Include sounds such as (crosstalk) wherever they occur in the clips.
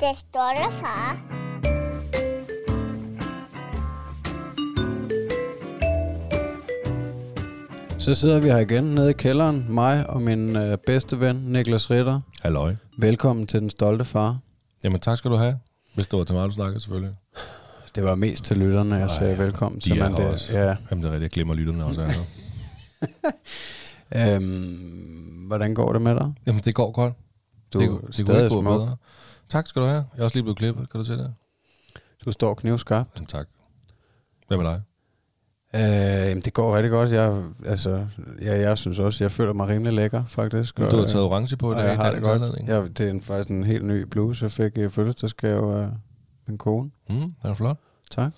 Det stolte far. Så sidder vi her igen nede i kælderen, mig og min øh, bedste ven, Niklas Ritter. Halløj. Velkommen til Den Stolte Far. Jamen tak skal du have. Hvis det var til mig, du snakkede selvfølgelig. Det var mest til lytterne, jeg sagde velkommen de til. er det, også. Ja, Jamen det er rigtigt, jeg glemmer lytterne også. (laughs) Øhm, hvordan går det med dig? Jamen det går godt. Du det, er det kunne stadig gå smuk. bedre. Tak skal du have. Jeg er også lige blevet klippet. Kan du se det? Du står knivskarpt. Jamen tak. Hvad med dig? Øh, jamen, det går rigtig godt. Jeg, altså, ja, jeg synes også, jeg føler mig rimelig lækker, faktisk. Du har taget orange på dag. jeg har det godt. anledning. Ja, det er en, faktisk en helt ny bluse, jeg fik i fødselsdagsgave af min kone. Mm, det er flot. Tak.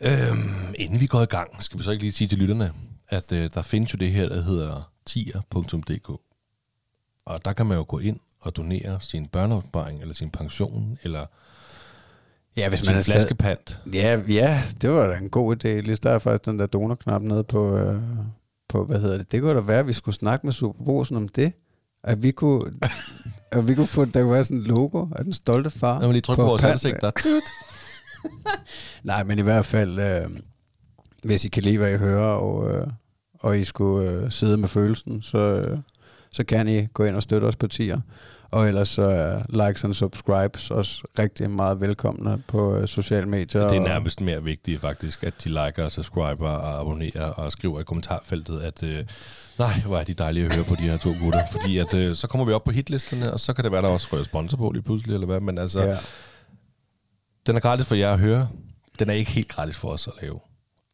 Øhm, inden vi går i gang, skal vi så ikke lige sige til lytterne, at øh, der findes jo det her, der hedder tier.dk. Og der kan man jo gå ind og donere sin børneopsparing, eller sin pension, eller Ja, hvis sin er flaskepant. Ja, ja, det var da en god idé. Lige der er faktisk den der donorknap nede på, øh, på, hvad hedder det? Det kunne da være, at vi skulle snakke med Superbrosen om det. At vi kunne, (laughs) at vi kunne få, der kunne være sådan et logo af den stolte far. Når man lige trykker på vores pant- ansigt, der. (laughs) Nej, men i hvert fald, øh, hvis I kan lide, hvad I hører, og, øh, og I skulle øh, sidde med følelsen, så, øh, så kan I gå ind og støtte os på tier. Og ellers så er likes og subscribes også rigtig meget velkomne på øh, sociale medier. Det er og- nærmest mere vigtigt faktisk, at de liker, subscriber og abonnerer og skriver i kommentarfeltet, at øh, nej, hvor er de dejlige at høre på de her to gutter. Fordi at, øh, så kommer vi op på hitlisterne, og så kan det være, der også rører sponsor på lige pludselig, eller hvad. Men altså. Ja. den er gratis for jer at høre. Den er ikke helt gratis for os at lave.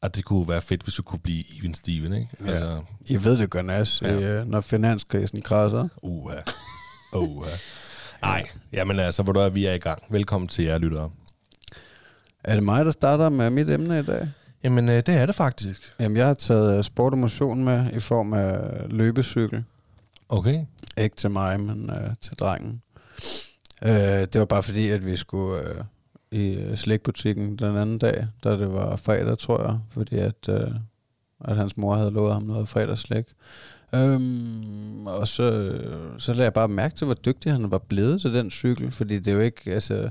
Og det kunne være fedt, hvis vi kunne blive even Steven, ikke? Ja. Altså, I ved det gør nas, Ja. ja. øh, når finanskrisen krasser. uha. Uha. Nej, jamen altså, hvor du er, vi er i gang. Velkommen til jer, lyttere. Er det mig, der starter med mit emne i dag? Jamen, øh, det er det faktisk. Jamen, jeg har taget øh, sport og motion med i form af løbecykel. Okay. Ikke til mig, men øh, til drengen. Øh, det var bare fordi, at vi skulle øh, i øh, den anden dag, da det var fredag, tror jeg. Fordi at, øh, at hans mor havde lovet ham noget fredagsslæg. Øhm, og så, øh, så lagde jeg bare mærke til, hvor dygtig han var blevet til den cykel. Fordi det er jo ikke, altså...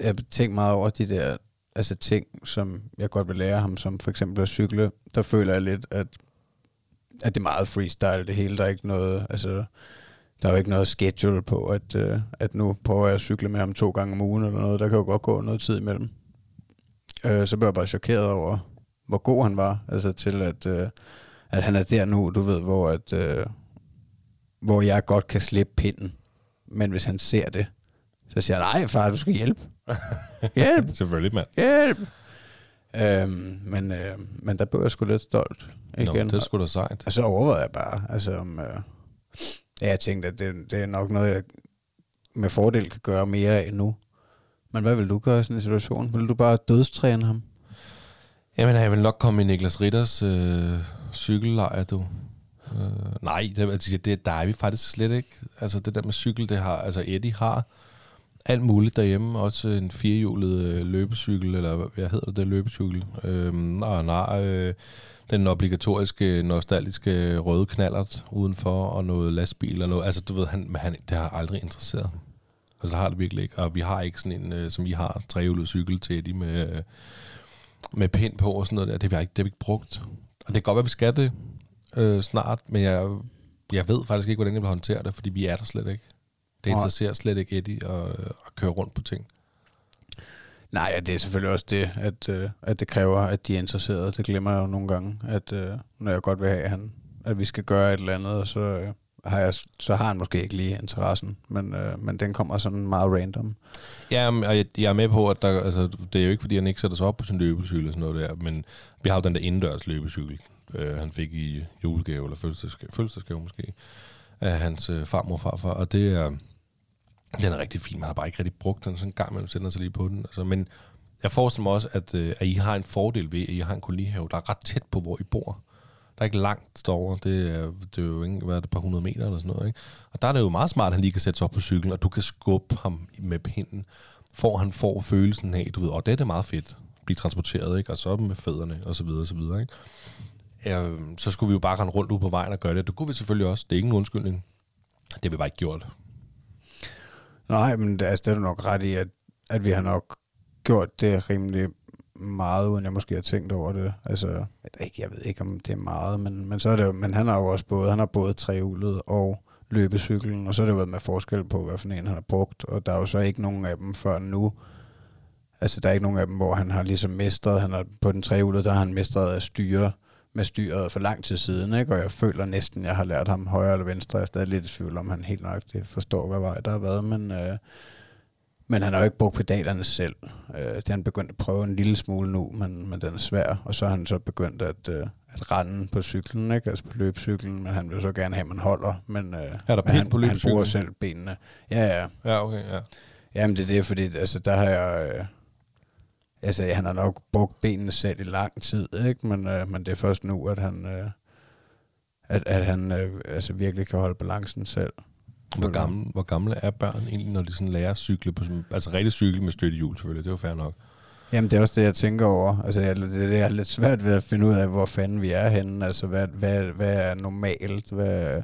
Jeg tænkte meget over de der altså ting, som jeg godt vil lære ham, som for eksempel at cykle. Der føler jeg lidt, at, at det er meget freestyle det hele. Der er ikke noget, altså, der er jo ikke noget schedule på, at, øh, at nu prøver jeg at cykle med ham to gange om ugen eller noget. Der kan jo godt gå noget tid imellem. Øh, så blev jeg bare chokeret over, hvor god han var. Altså til, at, øh, at han er der nu, du ved, hvor, at, øh, hvor jeg godt kan slippe pinden. Men hvis han ser det, så siger han, nej far, du skal hjælpe. (laughs) Hjælp! Selvfølgelig, mand. Hjælp! Øhm, men, øh, men der blev jeg sgu lidt stolt Nå, igen. det er sgu da sejt. Og så overvejede jeg bare, altså om... Øh, ja, jeg tænkte, at det, det er nok noget, jeg med fordel kan gøre mere af nu. Men hvad vil du gøre i sådan en situation? Vil du bare dødstræne ham? Jamen, jeg vil nok komme i Niklas Ritters øh, cykellejr, du. Øh, nej, det, altså, det, der er vi faktisk slet ikke. Altså, det der med cykel, det har... Altså, Eddie har alt muligt derhjemme. Også en firehjulet øh, løbecykel, eller hvad hedder det, løbecykel. Øhm, øh, og nej, øh, den obligatoriske, nostalgiske røde knallert udenfor, og noget lastbil og noget. Altså, du ved, han, han, det har aldrig interesseret ham. Altså, det har det virkelig ikke. Og vi har ikke sådan en, øh, som I har, trehjulet cykel til Eddie med... Øh, med pind på og sådan noget der. Det har vi ikke, det har vi ikke brugt. Og det kan godt være, vi skal det øh, snart, men jeg, jeg ved faktisk ikke, hvordan jeg vil håndtere det, fordi vi er der slet ikke. Det interesserer slet ikke Eddie at, at køre rundt på ting. Nej, ja, det er selvfølgelig også det, at, øh, at det kræver, at de er interesserede. Det glemmer jeg jo nogle gange, at øh, når jeg godt vil have, at, han, at vi skal gøre et eller andet, og så, øh, har jeg, så har han måske ikke lige interessen, men, øh, men den kommer sådan meget random. Ja, og jeg, jeg er med på, at der, altså, det er jo ikke, fordi han ikke sætter sig op på sin løbecykel og sådan noget der, men vi har jo den der indendørs løbecykel, øh, han fik i julegave, eller fødselsdagsgave, fødselsdagsgave måske, af hans øh, farmor og farfar, og det er, den er rigtig fin, man har bare ikke rigtig brugt den, sådan en gang imellem sætter sig lige på den. Altså, men jeg forestiller mig også, at, øh, at I har en fordel ved, at I har en kolonihave, der er ret tæt på, hvor I bor. Der er ikke langt derovre. Det er, det er jo ikke, hvad er det, et par hundrede meter eller sådan noget. Ikke? Og der er det jo meget smart, at han lige kan sætte sig op på cyklen, og du kan skubbe ham med pinden, for han får følelsen af, du ved, og det er det meget fedt, blive transporteret, ikke? og så med fødderne, og så videre, og så videre. Ikke? øh, så skulle vi jo bare rende rundt ud på vejen og gøre det. Det kunne vi selvfølgelig også. Det er ikke en undskyldning. Det har vi bare ikke gjort. Nej, men det, altså, det er du nok ret i, at, at vi har nok gjort det rimelig meget, uden jeg måske har tænkt over det. Altså, jeg ved ikke, jeg ved ikke om det er meget, men, men, så er det jo, men han har jo også både, han har både trehjulet og løbecyklen, og så har det jo været med forskel på, hvad for en han har brugt, og der er jo så ikke nogen af dem før nu. Altså, der er ikke nogen af dem, hvor han har ligesom mestret, han har, på den trehjulet, der har han mestret at styre med styret for lang tid siden, ikke? og jeg føler næsten, jeg har lært ham højre eller venstre. Jeg er stadig lidt i tvivl om, han helt nok forstår, hvad vej der har været, men, øh, men han har jo ikke brugt pedalerne selv. Øh, det har han begyndt at prøve en lille smule nu, men, men den er svær, og så har han så begyndt at, øh, at rende på cyklen, ikke? altså på løbcyklen, men han vil så gerne have, at man holder, men, øh, Er der men han, på han løbecyklen? bruger selv benene. Ja, ja. Ja, okay, ja. Jamen det er det, fordi altså, der har jeg... Øh, altså han har nok brugt benene selv i lang tid, ikke? Men, øh, men det er først nu, at han, øh, at, at han øh, altså virkelig kan holde balancen selv. Hvor gamle, hvor gamle er børn egentlig, når de sådan lærer at cykle på altså rigtig cykel med støttehjul selvfølgelig, det er jo fair nok. Jamen det er også det, jeg tænker over. Altså jeg, det, det er lidt svært ved at finde ud af, hvor fanden vi er henne. Altså hvad, hvad, hvad er normalt? Hvad,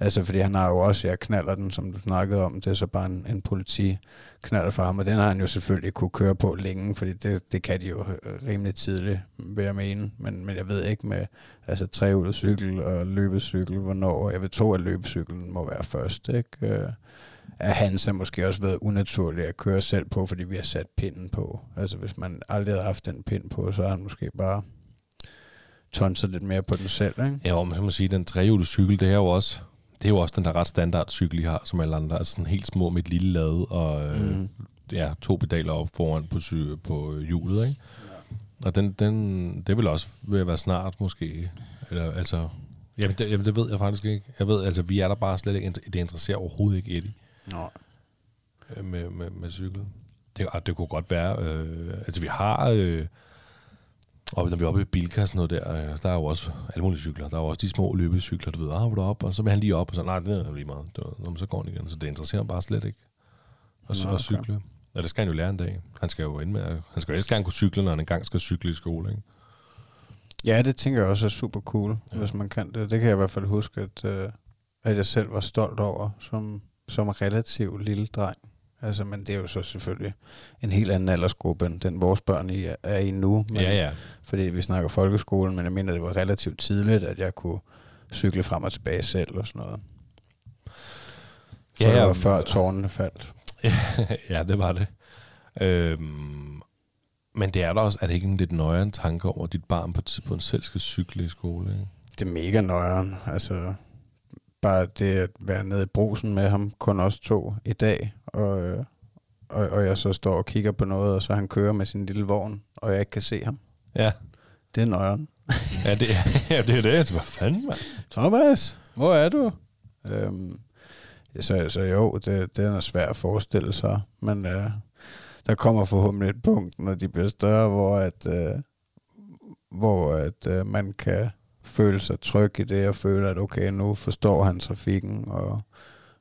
altså fordi han har jo også, jeg knaller den, som du snakkede om, det er så bare en, en politi knaller for ham, og den har han jo selvfølgelig kunne køre på længe, fordi det, det kan de jo øh, rimelig tidligt, vil jeg mene. Men, men jeg ved ikke med altså trehjulet cykel og løbecykel, hvornår. Jeg vil tro, at løbecyklen må være først, ikke? Øh, er hans måske også været unaturlig at køre selv på, fordi vi har sat pinden på. Altså hvis man aldrig havde haft den pind på, så har han måske bare tonset lidt mere på den selv, ikke? Ja, og man kan sige, at den trehjulede cykel, det er jo også, det er jo også den der ret standard cykel, I har, som alle andre. Altså sådan helt små med et lille lade og øh, Mhm. ja, to pedaler op foran på, sy- på hjulet, ikke? Og den, den, det vil også ved at være snart måske. Eller, altså, jamen det, jamen det ved jeg faktisk ikke. Jeg ved, altså vi er der bare slet ikke, det interesserer overhovedet ikke Eddie Nå. øh, med, med, med cykel. Det, det kunne godt være, øh, altså vi har, øh, og når vi er oppe i Bilka og sådan noget der, øh, der er jo også alle mulige cykler. Der er jo også de små løbecykler, du ved, ah, hvor op? Og så vil han lige op, og så, nej, det er lige meget. Det var, så går han igen. Så det interesserer ham bare slet ikke. Og, Nå, okay. at cykle. Og det skal han jo lære en dag. Han skal jo ind med, at- han skal jo helst gerne kunne cykle, når han engang skal cykle i skole, ikke? Ja, det tænker jeg også er super cool, ja. hvis man kan det. Det kan jeg i hvert fald huske, at, øh, at jeg selv var stolt over som, som relativt lille dreng. Altså, men det er jo så selvfølgelig en helt anden aldersgruppe, end den vores børn i er, i nu. Men, Ja, ja. Fordi vi snakker folkeskolen, men jeg mener, det var relativt tidligt, at jeg kunne cykle frem og tilbage selv og sådan noget. Så Ja, ja, det ja. var før tårnene faldt. (laughs) ja, det var det. Øhm, men det er der også, er det ikke en lidt nøjere tanke over, at dit barn på et tidspunkt selv skal cykle i skole, ikke? Det er mega nøjeren. Altså, bare det at være nede i brusen med ham, kun os to i dag, og, øh, og, og jeg så står og kigger på noget, og så han kører med sin lille vogn, og jeg ikke kan se ham. Ja, Det er nøjeren. ja det, (laughs) ja, det er det. Hvad fanden, mand? Thomas, hvor er du? Øhm, så, så jo, det, det er svært at forestille sig, men øh, der kommer forhåbentlig et punkt, når de bliver større, hvor at, øh, hvor at øh, man kan føle sig tryg i det, og føle, at okay, nu forstår han trafikken, og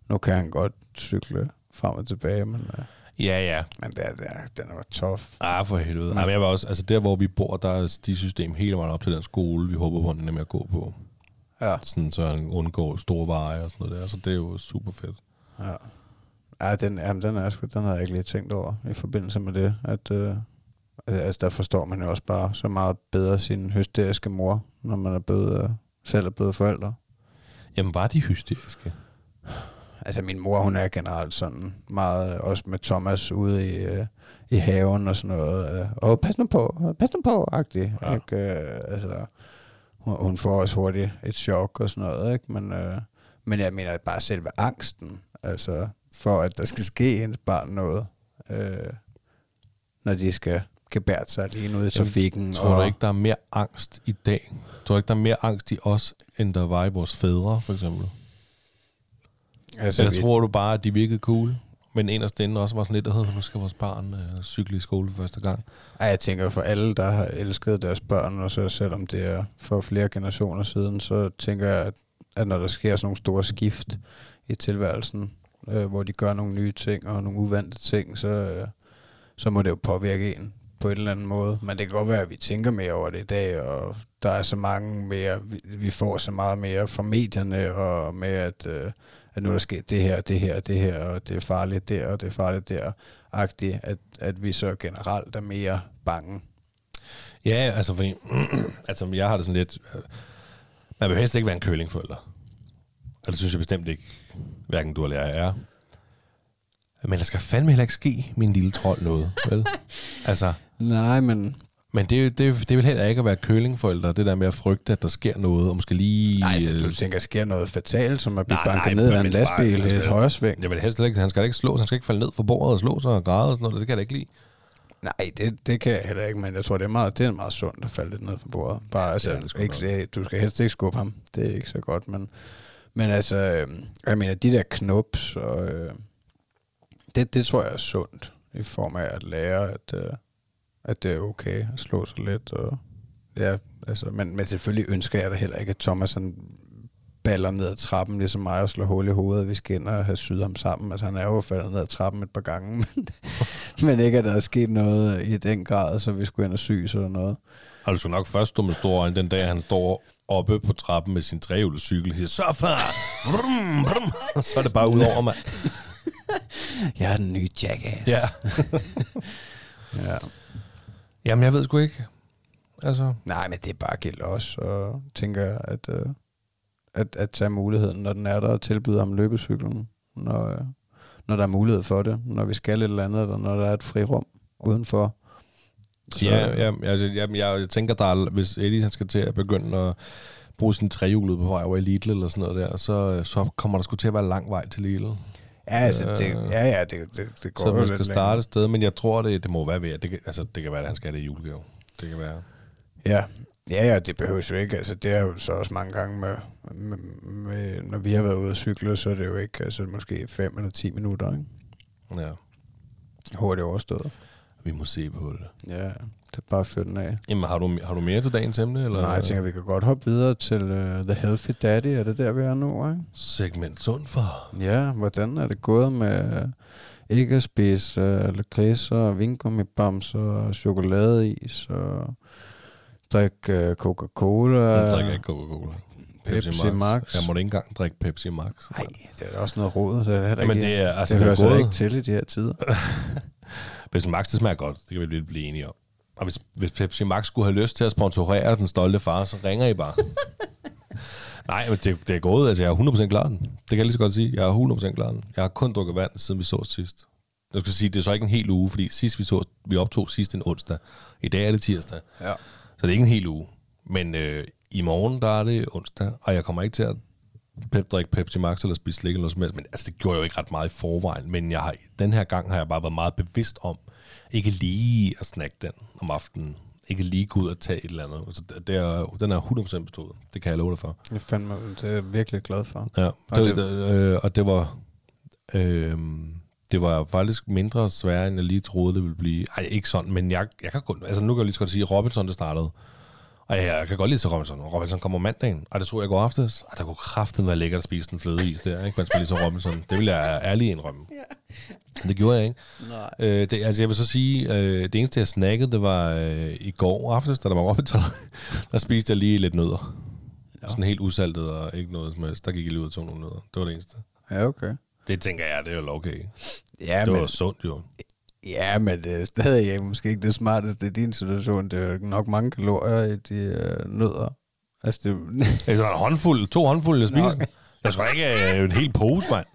nu kan han godt cykle frem og tilbage, men, øh, Ja, ja. men det er, det er, den er tough. Ah, for helvede. Nej, men jeg var også, altså der, hvor vi bor, der er system hele vejen op til den skole, vi håber på, at den er med at gå på. Ja. Sådan, så han undgår store veje og sådan noget der. Så det er jo super fedt. Ja. Ja, den, jamen, den, er sgu, den har jeg ikke lige tænkt over i forbindelse med det. At, øh, altså, der forstår man jo også bare så meget bedre sin hysteriske mor, når man er blevet, øh, selv er blevet forældre. Jamen, var de hysteriske? Altså min mor, hun er generelt sådan meget, øh, også med Thomas ude i, øh, i haven og sådan noget. Øh, Åh, pas nu på, pas nu på, agtig. Ja. Ikke? Øh, altså, hun, hun får også hurtigt et chok og sådan noget, ikke? Men, øh, men jeg mener bare selve angsten, altså for at der skal ske ens barn noget, øh, når de skal gebære sig alene ude i trafikken. Tror du ikke, der er mere angst i dag? Tror du ikke, der er mere angst i os, end der var i vores fædre, for eksempel? altså, Eller vi- tror du bare, at de virkede cool? Men inderst inde også var sådan lidt, at nu skal vores barn øh, cykle i skole for første gang. Ej, jeg tænker for alle, der har elsket deres børn, og så selvom det er for flere generationer siden, så tænker jeg, at, at når der sker sådan nogle store skift i tilværelsen, øh, hvor de gør nogle nye ting og nogle uvante ting, så, øh, så må det jo påvirke en på en eller anden måde. Men det kan godt være, at vi tænker mere over det i dag, og der er så mange mere, vi, vi får så meget mere fra medierne, og med at, øh, at nu er der sket det her, det her, det her, og det er farligt der, og det er farligt der, agtigt, at, at vi så generelt er mere bange. Ja, altså, fordi, (clears throat) altså jeg har det sådan lidt... øh, Man vil helst ikke være en kølingforælder. Og det synes jeg bestemt ikke, hverken du eller jeg er. Men der skal fandme heller ikke ske, min lille trold, noget. Vel? (laughs) Altså, Nej, men men det, det, det vel heller ikke at være kølingforælder, det der med at frygte, at der sker noget, og måske lige... Nej, så øh, du tænker, sker noget fatalt, som at blive Nej, banket nej, ned af en lastbil i skal et da- højresving? Jeg vil helst ikke, han skal ikke slå, han skal ikke falde ned fra bordet og slå sig og græde og sådan noget, det kan jeg da ikke lide. Nej, det, det kan jeg heller ikke, men jeg tror, det er meget, det er meget sundt at falde lidt ned fra bordet. Bare, altså, er det ikke, det, du skal helst ikke skubbe ham. Det er ikke så godt, men, men altså, øh, jeg mener, de der knups, og, øh, det, det tror jeg er sundt, i form af at lære, at, øh, at det er okay at slå sig lidt. Og, ja, altså, men, men selvfølgelig ønsker jeg da heller ikke, at Thomas han baller ned ad trappen, ligesom mig, og slår hul i hovedet, vi skal ind og have syet ham sammen. Altså, han er jo faldet ned ad trappen et par gange, (laughs) men, men ikke, at der er sket noget i den grad, så vi skulle ind og syge eller noget. Du skal nok først stå med store øjne den dag, han står oppe på trappen med sin trehjulet og siger, så far! Vrum, vrum. Og (laughs) så er det bare ud over mig. (laughs) Jeg er den nye jackass. Ja. ja. Jamen, jeg ved sgu ikke. Altså, Nej, men det er bare give los, og tænker, at, øh, at, at tage muligheden, når den er der, og tilbyde ham løbecyklen, når, øh, når der er mulighed for det, når vi skal et eller andet, eller når der er et frirum udenfor. så, ja, ja, altså, jeg, jeg, jeg tænker, der er, hvis Eddie han skal til at begynde at bruge sin trehjulet på vej over i Lidl eller sådan noget der, så, så kommer der sgu til at være lang vej til Lidl. Ja, altså, det, ja, ja, det, det, det går Så man skal starte et sted, men jeg tror, det, det må være ved, det, kan- altså, det kan være, at han skal have det i julegave. Det kan være. Ja, ja, ja, det behøves jo ikke. Altså, det er jo så også mange gange med, med, med, når vi har været ude at cykle, så er det jo ikke, altså måske 5 eller 10 minutter, ikke? Ja, Hurtigt overstået. vi må se på det. Ja, det er bare at fyre den af. Jamen, har du, har du mere til dagens emne? Eller? Nej, jeg tænker, vi kan godt hoppe videre til uh, The Healthy Daddy. Er det der, vi er nu, ikke? Segment sund for. Ja, hvordan er det gået med uh, ikke at spise uh, lakridser, og vingummibamser, og chokoladeis, og drikke uh, Coca-Cola. Jeg drikker ikke Coca-Cola. Pepsi Max. Jeg måtte ikke engang drikke Pepsi Max. Nej, det er da også noget råd. Så det er Jamen, det er, altså, det det hører er gået. ikke til i de her tider. (laughs) Pepsi Max, det smager godt. Det kan vi lidt blive enige om. Og hvis, hvis Pepsi Max skulle have lyst til at sponsorere den stolte far, så ringer I bare. (laughs) Nej, men det, det er gået. Altså, jeg er 100% klar den. Det kan jeg lige så godt sige. Jeg er 100% klar den. Jeg har kun drukket vand, siden vi så sidst. Jeg skal sige, det er så ikke en hel uge, fordi sidst vi så, vi optog sidst en onsdag. I dag er det tirsdag. Ja. Så det er ikke en hel uge. Men øh, i morgen, der er det onsdag, og jeg kommer ikke til at pep, drikke Pepsi Max eller spise slik eller noget som helst. Men altså, det gjorde jeg jo ikke ret meget i forvejen. Men jeg har, den her gang har jeg bare været meget bevidst om, ikke lige at snakke den om aftenen. Ikke lige gå ud og tage et eller andet. Så det- det er, den er 100% bestået. Det kan jeg love dig for. Det, fandme, det er jeg virkelig glad for. Ja, Og det, det- det, øh, og det var... Øh, det var faktisk mindre svært, end jeg lige troede, det ville blive. Ej, ikke sådan, men jeg, jeg kan kun, altså nu kan jeg lige så godt sige, at Robinson, det startede. Og jeg, jeg kan godt lide til Robinson. Robinson kommer mandagen, og det tror jeg går aftes. Og der kunne kraften være lækkert at spise den flødeis der, ikke? Man spiller lige til Robinson. Det vil jeg ærligt indrømme. Men det gjorde jeg ikke. Nej. Øh, det, altså jeg vil så sige, øh, det eneste jeg snakkede, det var øh, i går aftes, da der var Robinson. (laughs) der spiste jeg lige lidt nødder. Nå. Sådan helt usaltet og ikke noget som helst. Der gik jeg lige ud og tog nogle nødder. Det var det eneste. Ja, okay. Det tænker jeg, det er jo okay. Ja, det men, var sundt jo. ja, men det er stadig ikke, måske ikke det smarteste i din situation. Det er jo nok mange kalorier i de øh, nødder. Altså, det, Det var en håndfuld, to håndfulde, jeg spiser. Jeg skal ikke øh, en hel pose, mand.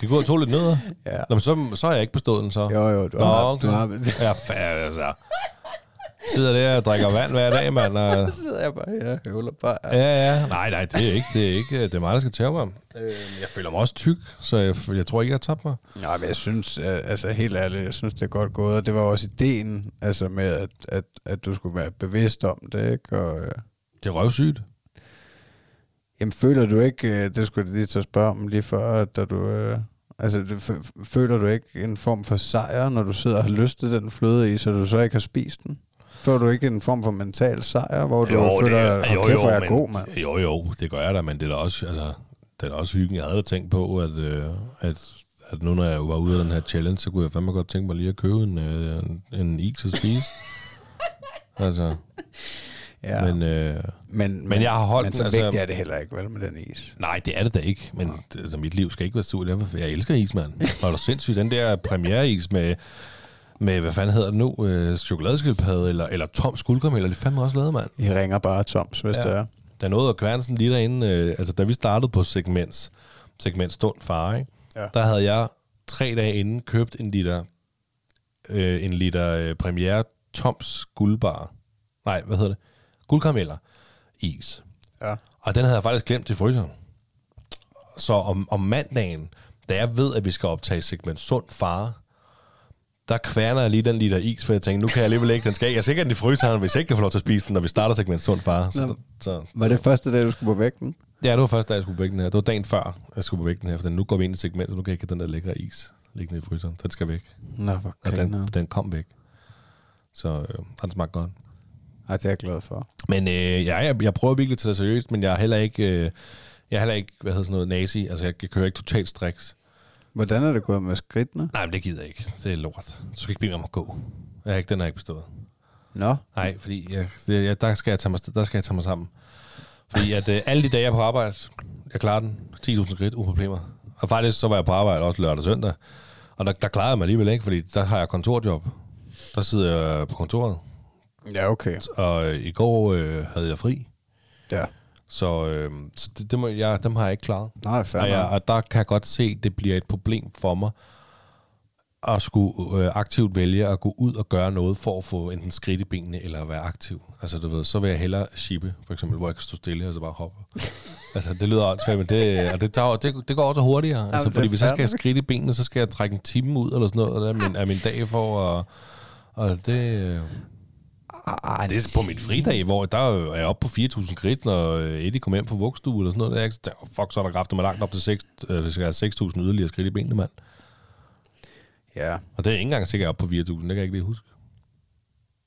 Kan gå og tog lidt nødder. ja. Nå, men så, så har jeg ikke bestået den så. Jo, jo, du Nå, har, okay. du har, Ja, færdig, altså. Sidder der og drikker vand hver dag, mand. Og... (laughs) så sidder jeg bare her og høvler bare. Ja, ja. Nej, nej, det er ikke. Det er, ikke, det er mig, der skal tæve mig. Øh, jeg føler mig også tyk, så jeg, jeg tror ikke, jeg har tabt mig. Nej, men jeg synes, altså helt ærligt, jeg synes, det er godt gået, og det var også ideen, altså med, at, at, at du skulle være bevidst om det, ikke? Og, øh, Det er røvsygt. Jamen, føler du ikke, øh, det skulle jeg lige at spørge om lige før, da du, øh, altså, det, føler du ikke en form for sejr, når du sidder og har lyst til den fløde i, så du så ikke har spist den? Føler du ikke en form for mental sejr, hvor du føler, det at jo, kæft, jo, hvor er jeg men, god, mand? Jo, jo, det gør jeg da, men det er da også, altså, det er da også hyggen. Jeg havde da tænkt på, at, øh, at, at nu når jeg var ude af den her challenge, så kunne jeg fandme godt tænke mig lige at købe en, øh, en, en is at spise. (laughs) altså, Ja. Men, øh, Men, Men jeg har holdt Men så altså- vigtigt er det heller ikke, vel, med den is. nej, det er det da ikke. Men det, altså, mit liv skal ikke være surt. Jeg, jeg elsker is, mand. Er du sindssygt, den der premiere-is med, med, hvad fanden hedder det nu, øh, chokoladeskildpadde, eller, eller tom skuldkaramel, eller det fandme også lavet, mand. I ringer bare Toms, hvis Ja. ja. det er. Der nåede sådan lige derinde, øh, altså da vi startede på segments, segment stund far, ikke? Ja. der havde jeg tre dage inden købt en liter, øh, en liter øh, premiere Toms guldbar. Nej, hvad hedder det? Guldkarameller. Is. Ja. Og den havde jeg faktisk glemt i fryseren. Så om, om mandagen, da jeg ved, at vi skal optage segment sund far, der kværner jeg lige den liter is, for jeg tænkte, nu kan jeg alligevel ikke, den skal ikke. Jeg er sikkert den i fryseren, hvis jeg ikke kan få lov til at spise den, når vi starter segment sund far. Så, Nå. så, Var det første dag, du skulle på vægten? Ja, det var første dag, jeg skulle på vægten her. Det var dagen før, jeg skulle på vægten her, for nu går vi ind i segmentet, så nu kan jeg ikke have den der lækre is liggende i fryseren. Den skal væk. Nå, hvor Og den, den kom væk. Så øh, den smagte godt. Ej, det er jeg glad for. Men øh, ja, jeg, jeg prøver virkelig til det seriøst, men jeg er heller ikke, øh, jeg er heller ikke, hvad hedder sådan noget, nazi. Altså, jeg, jeg kører ikke totalt striks. Hvordan er det gået med skridtene? Nej, men det gider jeg ikke. Det er lort. Du skal ikke bede mig om at gå. Jeg er ikke, den har jeg ikke bestået. Nå, Nej, fordi jeg, det, jeg, der, skal jeg tage mig, der skal jeg tage mig sammen. Fordi at øh, alle de dage, jeg er på arbejde, jeg klarer den 10.000 skridt uden problemer. Og faktisk så var jeg på arbejde også lørdag og søndag. Og der, der klarede jeg mig alligevel ikke, fordi der har jeg kontorjob. Der sidder jeg på kontoret. Ja, okay. Og øh, i går øh, havde jeg fri. Ja. Så, øh, så det, det må, jeg, dem har jeg ikke klaret. Nej, fair Og, jeg, og der kan jeg godt se, at det bliver et problem for mig at skulle øh, aktivt vælge at gå ud og gøre noget for at få enten skridt i benene eller at være aktiv. Altså du ved, så vil jeg hellere shippe, for eksempel, hvor jeg kan stå stille og så bare hoppe. (laughs) altså det lyder åndssvagt, men det, og det, tager, det, det går også hurtigere. Jamen, altså fordi hvis jeg skal have skridt i benene, så skal jeg trække en time ud eller sådan noget af min, af min dag for at... Og det, øh, Ej, det er på min fridag, hvor der er jeg oppe på 4.000 skridt, når øh, Eddie kommer hjem fra vugstue eller sådan noget. Der er jeg tænker, fuck, så er der kræfter mig langt op til 6, øh, det skal have 6.000 yderligere skridt i benene, mand. Ja. Og det er ikke engang sikkert op på 4.000, det kan jeg ikke lige huske.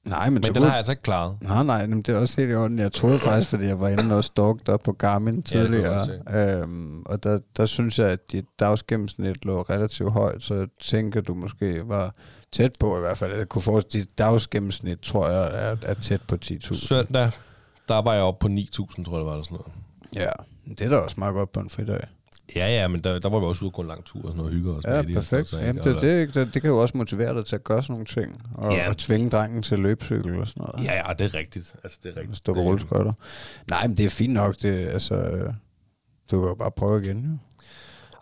Nej, men, Men den har jeg altså ikke klaret. Nej, nej, men det er også helt i orden. Jeg troede faktisk, fordi jeg var inde og stalked op på Garmin tidligere. godt øhm, og der, der synes jeg, at dit dagsgennemsnit lå relativt højt, så jeg tænker, du måske var tæt på i hvert fald. Jeg kunne forestille, at dit dagsgennemsnit, tror jeg, er, er tæt på 10.000. Søndag, der var jeg oppe på 9.000, tror jeg, det var eller sådan noget. Ja, det er da også meget godt på en fridag. Ja, ja, men der, der var vi også ude gå en lang tur og sådan noget, hygge os med Ja, Eddie og perfekt. sådan Jamen, noget, det, det, det, det kan jo også motivere dig til at gøre sådan nogle ting. Og, Ja. og tvinge drengen til løbcykel og sådan Og, noget. ja, ja, det er rigtigt. Altså, det er rigtigt. Stå på rulleskøjter. Nej, men det er fint nok. Det, altså, du kan jo bare prøve igen, jo.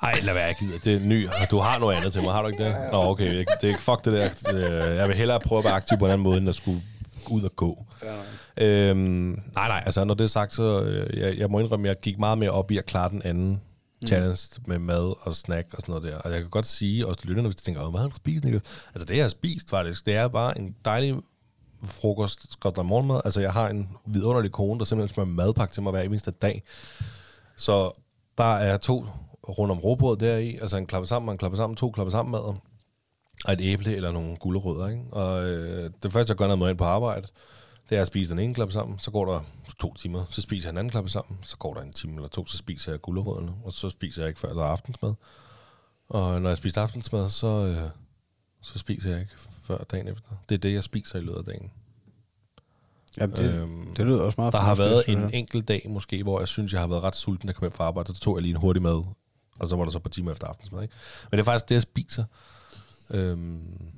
Ej, lad være, jeg gider. Det er ny. Du har noget andet til mig, har du ikke det? Nå, okay. Jeg, det er fuck det der. Øh, Jeg vil hellere prøve at være aktiv på en anden måde, end at skulle ud og gå. Øhm, nej, nej, altså når det er sagt, så øh, jeg, jeg må indrømme, at jeg gik meget mere op i at klare den anden mm. med mad og snack og sådan noget der. Og jeg kan godt sige, også til lytterne, hvis de tænker, hvad har du spist, Niklas? Altså det, jeg har spist faktisk, det er bare en dejlig frokost, skotland morgenmad. Altså jeg har en vidunderlig kone, der simpelthen smører madpakke til mig hver eneste dag. Så der er to rundt om råbrød deri, altså en klappe sammen en klappe sammen, to klappe sammen mad, og et æble eller nogle gulerødder. Ikke? Og øh, det første, jeg gør, når jeg møder ind på arbejde, det er at spise den ene klappe sammen, så går der to timer, så spiser jeg en anden klappe sammen, så går der en time eller to, så spiser jeg gulerødderne, og så spiser jeg ikke før der er aftensmad. Og når jeg spiser aftensmad, så, øh, så spiser jeg ikke før dagen efter. Det er det, jeg spiser i løbet af dagen. Jamen, det, Øhm, det lyder også meget Der har været en enkelt dag måske, hvor jeg synes, jeg har været ret sulten, da jeg kom hjem fra arbejde, så tog jeg lige en hurtig mad, og så var der så på timer efter aftensmad. Ikke? Men det er faktisk det, jeg spiser. Øhm,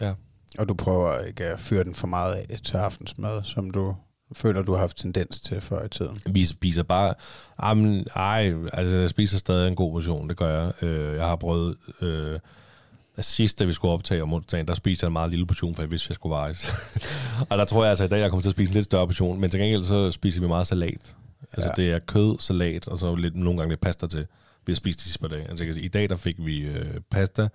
ja. Og du prøver ikke at fyre den for meget af til aftensmad, som du føler, du har haft tendens til før i tiden. Vi spiser bare... Jamen, ej, altså jeg spiser stadig en god version, det gør jeg. Øh, jeg har prøvet... Øh, sidst, da vi skulle optage om onsdagen, der spiste jeg en meget lille portion, for jeg vidste, at jeg skulle vejes. (laughs) og der tror jeg altså, at i dag jeg kommer til at spise en lidt større portion, men til gengæld så spiser vi meget salat. Altså Ja. det er kød, salat, og så lidt, nogle gange lidt pasta til. Vi har spist de sidste par dage. Altså, jeg kan sige, I dag der fik vi øh, pasta,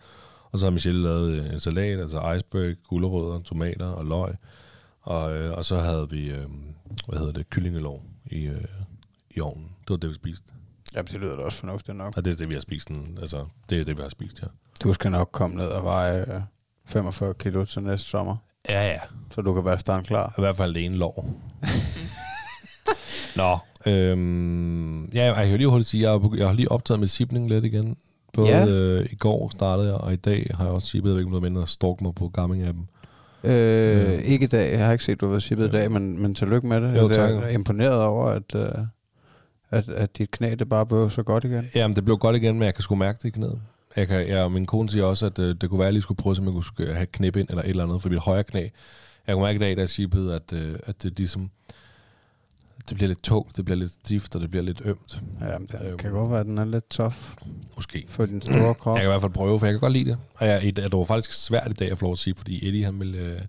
og så har Michelle lavet øh, en salat, altså iceberg, gulerødder, tomater og løg. Og, øh, og så havde vi, øh, hvad hedder det, kyllingelov i, øh, i ovnen. Det var det, vi spiste. Jamen, det lyder da også fornuftigt nok. Og det er det, vi har spist. Den, altså, det er det, vi har spist, ja. Du skal nok komme ned og veje øh, 45 kilo til næste sommer, Ja, ja. så du kan være standklar. I hvert fald ene lår. (laughs) Nå, øhm, ja, jeg kan lige hurtigt sige, jeg har, jeg har lige optaget med sipning lidt igen. Både Ja. øh, i går startede jeg, og i dag har jeg også sippet, jeg ved ikke om du mindre, stalk mig på Garmin-appen. Øh, ikke i dag. Jeg har ikke set, du har været shippet i dag, men, men tillykke med det. Jo, jeg er imponeret over, at, øh, at, at dit knæ det bare blev så godt igen. Jamen, det blev godt igen, men jeg kan sgu mærke det i knæet. Jeg, kan, jeg og min kone siger også, at øh, det kunne være, at jeg lige skulle prøve, at jeg kunne have knæb ind eller et eller andet for mit højre knæ. Jeg kunne mærke i dag, da jeg shippede, at, øh, at det ligesom... Det bliver lidt tungt, det bliver lidt stift, og det bliver lidt ømt. Ja, men det Øhm. kan godt være, at den er lidt tough Måske. for din store krop. Jeg kan i hvert fald prøve, for jeg kan godt lide det. Og jeg, det var faktisk svært i dag at få lov at sige, fordi Eddie, han ville... Øh,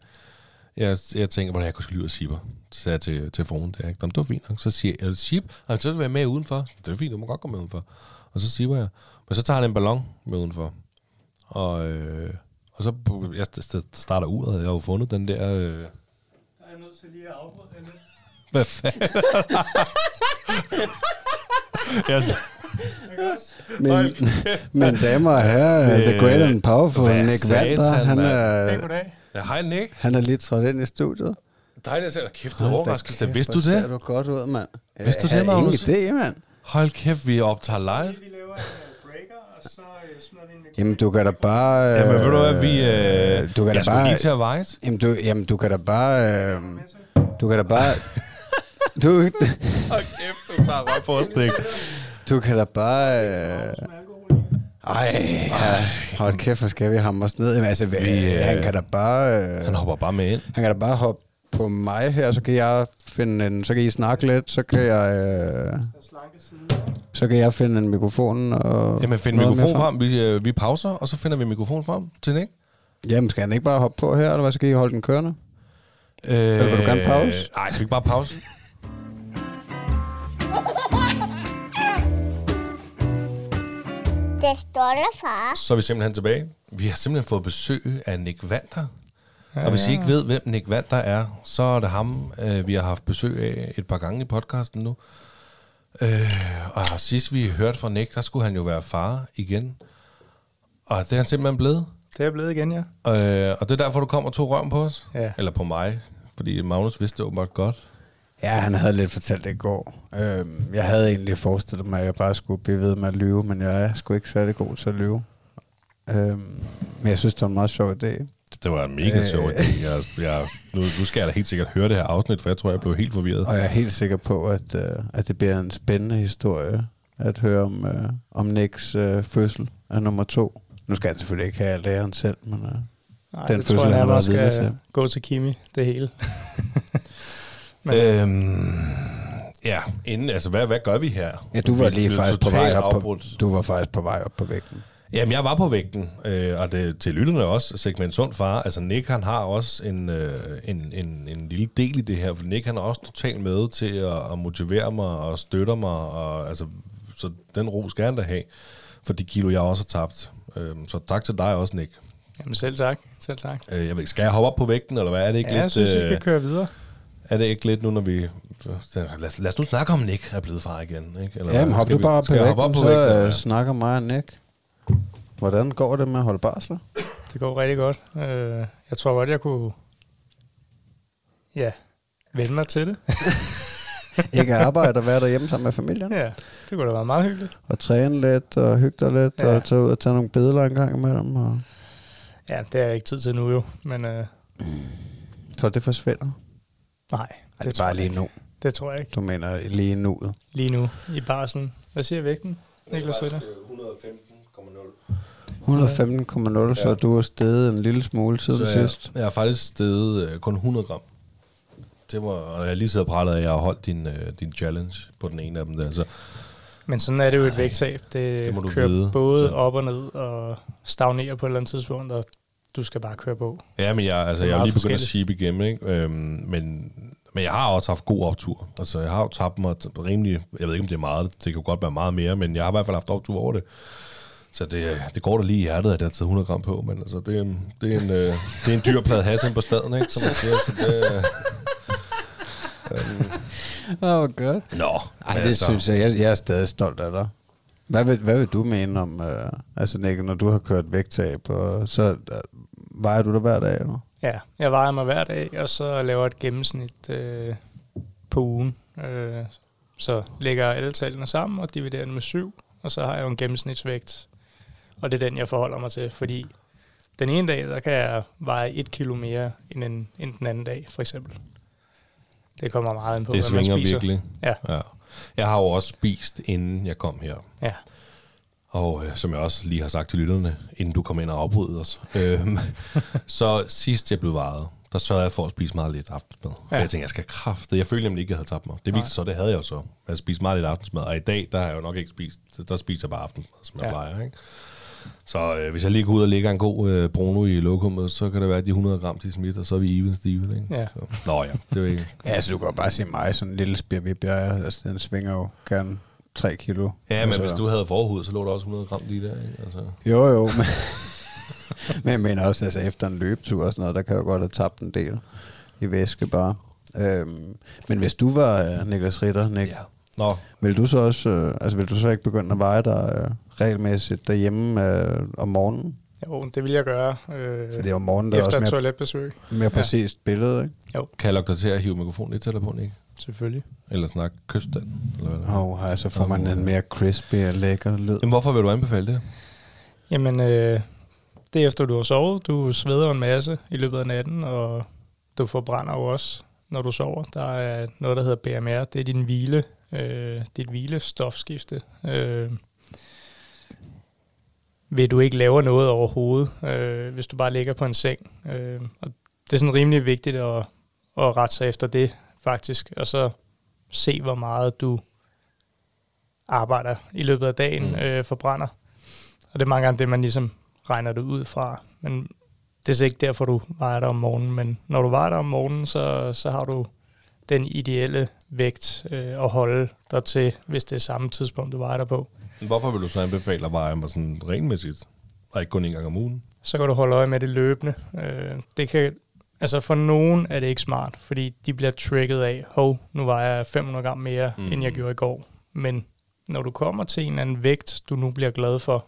jeg, jeg tænker, hvordan jeg kunne skulle ud og shipper. Så sagde jeg til, til fruen der, ikke? Det var fint nok. Så siger jeg, ship, og så vil jeg være med udenfor. Det er fint, du må godt gå med udenfor. Og så siger jeg, men så tager han en ballon med udenfor. Og, øh, og så jeg st- starter uret, jeg har jo fundet den der... Øh, Der er jeg nødt til lige at afbryde lidt. Hvad fanden? (laughs) jeg, også? Men, men damer og herrer, Øh, The Great and Powerful, hvad Nick Vander, han er, goddag. ja, hej Nick. han er lige trådt ind i studiet. Dejligt at se dig. Kæft, det er Hold da overraskelse. kæft, Vidste du det? ser du godt ud, mand. Vidste du Jeg det, havde Magnus? Ingen idé, mand. Hold kæft, vi optager live. Vi laver en breaker, og så uh, smider vi en. Jamen, du kan da bare... Øh, Jamen, ved du hvad, vi... Øh, du kan da jeg skulle bare... lige til at veje. Jamen, du, jamen, du kan da bare... Øh, du kan da bare... (laughs) du, Hold kæft, du tager bare på stik. du kan da bare... Øh, ej, ja, hold kæft, hvor skal vi hamre os ned. Jamen, altså, vi, øh, han kan da bare... Øh, Han hopper bare med ind. han kan da bare hoppe på mig her, så kan jeg finde en... Så kan I snakke lidt, så kan jeg... Øh, så kan jeg finde en mikrofon og... Jamen, find mikrofon frem. Vi, øh, vi pauser, og så finder vi mikrofon frem til Nick. Jamen, skal han ikke bare hoppe på her, eller hvad? Så kan I holde den kørende? Øh, vil du gerne pause? Nej, skal vi ikke bare pause? Det står der, far. Så er vi simpelthen tilbage. Vi har simpelthen fået besøg af Nick Vander. Og hvis I ikke ved, hvem Nick Vander er, så er det ham, øh, vi har haft besøg af et par gange i podcasten nu. Øh, og sidst vi hørte fra Nick, der skulle han jo være far igen. Og det er han simpelthen blevet. Det er blevet igen, ja. Øh, og det er derfor, du kommer to røven på os. Ja. Eller på mig. Fordi Magnus vidste det åbenbart godt. Ja, han havde lidt fortalt det i går. Øhm, jeg havde egentlig forestillet mig, at jeg bare skulle blive ved med at lyve, men jeg er sgu ikke særlig god til at lyve. Øhm, men jeg synes, det var en meget sjov idé. Det var en mega sjov Øh. idé. Jeg, jeg, nu, nu skal jeg da helt sikkert høre det her afsnit, for jeg tror, jeg blev helt forvirret. Og jeg er helt sikker på, at, øh, at det bliver en spændende historie at høre om, øh, om Nicks øh, fødsel af nummer to. Nu skal han selvfølgelig ikke have alt æren selv, men øh, Nej, Den det fødsel, tror jeg han været vidne skal til. gå til Kimi, det hele. (laughs) Men, Øhm, ja, inden, altså, hvad, hvad gør vi her? ja, du var Vi lige faktisk på vej op på, du var faktisk på vej op på vægten. Jamen, jeg var på vægten, øh, og det, til lytterne også, segment sund far. Altså, Nick, han har også en, øh, en, en, en lille del i det her, for Nick, han er også totalt med til at, at motivere mig og støtte mig, og altså, så den ro skal han da have, for de kilo, jeg også har tabt. Øh, så tak til dig også, Nick. jamen selv tak. Selv tak. Øh, jeg ved, ikke, skal jeg hoppe op på vægten, eller hvad? Er det ikke Ja, jeg lidt... synes, I øh, skal køre videre. Er det ikke lidt nu, når vi... Lad, lad os nu snakke om Nick er blevet far igen, ikke? Eller Ja, men hvad? hop du vi- bare op på vægten, op på så vægten, eller øh, snakker mig og Nick. Hvordan går det med at holde barsler? Det går rigtig godt. Øh, jeg tror godt, jeg kunne ja, vende mig til det. (laughs) ikke arbejde og være derhjemme sammen med familien? ja, det kunne da være meget hyggeligt. Og træne lidt og hygge dig lidt Ja. og tage ud og tage nogle billeder en gang imellem. Og... Ja, det har jeg ikke tid til nu jo, men øh, Så det forsvinder? Nej, Det, det er bare lige nu. Det tror jeg ikke. Du mener lige nuet. Lige nu i barselen. Hvad siger vægten, Niklas Ritter? 115,0. 115,0, så Ja. du har steget en lille smule siden Så jeg, sidst. jeg har faktisk steget øh, kun 100 gram. Det var, og jeg lige siddet og pralet af, at jeg har holdt din, øh, din challenge på den ene af dem der. Så Men sådan er det jo et vægttab. Det, det må du kører vide. både Ja. op og ned og stagnerer på et eller andet tidspunkt, og du skal bare køre på. Ja, men jeg, altså, er jeg har meget lige begyndt at sheep igennem, ikke? Øhm, men, men jeg har også haft god optur. Altså, jeg har jo tabt mig rimelig... Jeg ved ikke, om det er meget. Det kan godt være meget mere, men jeg har i hvert fald haft optur over det. Så det, det går da lige i hjertet, at jeg har taget 100 gram på, men altså, det er en, det er en, øh, det er en dyr plade hasse på staden, ikke? Som man siger, så det... Øh, Åh, oh, godt. Nå, Ej, det altså. synes jeg. jeg. Jeg er stadig stolt af dig. Hvad vil, hvad vil du mene om, øh, altså Nick, når du har kørt vægttab, og så øh, vejer du dig hver dag, eller? Ja, jeg vejer mig hver dag, og så laver et gennemsnit øh, på ugen. Øh, så lægger jeg alle tallene sammen og dividerer det med 7, og så har jeg jo en gennemsnitsvægt. Og det er den, jeg forholder mig til, fordi den ene dag, der kan jeg veje et kilo mere end, en, end den anden dag, for eksempel. Det kommer meget ind på, Det hvad man svinger spiser. virkelig. Ja. ja. Jeg har jo også spist, inden jeg kom her. Ja. Og øh, som jeg også lige har sagt til lytterne, inden du kom ind og afbrød os. øhm, (laughs) så sidst jeg blev varet, der sørgede jeg for at spise meget lidt aftensmad. Ja. Jeg tænkte, jeg skal kræfte. Jeg følte nemlig ikke, jeg havde tabt mig. Det viste så, det havde jeg jo så. Jeg spiste meget lidt aftensmad. Og i dag, der har jeg jo nok ikke spist. Der spiser jeg bare aftensmad, som jeg Ja. plejer. Ikke? Så øh, hvis jeg lige går ud og lægger en god øh, bruno i lokummet, så kan det være, at de 100 gram til smidt, og så er vi even Steven, ikke? Ja. Så. Nå ja, det er ikke. (laughs) Ja, altså du kan jo bare se mig, sådan en lille spirvip, altså den svinger jo gerne 3 kilo. Ja, men altså, hvis du havde forhud, så lå der også 100 gram lige der, ikke? Altså. Jo, jo, men, (laughs) men jeg mener også, altså efter en løbetur og sådan noget, der kan jeg jo godt have tabt en del i væske bare. Øhm, men hvis du var uh, Niklas Ritter, Nik, ja. Nå, vil du så også, øh, altså vil du så ikke begynde at veje dig øh, regelmæssigt derhjemme øh, om morgenen? Jo, det vil jeg gøre. Øh, For det er om morgenen, der er efter også et mere, toiletbesøg, mere præcist billede, ikke? kan jeg lukke dig til at hive mikrofonen lidt tættere på, ikke? selvfølgelig. Eller snakke kyststand? Eller hvad er. Og altså får man en mere crispy og lækker lyd. Jamen, hvorfor vil du anbefale det? Jamen, øh, det er efter du har sovet. Du sveder en masse i løbet af natten, og du forbrænder jo også, når du sover. Der er noget, der hedder BMR. Det er din hvile, øh, dit hvilestofskifte. Øh, vil du ikke lave noget overhovedet, øh, hvis du bare ligger på en seng. Øh, og det er sådan rimelig vigtigt at, at rette sig efter det, faktisk. Og så se, hvor meget du arbejder i løbet af dagen, Mm. øh, forbrænder. Og det er mange gange det, man ligesom regner det ud fra. Men det er så ikke derfor, du vejer dig om morgenen. Men når du vejer dig om morgenen, så, så har du den ideelle vægt øh, at holde dig til, hvis det er samme tidspunkt, du vejer dig på. Hvorfor vil du så anbefale at veje mig sådan regelmæssigt? Og ikke kun en gang om ugen? Så kan du holde øje med det løbende. Øh, det kan, altså for nogen er det ikke smart, fordi de bliver trigget af, hov, nu vejer jeg 500 gram mere, Mm. mm. end jeg gjorde i går. Men når du kommer til en eller anden vægt, du nu bliver glad for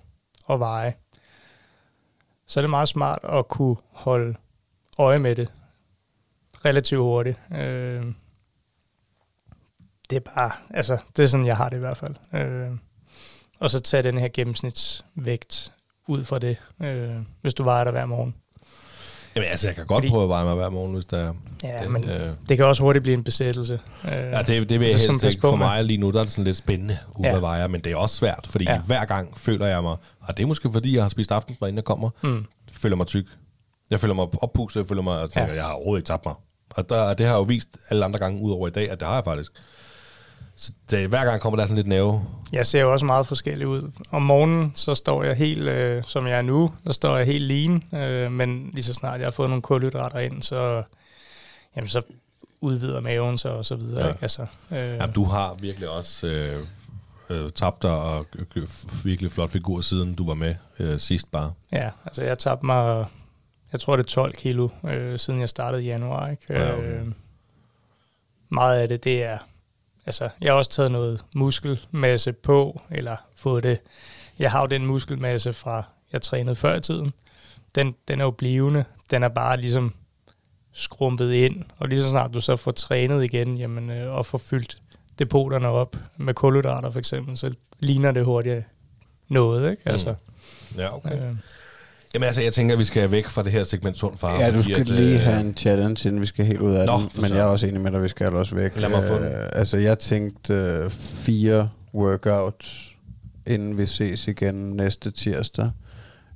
at veje, så er det meget smart at kunne holde øje med det relativt hurtigt. Øh, det er bare, altså, det er sådan, jeg har det i hvert fald. Øh, og så tage den her gennemsnitsvægt ud fra det, øh, hvis du vejer dig hver morgen. Jamen altså, jeg kan godt Fordi- prøve at veje mig hver morgen, hvis der er... Ja, det, men øh, det kan også hurtigt blive en besættelse. Øh, Ja, det, det vil jeg det helst ikke. For mig lige nu, der er det sådan lidt spændende ude Ja. at veje, men det er også svært, fordi ja. Hver gang føler jeg mig, og det er måske fordi, jeg har spist aftensmad, inden jeg kommer, Mm. føler mig tyk. Jeg føler mig oppustet, jeg føler mig, og tænker, ja. Ja. jeg har overhovedet ikke tabt mig. Og der, det har jeg jo vist alle andre gange, udover i dag, at det har jeg faktisk. Så det, hver gang kommer der sådan lidt nerve. Jeg ser jo også meget forskellig ud. Om morgenen, så står jeg helt, øh, som jeg er nu, der står jeg helt lean, øh, men lige så snart jeg har fået nogle kulhydrater ind, så, jamen, så udvider maven sig og så videre. Ja. Ikke? Altså, øh, Jamen, du har virkelig også øh, øh, tabt dig og øh, virkelig flot figur, siden du var med øh, sidst bare. Ja, altså jeg tabte mig, jeg tror det er 12 kilo, øh, siden jeg startede i januar. Ikke? Ja, okay. øh, meget af det, det er, altså jeg har også taget noget muskelmasse på, eller fået det, jeg har jo den muskelmasse fra, jeg trænede før i tiden. Den, den er jo blivende, den er bare ligesom skrumpet ind, og lige så snart du så får trænet igen, jamen, øh, og får fyldt depoterne op med kulhydrater for eksempel, så ligner det hurtigt noget, ikke? Altså, Ja, okay. øh, Jamen altså, jeg tænker, at vi skal væk fra det her segment sund far. Ja, du skal at, lige øh, have en challenge, inden vi skal helt ud af Nå, den. Men søren. jeg er også enig med dig, vi skal også væk. Lad mig få den. Øh, altså, jeg tænkte øh, fire workouts, inden vi ses igen næste tirsdag.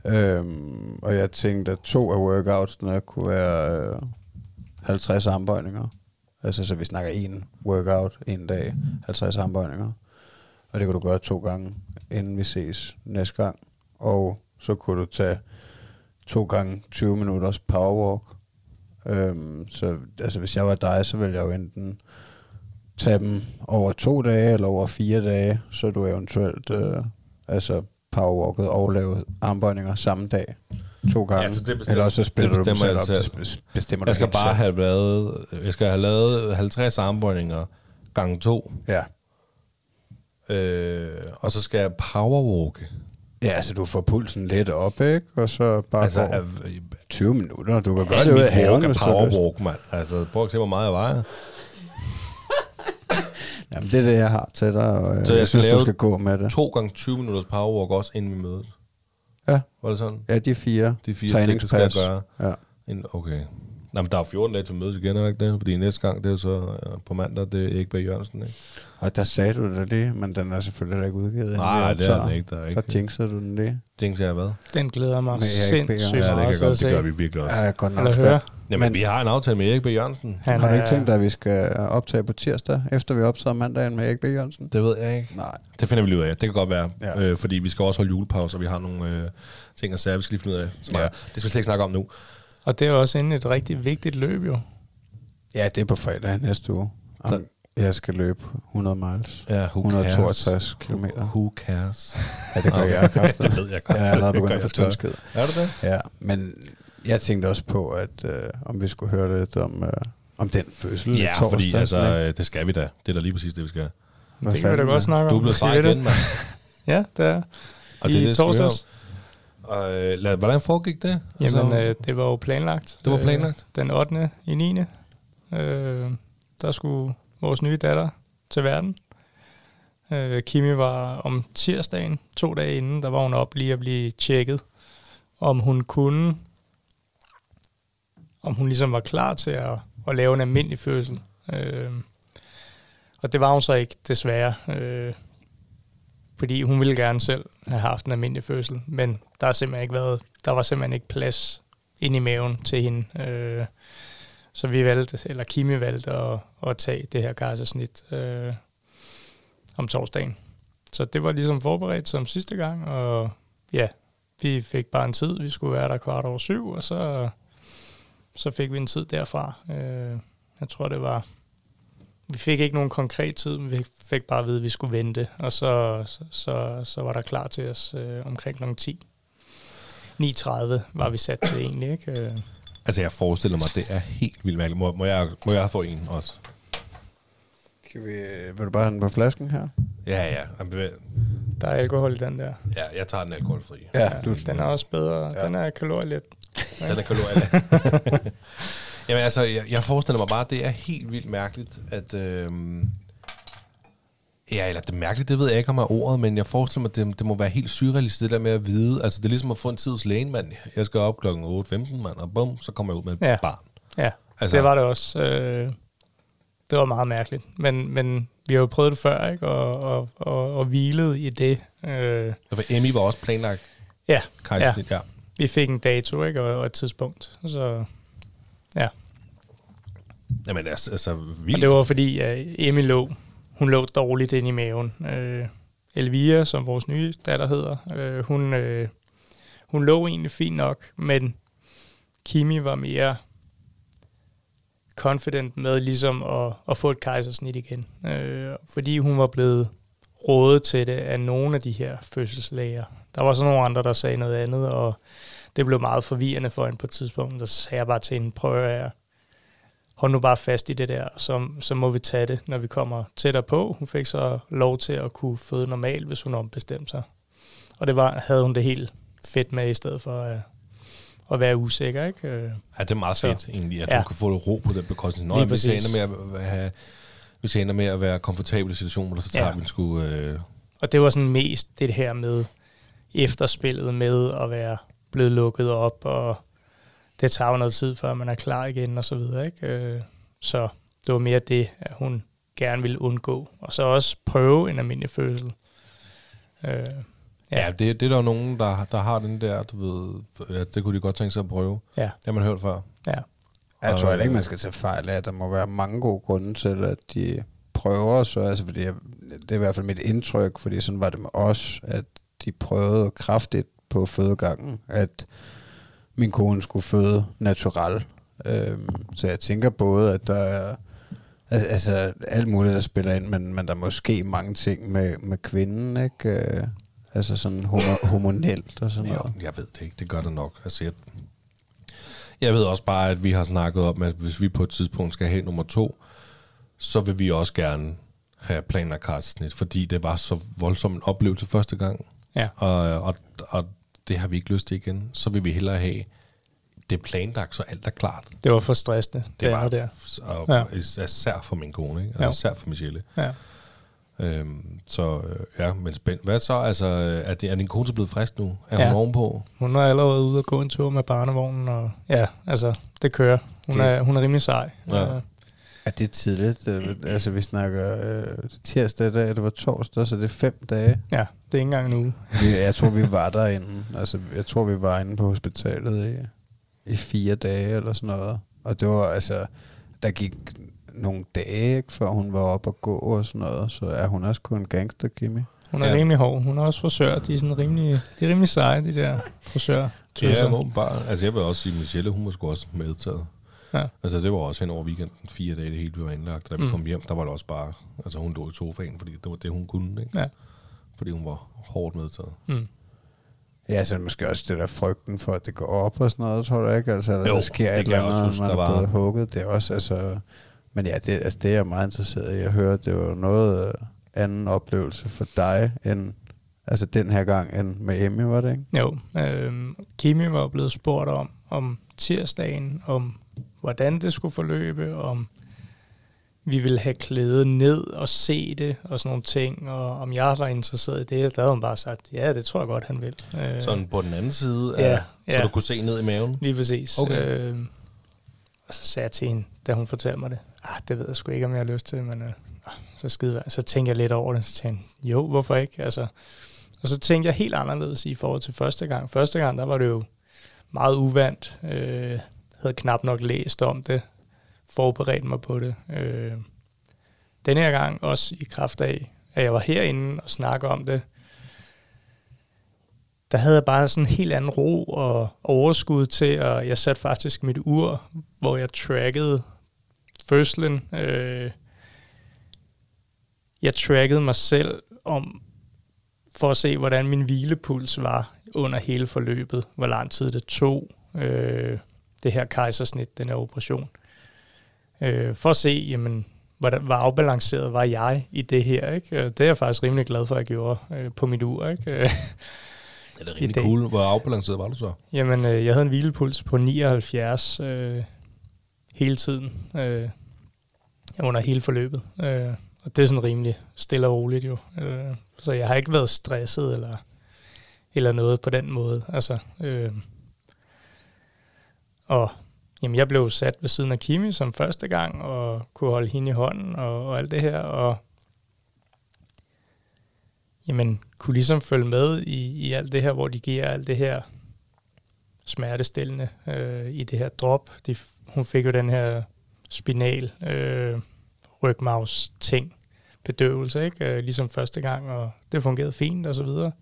Øhm, og jeg tænkte, at to af workoutsene kunne være øh, 50 armbøjninger. Altså, så vi snakker en workout en dag, 50 armbøjninger. Og det kan du gøre to gange, inden vi ses næste gang. Og så kunne du tage to gange 20 minutters powerwalk. Øhm, så altså, hvis jeg var dig, så ville jeg jo enten tage dem over to dage eller over fire dage, så du eventuelt øh, altså powerwalket og lave armbøjninger samme dag. To gange. Ja, så det bestemmer- eller så spiller det du bestemmer selv jeg op. selv. Det bes- bestemmer Jeg du skal bare selv. have lavet, jeg skal have lavet 50 armbøjninger gange to, Ja. øh, og så skal jeg powerwalke. Ja, så du får pulsen lidt op, ikke? Og så bare Altså, altså, af, 20 minutter. Du kan gøre det ud af haven, hvis du powerwalk, mand. Altså, prøv at se, hvor meget jeg vejer. (laughs) Jamen, det er det, jeg har til dig, og øh, Så jeg, jeg skal synes, lave du skal gå med det. To gange 20 minutters powerwalk også, inden vi mødes. Ja. Var det sådan? Ja, de fire. De fire ting, skal Træningspas. gøre. Ja. En, okay. Nå, men der er 14 dage til mødes igen, er der ikke det? Fordi næste gang, det er så øh, på mandag, det er Erik B. Jørgensen, ikke? Og der sagde du da det, men den er selvfølgelig ikke udgivet. inden Nej, nej, det er den ikke. Der er ikke. Så jinxer du den det. Jinx er hvad? Den glæder mig sindssygt Jørgensen. Ja, det meget kan godt, det gør vi virkelig også. Ja, godt nok. Eller høre. Jamen, Men- vi har en aftale med Erik B. Jørgensen. Han har du er- ikke tænkt dig, at vi skal optage på tirsdag, efter vi optager mandagen med Erik B. Jørgensen? Det ved jeg ikke. Nej. Det finder vi lige ud af. Det kan godt være. Ja. Øh, fordi vi skal også holde julepause, og vi har nogle øh, ting og sager, vi skal lige finde ud af. Som Ja. ja. Det skal vi slet ikke snakke om nu. Og det er også inde i et rigtig vigtigt løb jo. Ja, det er på fredag næste uge. Om jeg skal løbe 100 miles. Ja, who 162 kilometer. Who cares? Ja, det gør jeg. kraftigt. det ved jeg godt. Jeg er allerede begyndt at få tyndskid. Er det det? Ja, men jeg tænkte også på, at øh, om vi skulle høre lidt om, øh, om den fødsel. Ja, torsdags, fordi altså, ikke? øh, det skal vi da. Det er da lige præcis det, vi skal. Hvad det kan vi da godt snakke om. Du er blevet far igen, mand. (laughs) Ja, det er. Og I det er det, torsdags. Og, øh, lad, hvordan foregik det? Jamen, Altså, øh, det var jo planlagt. det var planlagt? Øh, den 8. i 9. Øh, der skulle vores nye datter til verden. Øh, Kimi var om tirsdagen, to dage inden, der var hun op lige at blive tjekket, om hun kunne, om hun ligesom var klar til at, at lave en almindelig fødsel. Øh, og det var hun så ikke, desværre. Øh, fordi hun ville gerne selv have haft en almindelig fødsel, men der har simpelthen ikke været, der var simpelthen ikke plads ind i maven til hende. Øh, så vi valgte, eller Kimi valgte at, at tage det her kejsersnit øh, om torsdagen. Så det var ligesom forberedt som sidste gang, og ja, vi fik bare en tid. Vi skulle være der kvart over syv, og så, så fik vi en tid derfra. Øh, jeg tror, det var... Vi fik ikke nogen konkret tid, men vi fik bare at vide, at vi skulle vente, og så, så, så, så var der klar til os øh, omkring kl. 10. 9.30 var vi sat til egentlig, ikke? Øh, Øh, Altså, jeg forestiller mig, det er helt vildt mærkeligt. Må, må, jeg, må jeg få en også? Skal vi, øh, vil du bare have den på flasken her? Ja, ja. Der er alkohol i den der. Ja, jeg tager den alkoholfri. Ja, du, den er også bedre. Ja. Ja. Den er kalorielet. Den er kalorier. (laughs) Jamen altså, jeg, jeg forestiller mig bare, det er helt vildt mærkeligt, at... Øhm, ja, eller det er mærkeligt, det ved jeg ikke om er ordet, men jeg forestiller mig, det, det må være helt surrealistisk, det der med at vide. Altså, det er ligesom at få en tid hos lægen, mand. Jeg skal op klokken 8.15, mand, og bum, så kommer jeg ud med et Ja. barn. Ja, Altså- det var det også. Øh, det var meget mærkeligt. Men, men vi har jo prøvet det før, ikke? Og, og, og, og hvilet i det. Øh, For Emmy var også planlagt ja, kejsersnit, ja. vi fik en dato, ikke? Og, og et tidspunkt. Så, ja. Jamen altså, altså Og vildt. det var fordi, at Emil lå, hun lå dårligt ind i maven. Øh, Elvira, som vores nye datter hedder, øh, hun, øh, hun lå egentlig fint nok, men Kimi var mere confident med ligesom at, at få et kejsersnit igen. Øh, fordi hun var blevet rådet til det af nogle af de her fødselslæger. Der var så nogle andre, der sagde noget andet, og det blev meget forvirrende for hende på et tidspunkt. Så sagde jeg bare til hende, prøv at hold nu bare fast i det der, så, så må vi tage det, når vi kommer tættere på. Hun fik så lov til at kunne føde normalt, hvis hun ombestemte sig. Og det var, havde hun det helt fedt med, i stedet for at, at være usikker. Ikke? Øh, Ja, det er meget Så- fedt egentlig, at ja. du kan få ro på den bekostning. Nå, hvis jeg ender med at have, hvis jeg ender med at være komfortabel i situationen, så tager ja. vi sgu... Øh, Og det var sådan mest det her med efterspillet med at være blevet lukket op, og det tager jo noget tid, før man er klar igen, og så videre. Ikke? Øh, Så det var mere det, at hun gerne ville undgå. Og så også prøve en almindelig fødsel. Øh, ja, Ja. det, det er der jo nogen, der, der har den der, du ved, ja, det kunne de godt tænke sig at prøve. Ja. Det har man hørt før. Ja. Jeg tror Og- heller ikke, man skal tage fejl af, at der må være mange gode grunde til, at de prøver så, altså fordi jeg, det er i hvert fald mit indtryk, fordi sådan var det med os, at de prøvede kraftigt på fødegangen, at min kone skulle føde natural. Øhm, så jeg tænker både, at der er altså, altså alt muligt, der spiller ind, men, men der er måske mange ting med, med kvinden, ikke? Øh, altså sådan homo, hormonelt og sådan Ja, noget. jeg ved det ikke, det gør det nok. Altså, jeg, jeg ved også bare, at vi har snakket om, at hvis vi på et tidspunkt skal have nummer to, så vil vi også gerne have planlagt kejsersnit, fordi det var så voldsom en oplevelse første gang, Ja. og, og, og det har vi ikke lyst til igen. Så vil vi hellere have det planlagt, så alt er klart. Det var for stressende, det, Det var der. Og Ja. ja. især for min kone, ikke? Altså, især for Michelle. Ja. Øhm, så øh, ja, men spændt. Hvad så? Altså, er, det, er din kone så blevet frisk nu? Er Ja. hun ovenpå? Hun er allerede ude og gå en tur med barnevognen, og ja, altså, det kører. Hun, Det- er, hun er rimelig sej. Ja. Øh, Er det tidligt? Øh, Altså, vi snakker øh, tirsdag i dag, det var torsdag, så det er fem dage. ja, det er ikke engang en uge. Jeg tror, vi var derinde. Altså, jeg tror, vi var inde på hospitalet i, i fire dage eller sådan noget. Og det var altså, der gik nogle dage, ikke, før hun var oppe og gå og sådan noget. Så er hun også kun en gangster, Kimi. Hun er Ja. ja. rimelig hård. Hun er også frisør. De er sådan rimelig, de er rimelig seje, de der frisør. Ja, åbenbart. Altså, jeg vil også sige, at Michelle, hun var sgu også medtaget. Ja. Altså, det var også hen over weekenden, fire dage det hele, vi var indlagt. Da vi Mm. kom hjem, der var det også bare, altså hun lå i sofaen, fordi det var det, hun kunne, ikke? Ja. Fordi hun var hårdt medtaget. Mm. Ja, så måske også det der frygten for, at det går op og sådan noget, tror du ikke? Altså, at Jo, der sker det et eller andet, huske, man der er var- hugget. Det er også, altså... Men ja, det, altså, det er jeg meget interesseret i at høre. Det var noget øh, anden oplevelse for dig, end, altså den her gang, end med Emmy, var det ikke? Jo, øh, Kimi var blevet spurgt om, om tirsdagen, om hvordan det skulle forløbe, om vi ville have klædet ned og se det og sådan nogle ting, og om jeg var interesseret i det, der havde hun bare sagt, ja, det tror jeg godt, han vil. Øh, Sådan på den anden side, Ja, af, så ja. du kunne se ned i maven. Lige præcis. Okay. Øh, og så sagde jeg til hende, da hun fortalte mig det, ah, det ved jeg sgu ikke, om jeg har lyst til, men øh, ah, så skide Så tænkte jeg lidt over det, så tænkte jeg, jo, hvorfor ikke? Altså, og så tænkte jeg helt anderledes i forhold til første gang. Første gang, der var det jo meget uvandt. Øh, havde knap nok læst om det, forberedt mig på det. Øh, den her gang også i kraft af, at jeg var herinde og snakke om det, der havde jeg bare sådan en helt anden ro og overskud til, og jeg satte faktisk mit ur, hvor jeg trackede fødslen. Øh, jeg trackede mig selv om, for at se, hvordan min hvilepuls var under hele forløbet, hvor lang tid det tog, øh, det her kejsersnit, den her operation. Øh, for at se, jamen, hvordan, hvor afbalanceret var jeg i det her. Ikke? Øh, Det er jeg faktisk rimelig glad for, at jeg gjorde øh, på mit ur. Ikke? Det er rigtig dag. cool. Hvor afbalanceret var du så? Jamen, øh, jeg havde en hvilepuls på 79 øh, hele tiden, øh, under hele forløbet. Øh, og det er sådan rimelig stille og roligt jo. Øh, så jeg har ikke været stresset eller, eller noget på den måde. Altså, øh, og jamen, jeg blev sat ved siden af Kimi som første gang, og kunne holde hende i hånden og, og alt det her, og jamen, kunne ligesom følge med i, i alt det her, hvor de giver alt det her smertestillende øh, i det her drop. De, hun fik jo den her spinal øh, rygmavs ting bedøvelse, ikke? Øh, ligesom første gang, og det fungerede fint og så videre.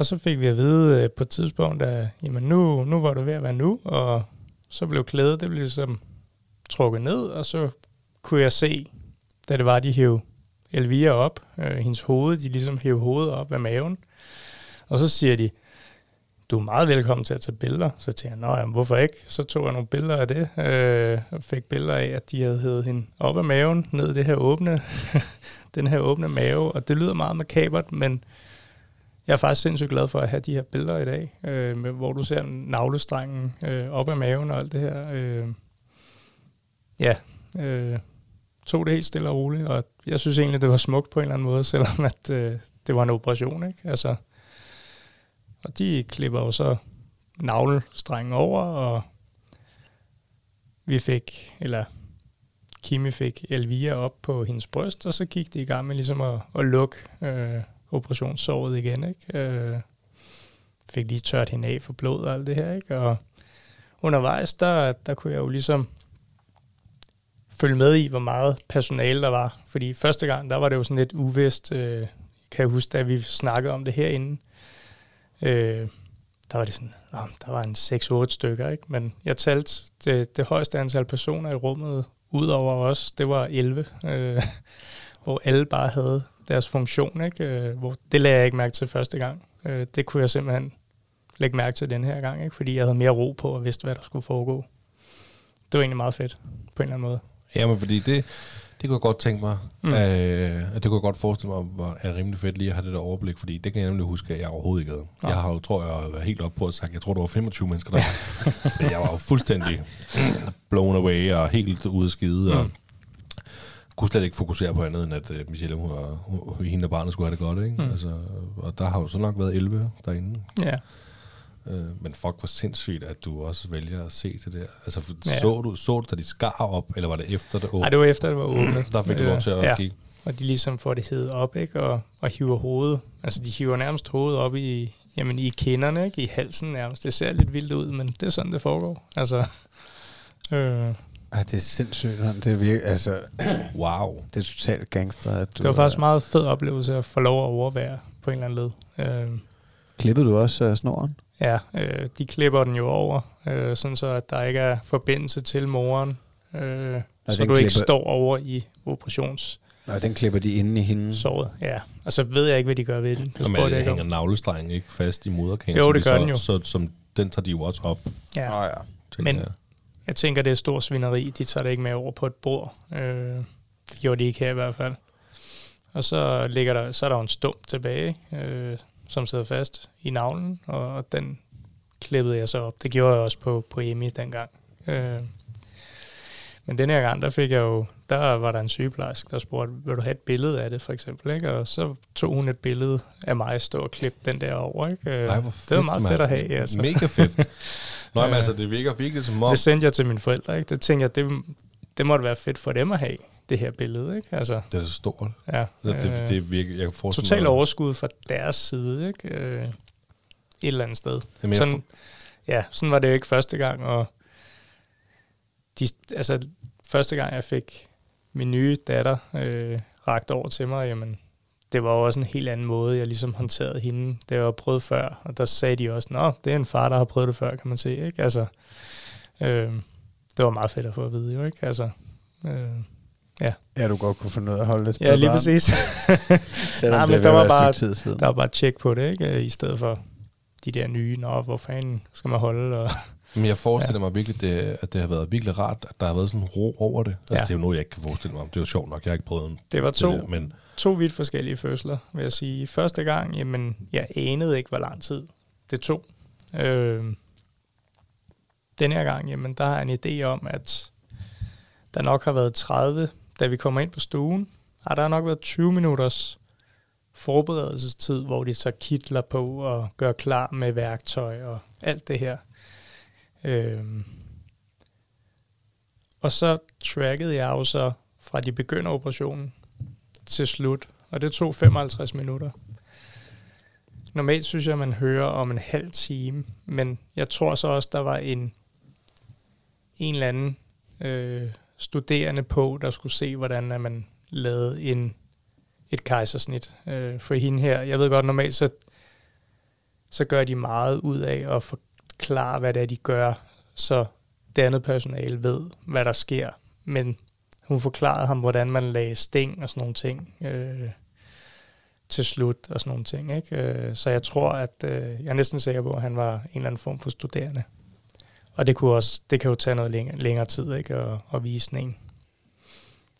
Og så fik vi at vide øh, på et tidspunkt, at jamen nu, nu var du ved at være nu, og så blev klædet, det blev ligesom trukket ned, og så kunne jeg se, da det var, de hævde Elvira op, øh, hendes hoved, de ligesom hævde hovedet op af maven, og så siger de, du er meget velkommen til at tage billeder. Så tænkte jeg, nå jamen, hvorfor ikke? Så tog jeg nogle billeder af det, øh, og fik billeder af, at de havde hævet hende op af maven, ned i det her åbne, (laughs) den her åbne mave, og det lyder meget makabert, men jeg er faktisk sindssygt glad for at have de her billeder i dag, øh, med, hvor du ser navlestrengen øh, op af maven og alt det her. Øh, ja, øh, tog det helt stille og roligt, og jeg synes egentlig, det var smukt på en eller anden måde, (laughs) selvom at, øh, det var en operation, ikke? Altså, og de klipper jo så navlestrengen over, og vi fik, eller Kimi fik Elvira op på hendes bryst, og så gik de i gang med ligesom at, at lukke øh, operationssåret igen, ikke? Øh, fik lige tørt hende af for blod og alt det her, ikke? Og undervejs, der, der kunne jeg jo ligesom følge med i, hvor meget personale der var. Fordi første gang, der var det jo sådan lidt uvist, øh, kan jeg huske, da vi snakkede om det herinde, øh, der var det sådan, Nå, der var en 6-8 stykker, ikke? Men jeg talte det, det højeste antal personer i rummet, ud over os, det var 11, øh, (laughs) hvor alle bare havde deres funktion, ikke? Øh, hvor det lagde jeg ikke mærke til første gang. Øh, det kunne jeg simpelthen lægge mærke til den her gang, ikke? Fordi jeg havde mere ro på og vidste, hvad der skulle foregå. Det var egentlig meget fedt, på en eller anden måde. Jamen, fordi det, det kunne jeg godt tænke mig. Mm. Øh, at det kunne jeg godt forestille mig, hvor er rimelig fedt lige at have det der overblik, fordi det kan jeg nemlig huske, at jeg overhovedet ikke havde. Nå. Jeg har jo, tror jeg, været helt op på at sagt, jeg tror, der var 25 mennesker der. (laughs) fordi jeg var jo fuldstændig blown away og helt ude af skide. Og Mm. Kunne slet ikke fokusere på andet, end at uh, Michelle, hun, var, hun, hende og barnet skulle have det godt, ikke? Mm. Altså, og der har jo så nok været 11 derinde. Ja. Øh, men fuck, hvor sindssygt, at du også vælger at se det der. Altså, ja. Ja. så, du, så du, da de skar op, eller var det efter det åbnede? Nej, det var efter, det var åbnet. (clears throat) Der fik du lov til at ja. kigge. Og de ligesom får det hævet op, ikke? Og, og hiver hovedet. Altså, de hiver nærmest hovedet op i, jamen, i kinderne, ikke? I halsen nærmest. Det ser lidt vildt ud, men det er sådan, det foregår. Altså, øh, Ej, det er sindssygt, mand. det er virkelig, altså, Wow. det er totalt gangster, at du... det var faktisk øh, meget fed oplevelse at få lov at overvære på en eller anden led. Øh, Klippede du også uh, snoren? Ja, øh, de klipper den jo over, øh, sådan så at der ikke er forbindelse til moren, øh, så du ikke klipper- står over i operationssåret. Nej, den klipper de inde i hende. Ja, og så ved jeg ikke, hvad de gør ved den. Det Jamen, ikke hænger om. navlestrengen ikke fast i moderkagen? Jo, så det de gør så, den jo. Så, som, den tager de jo også op. Ja, ja. tænker Men- jeg jeg tænker, det er stor svineri. De tager det ikke med over på et bord. Øh, det gjorde de ikke her i hvert fald. Og så, ligger der, så er der jo en stump tilbage, øh, som sidder fast i navlen, og den klippede jeg så op. Det gjorde jeg også på, på Emmy dengang. Øh, men den her gang, der fik jeg jo, der var der en sygeplejerske, der spurgte, vil du have et billede af det, for eksempel, ikke? Og så tog hun et billede af mig stå og klippe den der over, ikke? Øh, Ej, hvor det var meget mand. fedt at have, altså. Mega fedt. (laughs) Nå, men Øh. altså, det virker virkelig som om... Det sendte jeg til mine forældre, ikke? Det tænkte jeg, det, det måtte være fedt for dem at have, det her billede, ikke? Altså, Det er så stort. ja. Det, det, øh, det er virkelig... Jeg kan forestille Total mig- overskud fra deres side, ikke? Øh, et eller andet sted. Jamen, sådan, ja, sådan var det jo ikke første gang, og de, altså, første gang jeg fik min nye datter øh, ragt over til mig, jamen, det var jo også en helt anden måde, jeg ligesom håndterede hende. Det var prøvet før, og der sagde de også, nå, det er en far, der har prøvet det før, kan man se, ikke? Altså, øh, det var meget fedt at få at vide, jo, ikke? Altså, øh, Ja, du godt kunne finde ud af at holde det. ja, lige præcis. (laughs) Selvom Nej, det men er der var bare- tid siden. Der var bare tjek på det, ikke? Øh, I stedet for de der nye, nå, hvor fanden skal man holde? Og, Men jeg forestiller ja. mig virkelig, det, at det har været virkelig rart, at der har været sådan ro over det. Altså, Ja. det er jo noget, jeg ikke kan forestille mig om. Det er jo sjovt nok, jeg har ikke prøvet det var det to, der, men to vidt forskellige fødsler, vil jeg sige. Første gang, jamen, jeg anede ikke, hvor lang tid det tog. Øh, den her gang, jamen, der har jeg en idé om, at der nok har været 30, da vi kommer ind på stuen. Har der har nok været 20 minutters forberedelsestid, hvor de så kitler på og gør klar med værktøj og alt det her. Øhm. Og så trackede jeg jo så fra de begynder operationen til slut, og det tog 55 minutter. Normalt synes jeg, man hører om en halv time, men jeg tror så også, der var en, en eller anden øh, studerende på, der skulle se, hvordan at man lavede en, et kejsersnit øh, for hende her. Jeg ved godt, normalt så, så gør de meget ud af at forklare, hvad det er, de gør, så det andet personale ved, hvad der sker. Men hun forklarede ham, hvordan man lagde sting og sådan nogle ting øh, til slut og sådan nogle ting. Ikke? Øh, så jeg tror, at øh, jeg er næsten sikker på, at han var en eller anden form for studerende. Og det, kunne også, det kan jo tage noget længere, længere tid ikke? At, at vise en.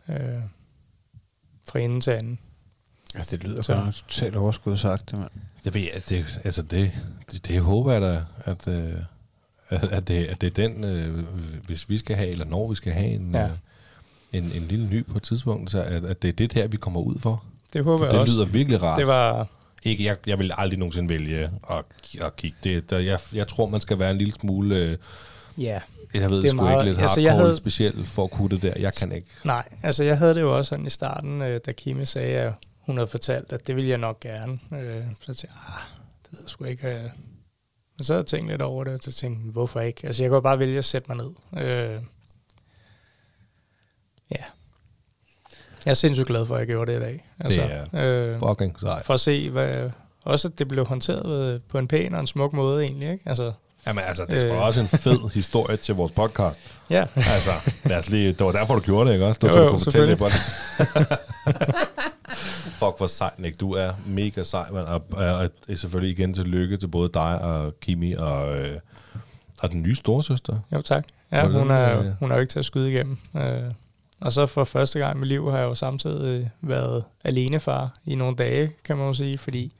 Øh, fra ende til anden. Altså, det lyder Så- bare totalt overskud sagt, det, mand. Det, ved jeg, det, altså det, det, det håber jeg da, at, øh, at, at, det, at det er den, øh, hvis vi skal have, eller når vi skal have en, Ja. ja. en, en lille ny på et tidspunkt, så at, at det er det her, vi kommer ud for. Det håber For jeg det også. lyder virkelig rart. Det var, Ikke, jeg, jeg vil aldrig nogensinde vælge at, at kigge. Det, der, jeg, jeg tror, man skal være en lille smule... Øh, ja, jeg ved Det det er sgu meget- ikke lidt altså, jeg havde- havde... specielt for at kunne det der. Jeg kan ikke. Nej, altså jeg havde det jo også sådan i starten, øh, da Kimi sagde, at hun havde fortalt, at det ville jeg nok gerne. Øh, så tænkte jeg, ah, det ved jeg sgu ikke. Øh. Men så havde jeg tænkt lidt over det, og så tænkte jeg, hvorfor ikke? Altså jeg kunne bare vælge at sætte mig ned. Øh, ja. Jeg er sindssygt glad for, at jeg gjorde det i dag. Altså, Det øh, Fucking sej. for at se, hvad, også at det blev håndteret på en pæn og en smuk måde egentlig. Ikke? Altså, Jamen altså, det er Øh. også en fed (laughs) historie til vores podcast. ja, Altså, lad os lige, det var derfor, du gjorde det, ikke også? Du, Jo, jo, kunne fortælle det på (laughs) Fuck, hvor sej, Nick. Du er mega sej, man. Og, og, og selvfølgelig igen tillykke til både dig og Kimi og, øh, og den nye storesøster. Jo, tak. Ja, Hvordan, hun er, øh, hun er jo ikke til at skyde igennem. Øh, og så for første gang i mit liv har jeg jo samtidig været alenefar i nogle dage, kan man jo sige, fordi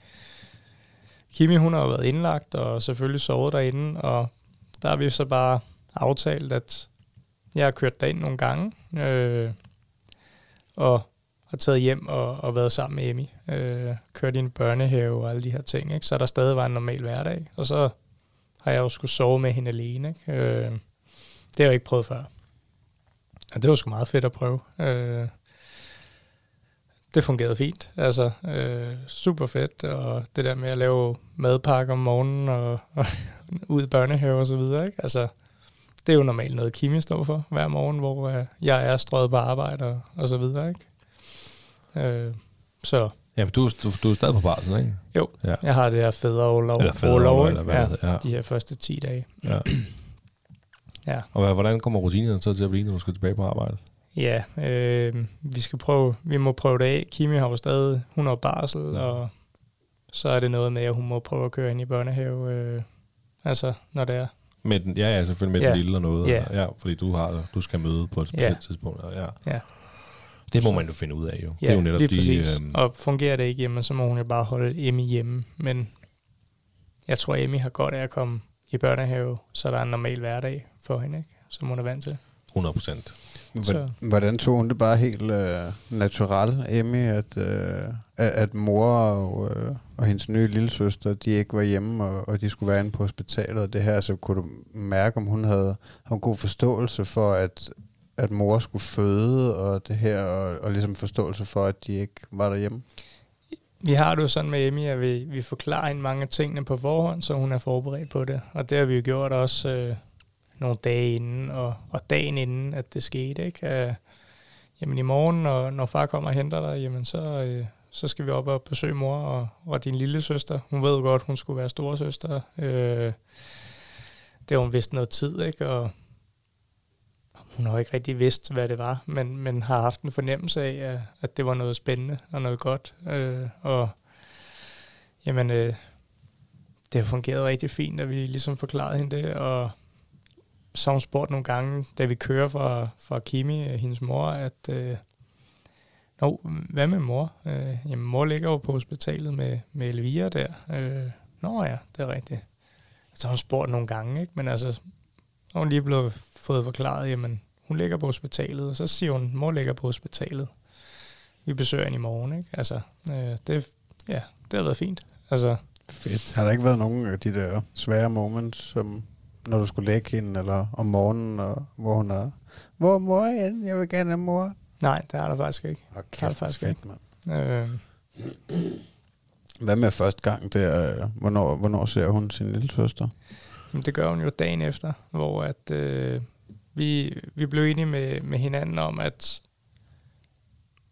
Kimi, hun har jo været indlagt og selvfølgelig sovet derinde, og der har vi så bare aftalt, at jeg har kørt derind nogle gange, øh, og har taget hjem og, og været sammen med Emmy. Øh, kørt i en børnehave og alle de her ting. Ikke? Så der stadig var en normal hverdag. Og så har jeg jo skulle sove med hende alene. Ikke? Øh, det har jeg ikke prøvet før. Og det var sgu meget fedt at prøve. Øh, det fungerede fint. Altså, øh, super fedt. Og det der med at lave madpakke om morgenen og, og (laughs) ud i børnehave og så videre. Ikke? Altså, det er jo normalt noget, Kimi står for hver morgen, hvor øh, jeg er strøget på arbejde og, og så videre. Ikke? Øh, så Ja, men du, du, du er stadig på barsel, ikke? jo, Ja. jeg har det her fædreoverlov, Eller fædreorlov, orlov, eller hvad ja, det ja. de her første 10 dage. Ja. (clears throat) Ja. Og hvordan kommer rutinerne så til at blive, når du skal tilbage på arbejde? Ja, øh, vi skal prøve, vi må prøve det af. Kimi har jo stadig 100 barsel, og så er det noget med, at hun må prøve at køre hende i børnehave, øh, altså når det er. Med den, ja, ja, selvfølgelig med Ja. den lille og noget. Ja. Ja, fordi du har du skal møde på et specielt Ja. tidspunkt. Og ja. Ja. Det må man jo finde ud af, jo. Ja, det er jo netop lige de... præcis. øhm, Og fungerer det ikke hjemme, så må hun jo bare holde Emmy hjemme. Men jeg tror, Emmy har godt af at komme i børnehave, så der er en normal hverdag for hende, ikke? som hun er vant til. 100 procent. Så- Hvordan tog hun det bare helt øh, natural, Emmy, at, øh, at, mor og, øh, og hendes nye lillesøster, de ikke var hjemme, og, og de skulle være inde på hospitalet og det her, så kunne du mærke, om hun havde, havde en god forståelse for, at, at mor skulle føde og det her, og, og ligesom forståelse for, at de ikke var derhjemme? Vi har det jo sådan med Emmy, at vi, vi forklarer hende mange af tingene på forhånd, så hun er forberedt på det. Og det har vi jo gjort også øh, nogle dage inden, og, og dagen inden, at det skete. Ikke? Øh, jamen i morgen, når, når far kommer og henter dig, jamen så, øh, så skal vi op og besøge mor og, og din lille søster. Hun ved jo godt, hun skulle være storesøster. Øh, det har hun vidst noget tid, ikke? Og hun har jo ikke rigtig vidst, hvad det var, men, men har haft en fornemmelse af, at, at det var noget spændende og noget godt. Øh, og jamen, øh, det har fungeret rigtig fint, at vi ligesom forklarede hende det, og så har hun spurgt nogle gange, da vi kører fra, fra Kimi, øh, hendes mor, at øh, Nå, hvad med mor? Øh, jamen, mor ligger jo på hospitalet med, med Elvira der. Øh, Nå ja, det er rigtigt. Så har hun spurgt nogle gange, ikke? Men altså, så har hun lige blevet fået forklaret, jamen, hun ligger på hospitalet, og så siger hun, mor ligger på hospitalet. Vi besøger hende i morgen, ikke? Altså, øh, det, ja, det har været fint. Altså, Fedt. Har der ikke været nogen af de der svære moments, som når du skulle lægge hende, eller om morgenen, og, hvor hun er, hvor er mor hen? Jeg vil gerne have mor. nej, det har der faktisk ikke. Okay, Har det faktisk fedt, mand. Øh, Hvad med første gang der? Hvornår, hvornår ser hun sin lille søster? Jamen, det gør hun jo dagen efter, hvor at, øh, vi, vi blev enige med, med hinanden om, at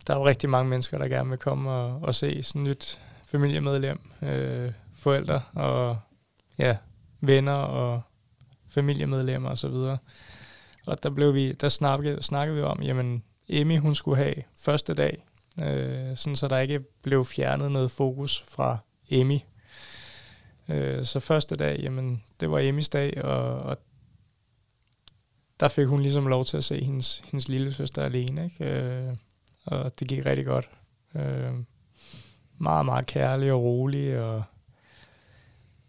der er jo rigtig mange mennesker, der gerne vil komme og, og se sådan et nyt familiemedlem, øh, forældre og ja, venner og familiemedlemmer osv. Og, og der blev vi, der snakkede, snakkede vi om, jamen Emmy, hun skulle have første dag, øh, sådan så der ikke blev fjernet noget fokus fra Emmy. Øh, så første dag, jamen, det var Emmys dag, og, og der fik hun ligesom lov til at se hendes, hendes lille søster alene, ikke? Øh, og det gik rigtig godt. Øh, meget, meget kærlig og rolig, og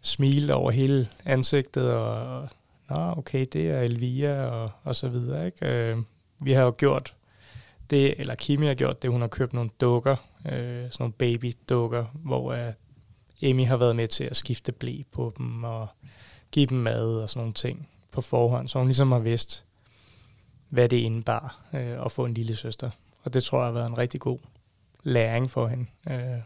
smilte over hele ansigtet, og, nå, okay, det er Elvira, og, og så videre, ikke? Øh, vi har jo gjort det, eller Kimi har gjort det, hun har købt nogle dukker, øh, sådan nogle baby-dukker, hvor øh, Emmy har været med til at skifte blæ på dem, og give dem mad og sådan nogle ting på forhånd, så hun ligesom har vidst, hvad det indebar øh, at få en lille søster. Og det tror jeg har været en rigtig god læring for hende. Øh,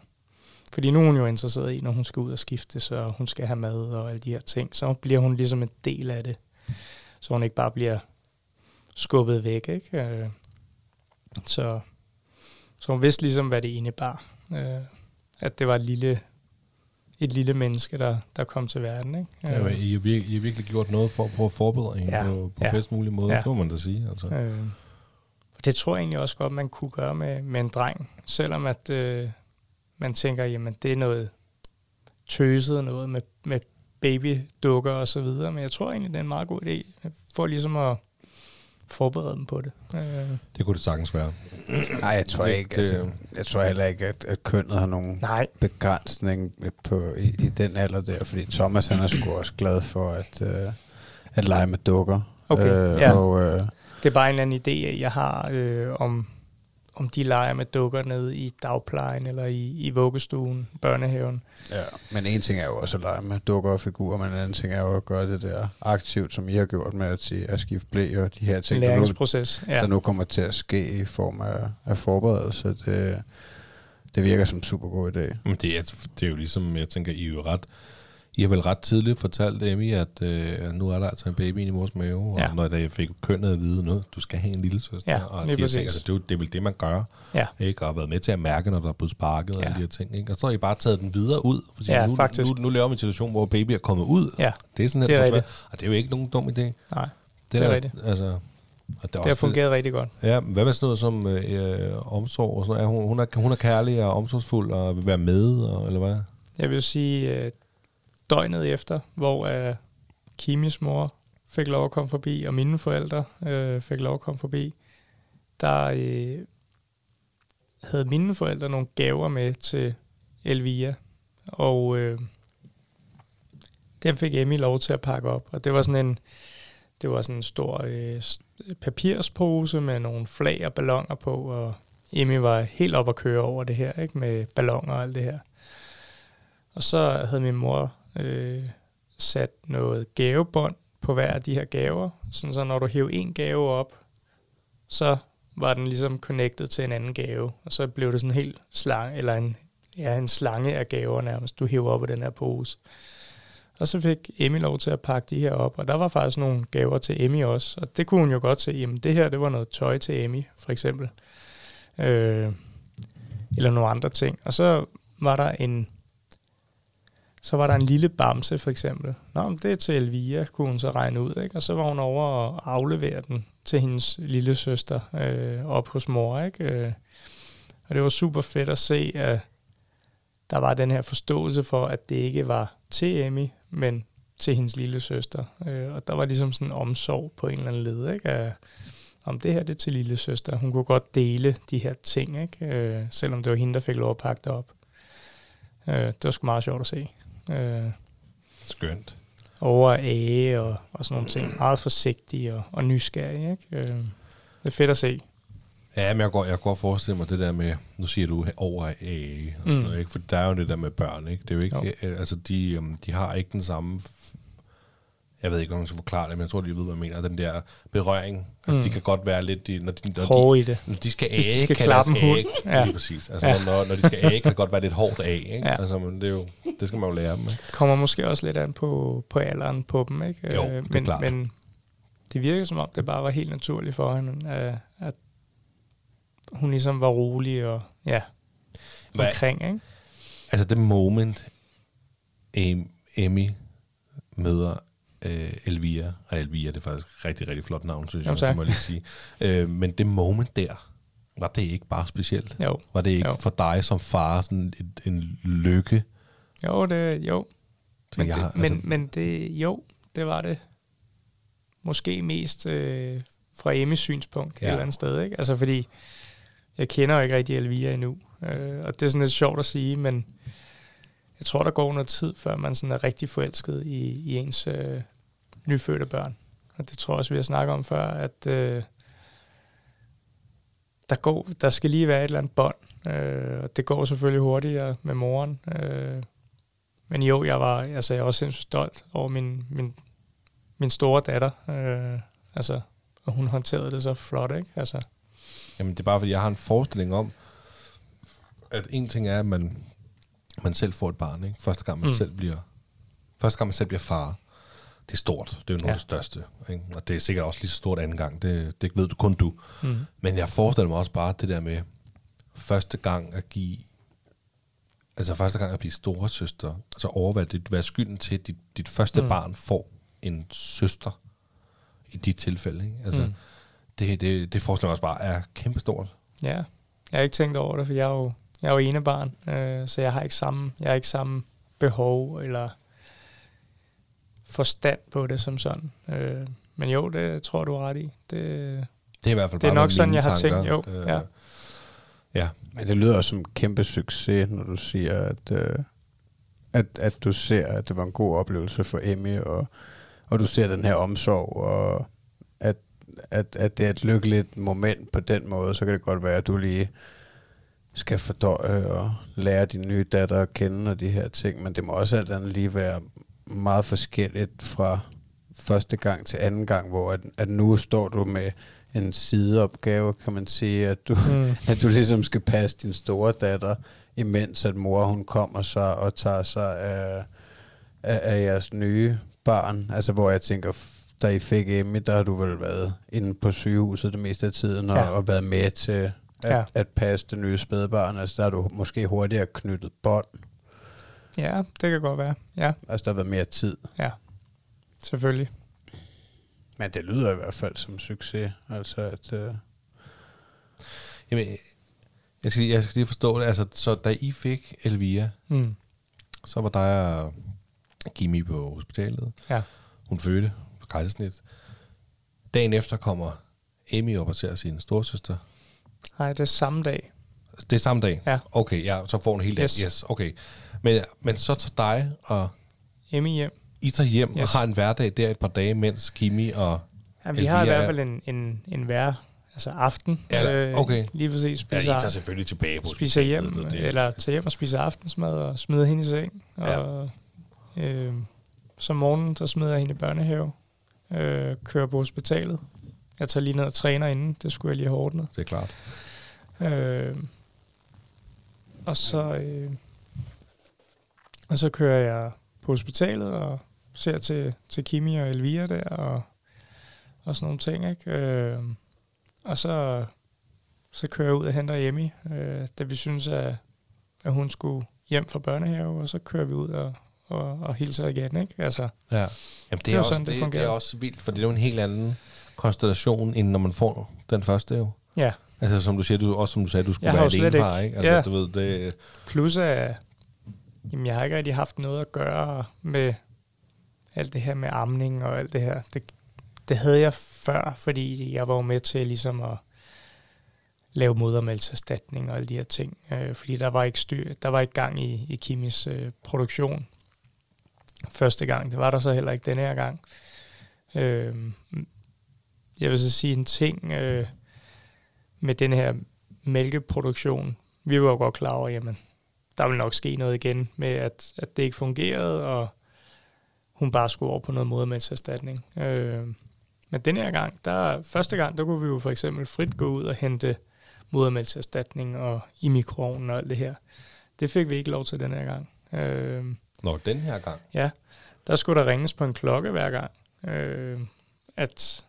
fordi nu er hun jo interesseret i, når hun skal ud og skifte, så hun skal have mad og alle de her ting. Så bliver hun ligesom en del af det, så hun ikke bare bliver skubbet væk. Ikke? Øh, så, så hun vidste ligesom, hvad det indebar. Øh, at det var et lille, et lille menneske, der, der kom til verden. Ikke? Ja, men I, har virkelig, I har virkelig gjort noget for at prøve at forberede hende Ja, på, på ja. bedst mulig måde, Ja. det må man da sige. Altså. Øh, og det tror jeg egentlig også godt, man kunne gøre med, med en dreng. Selvom at øh, man tænker, jamen det er noget tøset noget med, med babydukker og så videre. Men jeg tror egentlig, det er en meget god idé for ligesom at forberede dem på det. Øh, Det kunne det sagtens være. Nej, jeg tror Det- ikke. det- altså, jeg tror heller ikke, at, at kønnet har nogen nej, begrænsning på, i, i den alder der, fordi Thomas han er sgu også glad for at, øh, at lege med dukker. Okay, øh, ja. Og, øh, det er bare en eller anden idé, jeg har øh, om om de leger med dukker nede i dagplejen eller i, i vuggestuen, børnehaven. Ja, men en ting er jo også at lege med dukker og figurer, men en anden ting er jo at gøre det der aktivt, som I har gjort med at, sige, at skifte blæ og de her ting, der nu, Læringsproces. Ja. der nu kommer til at ske i form af, af forberedelse. Det, det virker som en super god idé. Men det er, det er jo ligesom, jeg tænker, I er jo ret... I har vel ret tidligt fortalt Emmy, at øh, nu er der altså en baby i mors mave, og Ja. når jeg fik kønnet at vide noget, du skal have en lille søster, Ja, og lige de her ting, præcis. altså, det, er det er vel det, man gør, Ja. ikke? og har været med til at mærke, når der er blevet sparket og Ja. alle de her ting. Ikke? Og så har I bare taget den videre ud, fordi Ja, nu, faktisk. Nu, nu laver vi en situation, hvor baby er kommet ud. Ja, Det er sådan Det er rigtigt. og det er jo ikke nogen dum idé. Det, nej, det er der- rigtigt. Altså, og det, er Det har fungeret rigtig godt. Ja, hvad med sådan noget som øh, øh, omsorg? Og sådan noget? Er hun, hun, er, hun er kærlig og omsorgsfuld og vil være med, og, eller hvad? Jeg vil sige, øh, døgnet efter, hvor øh, Kimis mor fik lov at komme forbi, og mine forældre øh, fik lov at komme forbi, der øh, havde mine forældre nogle gaver med til Elvia, og øh, den fik Emmy lov til at pakke op, og det var sådan en, det var sådan en stor øh, papirspose med nogle flag og ballonger på, og Emmy var helt op at køre over det her, ikke med ballonger og alt det her. Og så havde min mor øh, sat noget gavebånd på hver af de her gaver, sådan så når du hæver en gave op, så var den ligesom connected til en anden gave, og så blev det sådan en helt slange, eller en, ja, en slange af gaver nærmest, du hæver op af den her pose. Og så fik Emmy lov til at pakke de her op, og der var faktisk nogle gaver til Emmy også, og det kunne hun jo godt se, jamen det her, det var noget tøj til Emmy, for eksempel. Øh, eller nogle andre ting. Og så var der en så var der en lille bamse for eksempel. Nå, men det er til Elvira, kunne hun så regne ud. Ikke? Og så var hun over og aflevere den til hendes lille søster øh, op hos mor. Ikke? Øh, og det var super fedt at se, at der var den her forståelse for, at det ikke var til Emmy, men til hendes lille søster. Øh, og der var ligesom sådan en omsorg på en eller anden led, ikke? At, om det her det er til lille søster. Hun kunne godt dele de her ting, ikke? Øh, selvom det var hende, der fik lov at pakke det op. Det var sgu meget sjovt at se. Øh, Skønt. over æge og, og sådan nogle ting. Meget forsigtig og, og nysgerrig. Ikke? Øh, det er fedt at se. Ja, men jeg går, jeg godt forestille mig det der med, nu siger du over A og sådan Mm. noget, ikke? For der er jo det der med børn, ikke? Det er jo ikke, Jo. jo. altså de, um, de har ikke den samme, jeg ved ikke, om man skal forklare det, men jeg tror, de ved, hvad jeg mener, den der berøring. Altså, Mm. de kan godt være lidt, de, når, de, når, Hårde i det. de, når de skal Hvis de æge, skal kan klappe deres hund. Ja. lige præcis. Altså, Ja. når, når de skal æge, kan det godt være lidt hårdt af, ikke? Ja. Altså, men det, er jo, det skal man jo lære dem, ikke? kommer måske også lidt an på, på alderen på dem. Ikke? Jo, Øh, det er men, klart. men det virker som om, det bare var helt naturligt for hende, at, at hun ligesom var rolig og ja, Hvad, omkring. Ikke? altså, det moment, Emmy møder øh, Elvira, og Elvira, det er faktisk et rigtig, rigtig flot navn, synes Jo, jeg, det må jeg lige sige. (laughs) Øh, men det moment der, var det ikke bare specielt? Jo, Var det ikke Jo. for dig som far sådan en, en lykke? jo, det, jo. Men, jeg det, har- men, altså- men det, jo, det var det. Måske mest øh, fra Emmys synspunkt. Ja. et eller andet sted. Ikke? Altså fordi, jeg kender jo ikke rigtig Elvira endnu. Øh, og det er sådan lidt sjovt at sige, men jeg tror, der går noget tid, før man sådan er rigtig forelsket i, i ens øh, nyfødte børn. Og det tror jeg også, vi har snakket om før, at øh, der, går, der skal lige være et eller andet bånd. Øh, og det går selvfølgelig hurtigere med moren. Øh, men jo, jeg var, altså, jeg var også sindssygt stolt over min, min, min store datter. Øh, altså, og hun håndterede det så flot, ikke? Altså, Jamen, det er bare, fordi jeg har en forestilling om, at en ting er, at man, man selv får et barn, ikke? Første gang man mm. selv bliver første gang man selv bliver far. Det er stort. Det er jo noget Ja. af det største. Ikke? Og det er sikkert også lige så stort anden gang. Det, det ved du kun du. mm. Men jeg forestiller mig også bare det der med første gang at give altså første gang at blive store søster, altså overveje det, være skylden til, at dit, dit første Mm. barn får en søster i dit tilfælde. Ikke? Altså, Mm. det, det, det forestiller mig også bare er kæmpestort. Ja, jeg har ikke tænkt over det, for jeg er jo, jeg er jo ene barn, øh, så jeg har ikke samme, jeg har ikke samme behov eller forstand på det som sådan. Øh, men jo, det tror jeg, du har ret i. Det, Det er i hvert fald Det er nok sådan, jeg har tanker. tænkt, jo, ja. ja. Men det lyder også som en kæmpe succes, når du siger, at, øh, at, at du ser, at det var en god oplevelse for Emmy, og, og du ser den her omsorg, og at, at, at det er et lykkeligt moment på den måde, så kan det godt være, at du lige skal fordøje og lære din nye datter at kende og de her ting, men det må også alt andet lige være meget forskelligt fra første gang til anden gang, hvor at, at nu står du med en sideopgave, kan man sige, at du, mm. (laughs) at du ligesom skal passe din store datter, imens at mor hun kommer så og tager sig af, af, af jeres nye barn. Altså hvor jeg tænker, da I fik Emmy, der har du vel været inde på sygehuset det meste af tiden og, ja. og været med til at, ja. at passe det nye spædbarn. Altså der har du måske hurtigere knyttet bånd. Ja, det kan godt være. Ja. Altså der har været mere tid. Ja, selvfølgelig. Men det lyder i hvert fald som succes. Altså at... Uh... Jamen, jeg skal, jeg skal lige forstå det. Altså, så da I fik Elvira, mm. så var der og Kimi på hospitalet. Ja. Hun fødte på kejsersnit. Dagen efter kommer Amy op og ser sin storsøster. Nej, det er samme dag. Det er samme dag? Ja. Okay, ja, så får hun hele Yes. dagen. Yes, okay. Men, men så tager dig og Emmy hjem. I tager hjem yes. Og har en hverdag der et par dage, mens Kimi og Ja, vi har i hvert er- fald en, en, en hver altså aften. Ja, okay. Lige præcis Ja, I spiser, tager selvfølgelig tilbage på spiser hjem, hospitalet, det- eller tager hjem og spiser aftensmad og smider hende i seng. Ja. Og øh, så om morgenen, så smider jeg hende i børnehave. Øh, kører på hospitalet. Jeg tager lige ned og træner inden. Det skulle jeg lige have ordnet. Det er klart. Øh, og så øh, og så kører jeg på hospitalet og ser til, til Kimi og Elvira der og, og sådan nogle ting, ikke? Øh, og så, så kører jeg ud og henter Emmy, øh, da vi synes, at, at hun skulle hjem fra børnehave, og så kører vi ud og, og, og hilser igen, ikke? Altså, Ja. Jamen, det, Det er også, sådan, det det, det, er også vildt, for det er jo en helt anden konstellation, end når man får den første jo. ja. Altså som du siger, du, også som du sagde, du skulle Jeg være alene far, ikke- ikke? Altså, ja. du ved, det, Plus at jamen, jeg har ikke rigtig haft noget at gøre med alt det her med amning og alt det her. Det, det havde jeg før, fordi jeg var jo med til ligesom at lave modermælserstatning og alle de her ting. Øh, fordi der var ikke styr, der var ikke gang i, i Kimis øh, produktion første gang. Det var der så heller ikke denne her gang. Øh, jeg vil så sige en ting øh, med den her mælkeproduktion. Vi var jo godt klar over, jamen, der vil nok ske noget igen med, at, at det ikke fungerede, og hun bare skulle over på noget modermælserstatning. Øh, men den her gang, der, første gang, der kunne vi jo for eksempel frit gå ud og hente modermælserstatning og i mikroovnen og alt det her. Det fik vi ikke lov til den her gang. Øh, når den her gang. Ja, der skulle der ringes på en klokke hver gang, øh, at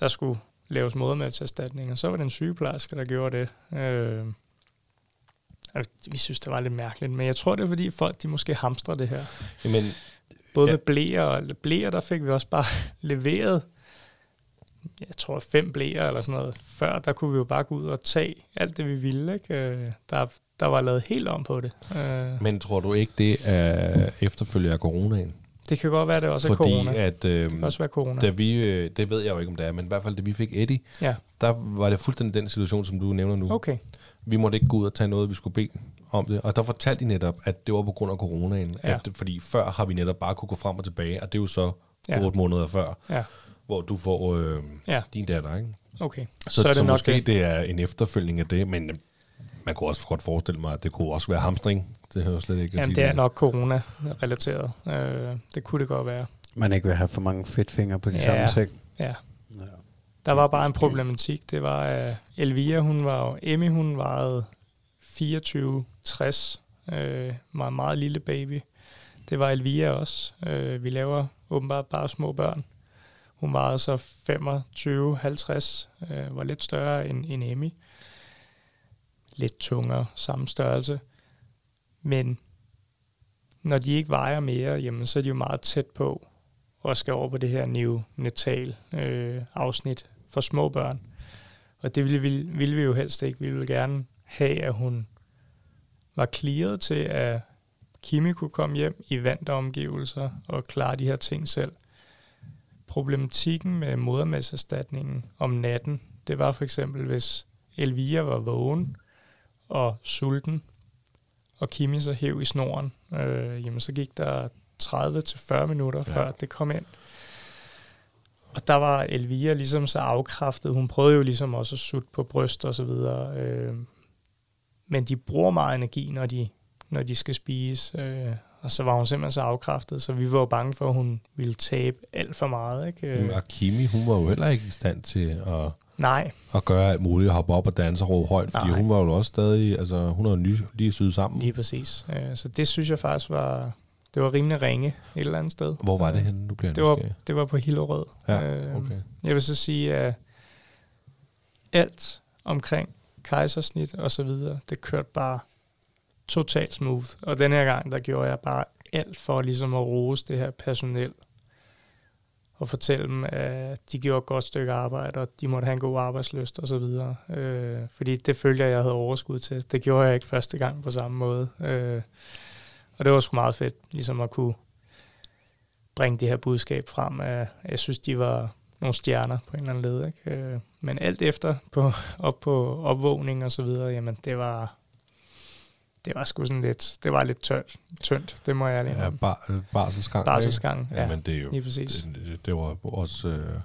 der skulle laves modermælserstatning, og så var det en sygeplejerske, der gjorde det. Øh, vi synes, det var lidt mærkeligt, men jeg tror, det er fordi folk, de måske hamstrer det her. Jamen, Både Ja. med blæer og blæer, der fik vi også bare (laughs) leveret, jeg tror fem blæer eller sådan noget. Før, der kunne vi jo bare gå ud og tage alt det, vi ville. Ikke? Øh, Der, der var lavet helt om på det. Øh, men tror du ikke, det er efterfølger af coronaen? Det kan godt være, det også er Fordi corona. at, øh, Det kan også være corona. da vi, øh, det ved jeg jo ikke, om det er, men i hvert fald, da vi fik Eddie, Ja, der var det fuldstændig den situation, som du nævner nu. okay. Vi måtte ikke gå ud og tage noget, vi skulle bede om det. Og der fortalte de netop, at det var på grund af coronaen. Ja. At, fordi før har vi netop bare kunne gå frem og tilbage, og det er jo så Ja. otte måneder før, Ja, hvor du får øh, Ja. din datter. Ikke? okay. Så, så, er det så nok måske det. det. er en efterfølgning af det, men øh, man kunne også godt forestille mig, at det kunne også være hamstring. Det hører slet ikke at Jamen, sige det er nok corona-relateret. Øh, det kunne det godt være. Man ikke vil have for mange fedtfingre på de Ja. samme ting. Ja. Der var bare en problematik. Det var, at Elvira, hun var jo, Emmy, hun vejede 24-60. Øh, var en meget lille baby. Det var Elvira også. Øh, vi laver åbenbart bare små børn. Hun vejede så 25-50. Øh, var lidt større end, end Emmy. Lidt tungere, samme størrelse. Men når de ikke vejer mere, jamen, så er de jo meget tæt på og skal over på det her neonatal øh, afsnit for små børn. Og det ville, ville, ville vi jo helst ikke. Vi ville gerne have, at hun var clearet til, at Kimi kunne komme hjem i vante omgivelser og klare de her ting selv. Problematikken med modermælserstatningen om natten, det var for eksempel, hvis Elvira var vågen og sulten, og Kimi så hæv i snoren, øh, jamen så gik der 30-40 minutter, Ja. før det kom ind. og der var Elvira ligesom så afkræftet. Hun prøvede jo ligesom også at sutte på bryst og så videre. Øh, men de bruger meget energi, når de, når de skal spise. Øh, og så var hun simpelthen så afkræftet, så vi var jo bange for, at hun ville tabe alt for meget. Ikke? Øh, Og Kimi, hun var jo heller ikke i stand til at, nej, at gøre alt muligt, hoppe op og danse og råbe højt, fordi Nej. hun var jo også stadig, altså hun er jo ny, lige syet sammen. lige præcis. Øh, så det synes jeg faktisk var, det var rimelig ringe et eller andet sted. Hvor var det henne? Nu bliver Det var, det var på Hillerød. Ja, Øh, okay. Jeg vil så sige, at alt omkring kejsersnit og så videre, det kørte bare totalt smooth. Og den her gang, der gjorde jeg bare alt for ligesom at rose det her personel og fortælle dem, at de gjorde et godt stykke arbejde, og de måtte have en god arbejdsløst og så videre. Øh, fordi det følte jeg, jeg havde overskud til. Det gjorde jeg ikke første gang på samme måde. Øh, og det var sgu meget fedt, ligesom at kunne bringe det her budskab frem. At jeg synes, de var nogle stjerner på en eller anden led. Ikke? Øh, Men alt efter på, (laughs) op på opvågning og så videre, jamen det var, det var sgu sådan lidt, det var lidt tørt, tyndt, det må jeg ærligt Ja, bar, øh, barselsgang. Barselsgang, ikke? ja, ja, men det er jo, lige præcis. det, det- det var også øh,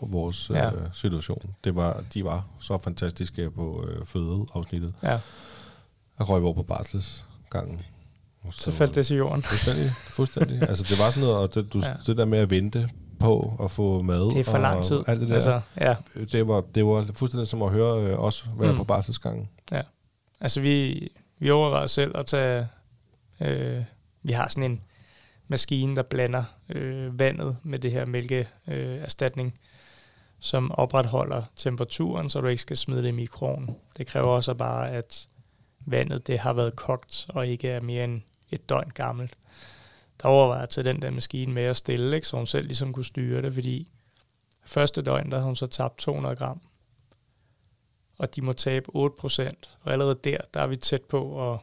vores Ja. øh, situation. Det var, de var så fantastiske på øh, fødeafsnittet. Ja, Jeg røg over på barselsgangen. Så faldt det til jorden. Fuldstændig, fuldstændig. altså det var sådan noget, og det, du, Ja. ja. det der med at vente på at få mad. Det er for lang tid. Alt det der. Altså, ja, det, var, det var fuldstændig som at høre øh, os være Mm. på barselsgangen. altså vi, vi overvejede selv at tage, øh, vi har sådan en maskine, der blander øh, vandet med det her mælkeerstatning, øh, erstatning, som opretholder temperaturen, så du ikke skal smide det i mikroen. Det kræver også bare, at vandet det har været kogt og ikke er mere end et døgn gammelt. Der overvejede jeg til den der maskine med at stille, ikke, så hun selv ligesom kunne styre det, fordi første døgn, der havde hun så tabt 200 gram, og de må tabe 8%, og allerede der, der er vi tæt på at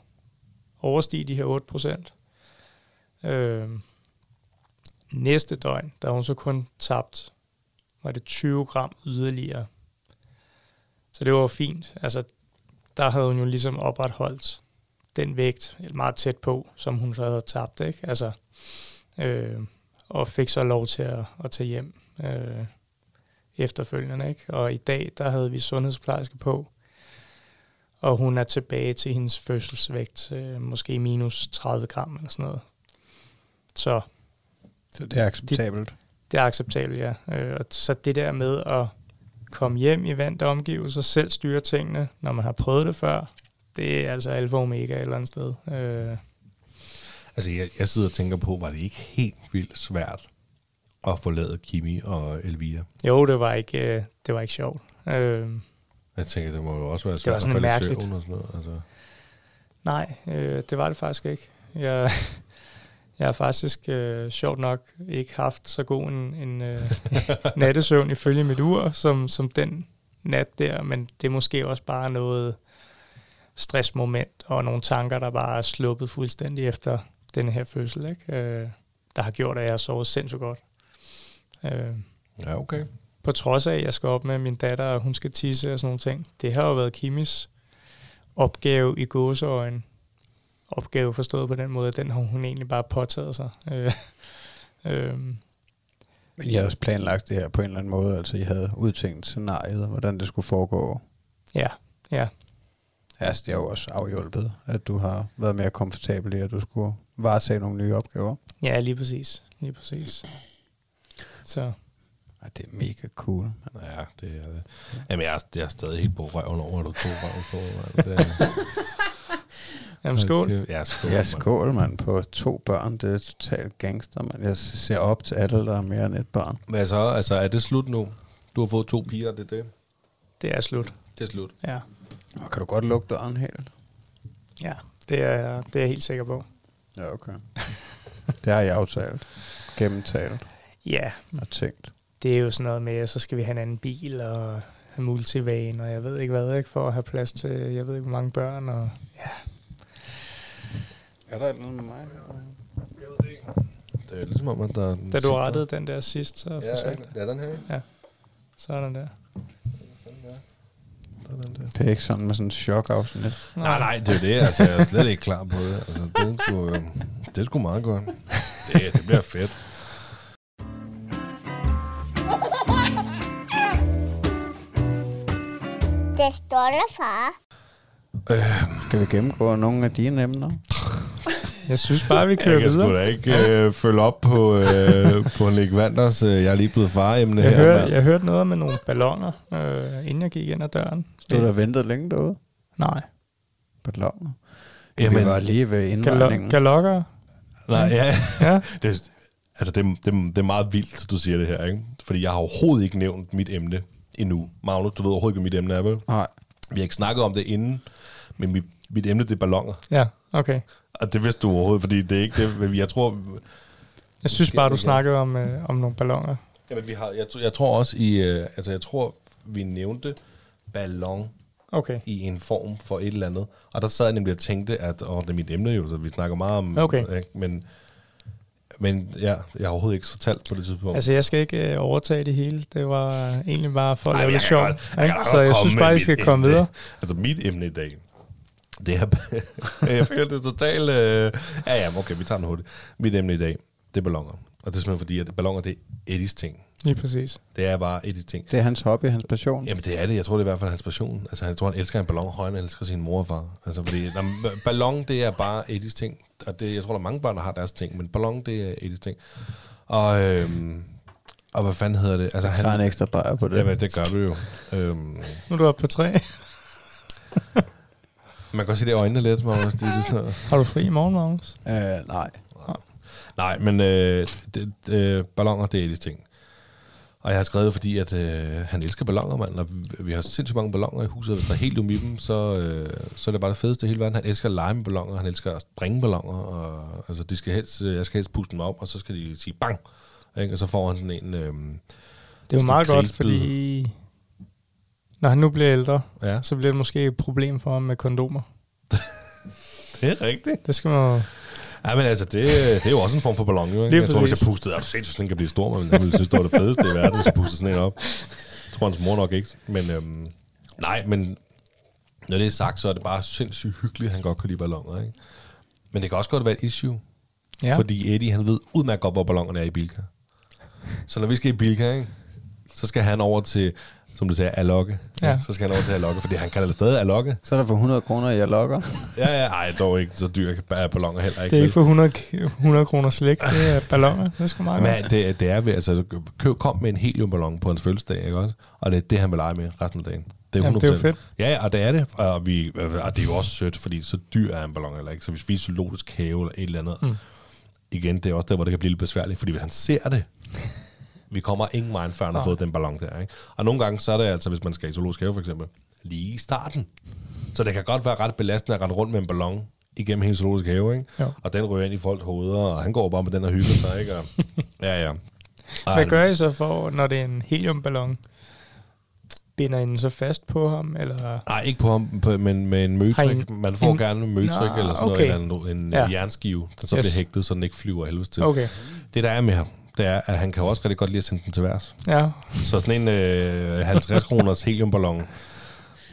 overstige de her 8%. Øh, næste døgn, der hun så kun tabt, var det 20 gram yderligere. Så det var fint. Altså, der havde hun jo ligesom opretholdt den vægt meget tæt på, som hun så havde tabt, ikke? Altså, øh, og fik så lov til at, at tage hjem øh, efterfølgende, ikke? Og i dag, der havde vi sundhedsplejerske på, og hun er tilbage til hendes fødselsvægt, øh, måske minus 30 gram eller sådan noget. Så Så det er acceptabelt. det er acceptabelt, ja. Øh, og så det der med at komme hjem i vante omgivelser, selv styre tingene, når man har prøvet det før, det er altså alfa og omega et eller andet sted. Øh, Altså jeg, jeg sidder og tænker på, var det ikke helt vildt svært at forlade Kimi og Elvira? jo, det var ikke, øh, det var ikke sjovt. Øh, Jeg tænker, det må jo også være var svært sådan at falde i mærkeligt. og sådan noget. Altså. nej, øh, det var det faktisk ikke. Jeg, (laughs) jeg har faktisk øh, sjovt nok ikke haft så god en, en øh, (laughs) nattesøvn ifølge mit ur, som, som den nat der, men det er måske også bare noget stressmoment og nogle tanker, der bare er sluppet fuldstændig efter den her fødsel, ikke? Øh, der har gjort, at jeg har sovet sindssygt godt. Øh, Ja, okay. på trods af, at jeg skal op med min datter, og hun skal tisse og sådan nogle ting. Det har jo været Kimis opgave i gåseøjen. Opgave forstået på den måde, at den har hun egentlig bare påtaget sig. (laughs) Øh, øh, Men I havde også planlagt det her på en eller anden måde, altså I havde udtænkt scenariet, hvordan det skulle foregå. ja, ja, Altså, det har jo også afhjulpet, at du har været mere komfortabel i, at du skulle varetage nogle nye opgaver. ja, lige præcis. Lige præcis. Så Ja, det er mega cool. Ja, det er det. Jamen, jeg er, jeg er stadig helt på røven over, at du tog røven på. mand. Det er, (laughs) jamen, skål. Ja, skål. Ja, mand. skål, mand, på to børn. Det er totalt gangster, man. Jeg ser op til alle, der er mere end et barn. Men så, altså, er det slut nu? Du har fået to piger, det er det? Det er slut. Det er slut. Ja, Og kan du godt lukke døren helt? ja det, er, det er jeg helt sikker på. Ja, okay. det har jeg aftalt. Gennemtalt Ja, og tænkt. det er jo sådan noget med, at så skal vi have en anden bil og have multivan, og jeg ved ikke hvad, ikke, for at have plads til, jeg ved ikke hvor mange børn, og ja, Er der et eller andet med mig? Det er ligesom om, at der er den Da du rettede den der sidst, så Ja, forsvandt ja, den her. sådan der. Sådan der. Det er ikke sådan med sådan en chok afsnit. Nej, nej, det er det. Altså, jeg er slet ikke klar på det. Altså, det skulle sgu, øh, det er meget godt. Det, det bliver fedt. Det stolte far. Øh, Skal vi gennemgå nogle af dine emner? Jeg synes bare, vi kører jeg kan sgu da ikke øh, følge op på, øh, på Nick Vanders, øh, jeg er lige blevet far-emne her. hørte, jeg hørte noget med nogle balloner, øh, inden jeg gik ind ad døren. Du har ventet længe derude? Nej. Balloner. Jamen, vi var lige ved indvejningen. galokker? nej, ja, (laughs) Ja. det, altså det, det, det er meget vildt, du siger det her, ikke? Fordi jeg har overhovedet ikke nævnt mit emne endnu. Magnus, du ved overhovedet ikke, hvad mit emne er, vel? Nej. Vi har ikke snakket om det inden, men mit, mit emne, det er ballonger. Ja, okay. Og det vidste du overhovedet, fordi det er ikke det, men jeg tror... Jeg synes bare, du snakkede om, øh, om nogle ballonger. Jamen, vi har, jeg, tror- jeg tror også i... Øh, altså, jeg tror, vi nævnte ballon Okay. i en form for et eller andet. Og der sad jeg nemlig og tænkte, at åh, det er mit emne jo, så vi snakker meget om... Okay. Ikke? Men, men ja, jeg har overhovedet ikke fortalt på det tidspunkt. Altså, jeg skal ikke øh, overtage det hele. Det var egentlig bare for at lave lidt jeg sjov. kan godt- jeg ikke? kan Så jeg synes bare, I skal komme videre. Altså, mit emne i dag, det er... (laughs) jeg føler, det totalt... Øh, ja, ja, okay, vi tager den hurtigt. Mit emne i dag, det er ballonger. Og det er simpelthen fordi, at ballonger, det er Eddies ting. Lige præcis. Det er bare Eddies ting. Det er hans hobby, hans passion. Jamen det er det. Jeg tror det er i hvert fald hans passion. Altså jeg tror han elsker en ballon højere end han elsker sin mor og far. Altså fordi nå, men ballon det er bare Eddies ting. Og det, jeg tror der er mange børn der har deres ting, men ballon det er Eddies ting. Og, øhm, og hvad fanden hedder det? Altså Jeg tager en ekstra bajer på det. Jamen det gør du jo. Øhm, Nu er du oppe på tre. (laughs) man kan godt se det i øjnene lidt, Magnus. Det, er sådan noget. Har du fri i morgen, Magnus? Øh, nej. Nej, men øh, det, det, ballonger, det er Eddies ting. Og jeg har skrevet fordi, at øh, han elsker ballonger, mand. Og vi- har sindssygt mange ballonger i huset, og hvis der er helt um i dem, så, øh, så er det bare det fedeste i hele verden. Han elsker at lege med ballonger, han elsker at springe ballonger, og altså, de skal helst, øh, jeg skal helst puste dem op, og så skal de sige bang, ikke? og så får han sådan en... Øh, Det er jo meget godt, fordi når han nu bliver ældre, ja, så bliver det måske et problem for ham med kondomer. (laughs) det er rigtigt. Det skal man Ja, men altså, det, det er jo også en form for ballon, jo. Ikke? Jeg tror, hvis jeg pustede, er du sindssygt, sådan en kan blive stor, men jeg ville synes, det var det fedeste i verden, hvis jeg pustede sådan en op. Jeg tror, hans mor nok ikke. Men øhm, nej, men når det er sagt, så er det bare sindssygt hyggeligt, at han godt kan lide balloner, ikke? Men det kan også godt være et issue. Ja. Fordi Eddie, han ved udmærket godt, hvor ballonerne er i Bilka. Så når vi skal i Bilka, ikke? så skal han over til, som du sagde, Alokke. Ja. Så skal han over til Alokke, fordi han kalder det stadig Alokke. Så er der for 100 kroner, jeg lokker. Ja, ja, ej, dog ikke så dyr er balloner heller ikke. Det er ikke for 100, k- 100 kroner slik, det er balloner. Det er sgu meget Men godt. det, det er ved, altså, køb, kom med en heliumballon på hans fødselsdag, ikke også? Og det er det, han vil lege med resten af dagen. Det er 100%. Jamen, det er jo fedt. Ja, ja, og det er det. Og, vi, og det er jo også sødt, fordi så dyr er en ballon eller ikke. Så hvis vi er i zoologisk have eller et eller andet, mm. igen, det er også der, hvor det kan blive lidt besværligt. Fordi hvis han ser det, vi kommer ingen vejen, før han har fået den ballon der. Ikke? Og nogle gange, så er det altså, hvis man skal i zoologisk have for eksempel, lige i starten. Så det kan godt være ret belastende at rende rundt med en ballon igennem hele zoologisk have, ikke? Jo. Og den ryger ind i folks hoveder, og han går bare med den og hygger sig, ikke? Og, (laughs) ja, ja. Og Hvad gør I så for, når det er en heliumballon? Binder I den så fast på ham, eller... Nej, ikke på ham, på, men med en møtrik. en- Man får en- gerne en møtrik Nå, eller sådan okay. noget, eller en, en Ja. jernskive, der så yes. bliver hægtet, så den ikke flyver helvedes til. Okay, Det, der er med ham, det er, at han kan også rigtig godt lide at sende den til værs. ja. Så sådan en øh, 50 kroners (laughs) heliumballon,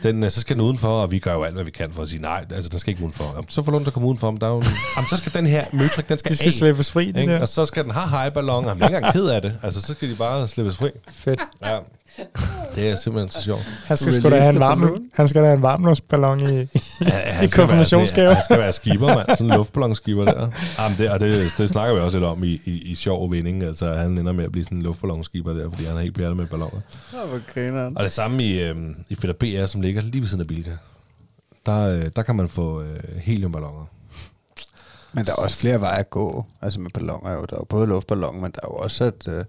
den, øh, så skal den udenfor, og vi gør jo alt, hvad vi kan for at sige, nej, altså den skal ikke udenfor. Jamen, så får lån til at komme udenfor, men der er jo en, jamen, så skal den her møtrik, den skal Det skal af. slippes fri, det Ikke? der. Og så skal den have hej ballon, og han er ikke engang ked af det. Altså, så skal de bare slippes fri. Fedt. Ja. (laughs) Det er simpelthen så sjovt. Han skal sgu da have en varm, han skal da have en varmluftsballon i... Ja, han I skal være konfirmationsgave. sådan- Han skal være skipper, mand. Sådan en luftballonskipper der. Jamen, det, og det, det, snakker vi også lidt om i, i, i sjov vinding. Altså, han ender med at blive sådan en luftballonskipper der, fordi han er helt pjattet med balloner. Grineren. Og det samme i, øh, i Fætter BR, som ligger lige ved siden af Bilka. Der, øh, der kan man få øh, heliumballoner. Men der er også flere veje at gå. Altså med balloner jo. Der er jo både luftballon, men der er jo også at, uh,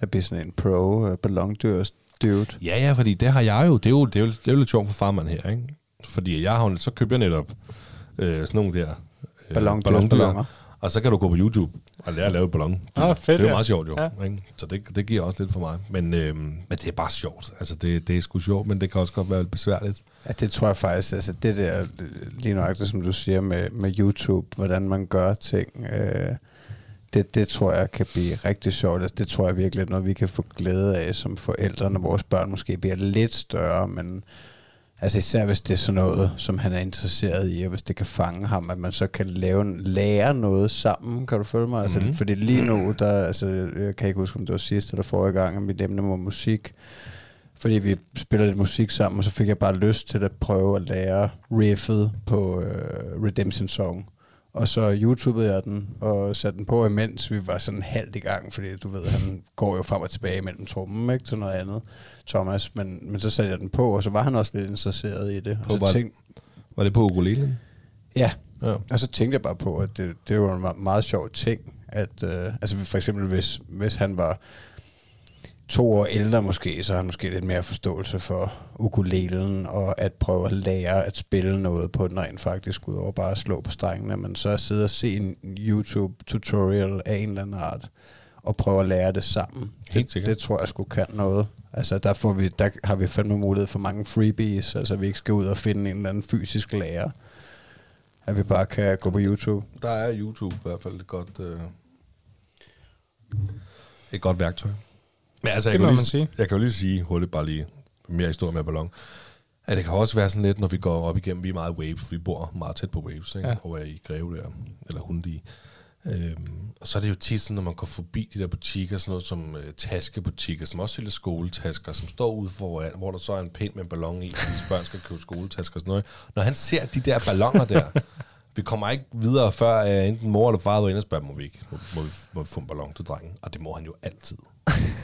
at blive sådan en pro ballondyr dude. Ja, ja, fordi det har jeg jo. Det er jo, det er jo, det er jo lidt sjovt for farmand her, ikke? Fordi jeg har så købte jeg netop øh, sådan nogle der øh, Ballondyr, ballondyr. balloner. Og så kan du gå på YouTube og lære at lave et ballon. Ah, fedt, det er jo ja. meget sjovt jo. Ja. Ja. Ikke? Så det, det giver også lidt for mig. Men, øh, men det er bare sjovt. Altså det, det er sgu sjovt, men det kan også godt være lidt besværligt. Ja, det tror jeg faktisk, altså det der, øh, lige nok det, som du siger med, med YouTube, hvordan man gør ting, øh, det, det tror jeg kan blive rigtig sjovt. Altså, det tror jeg virkelig er noget, vi kan få glæde af som forældre, når vores børn måske bliver lidt større, men altså især hvis det er sådan noget, som han er interesseret i, og hvis det kan fange ham, at man så kan lave lære noget sammen, kan du følge mig? Altså, Mhm. fordi lige nu, der, altså, jeg kan ikke huske, om det var sidste eller forrige gang, at mit emne var musik, fordi vi spiller lidt musik sammen, og så fik jeg bare lyst til at prøve at lære riffet på øh, Redemption Song. Og så YouTubede jeg den, og satte den på, imens vi var sådan halvt i gang, fordi du ved, han går jo frem og tilbage mellem trummen, ikke, til noget andet, Thomas. Men, men så satte jeg den på, og så var han også lidt interesseret i det. Og så hvad? tænkte, Var det på ukulelen? ja, Ja. og så tænkte jeg bare på, at det, det var en me- meget sjov ting, at øh, altså for eksempel hvis, hvis han var to år ældre måske, så har han måske lidt mere forståelse for ukulelen, og at prøve at lære at spille noget på den rent faktisk, udover bare at slå på strengene, men så at sidde og se en YouTube-tutorial af en eller anden art, og prøve at lære det sammen. Helt det, det tror jeg skulle kan noget. Altså der, får vi, der har vi fandme mulighed for mange freebies, altså vi ikke skal ud og finde en eller anden fysisk lærer. At vi bare kan gå på YouTube. Der er YouTube i hvert fald et godt, øh, et godt værktøj. Men altså, Det jeg må kan man lige, sige. Jeg kan jo lige sige hurtigt, bare lige mere historie med ballon. At det kan også være sådan lidt, når vi går op igennem, vi er meget waves, vi bor meget tæt på waves, ikke? Ja. Over i Greve der, eller Hundi. Øhm, og så er det jo tit sådan, når man går forbi de der butikker, sådan noget som øh, taskebutikker, som også sælger skoletasker, som står ude foran, hvor der så er en pind med en ballon i, fordi (laughs) børn skal købe skoletasker og sådan noget. Når han ser de der ballonger der, vi kommer ikke videre, før uh, enten mor eller far er inde og spørger, må vi, ikke, må, må, vi, må vi få en ballon til drengen? Og det må han jo altid.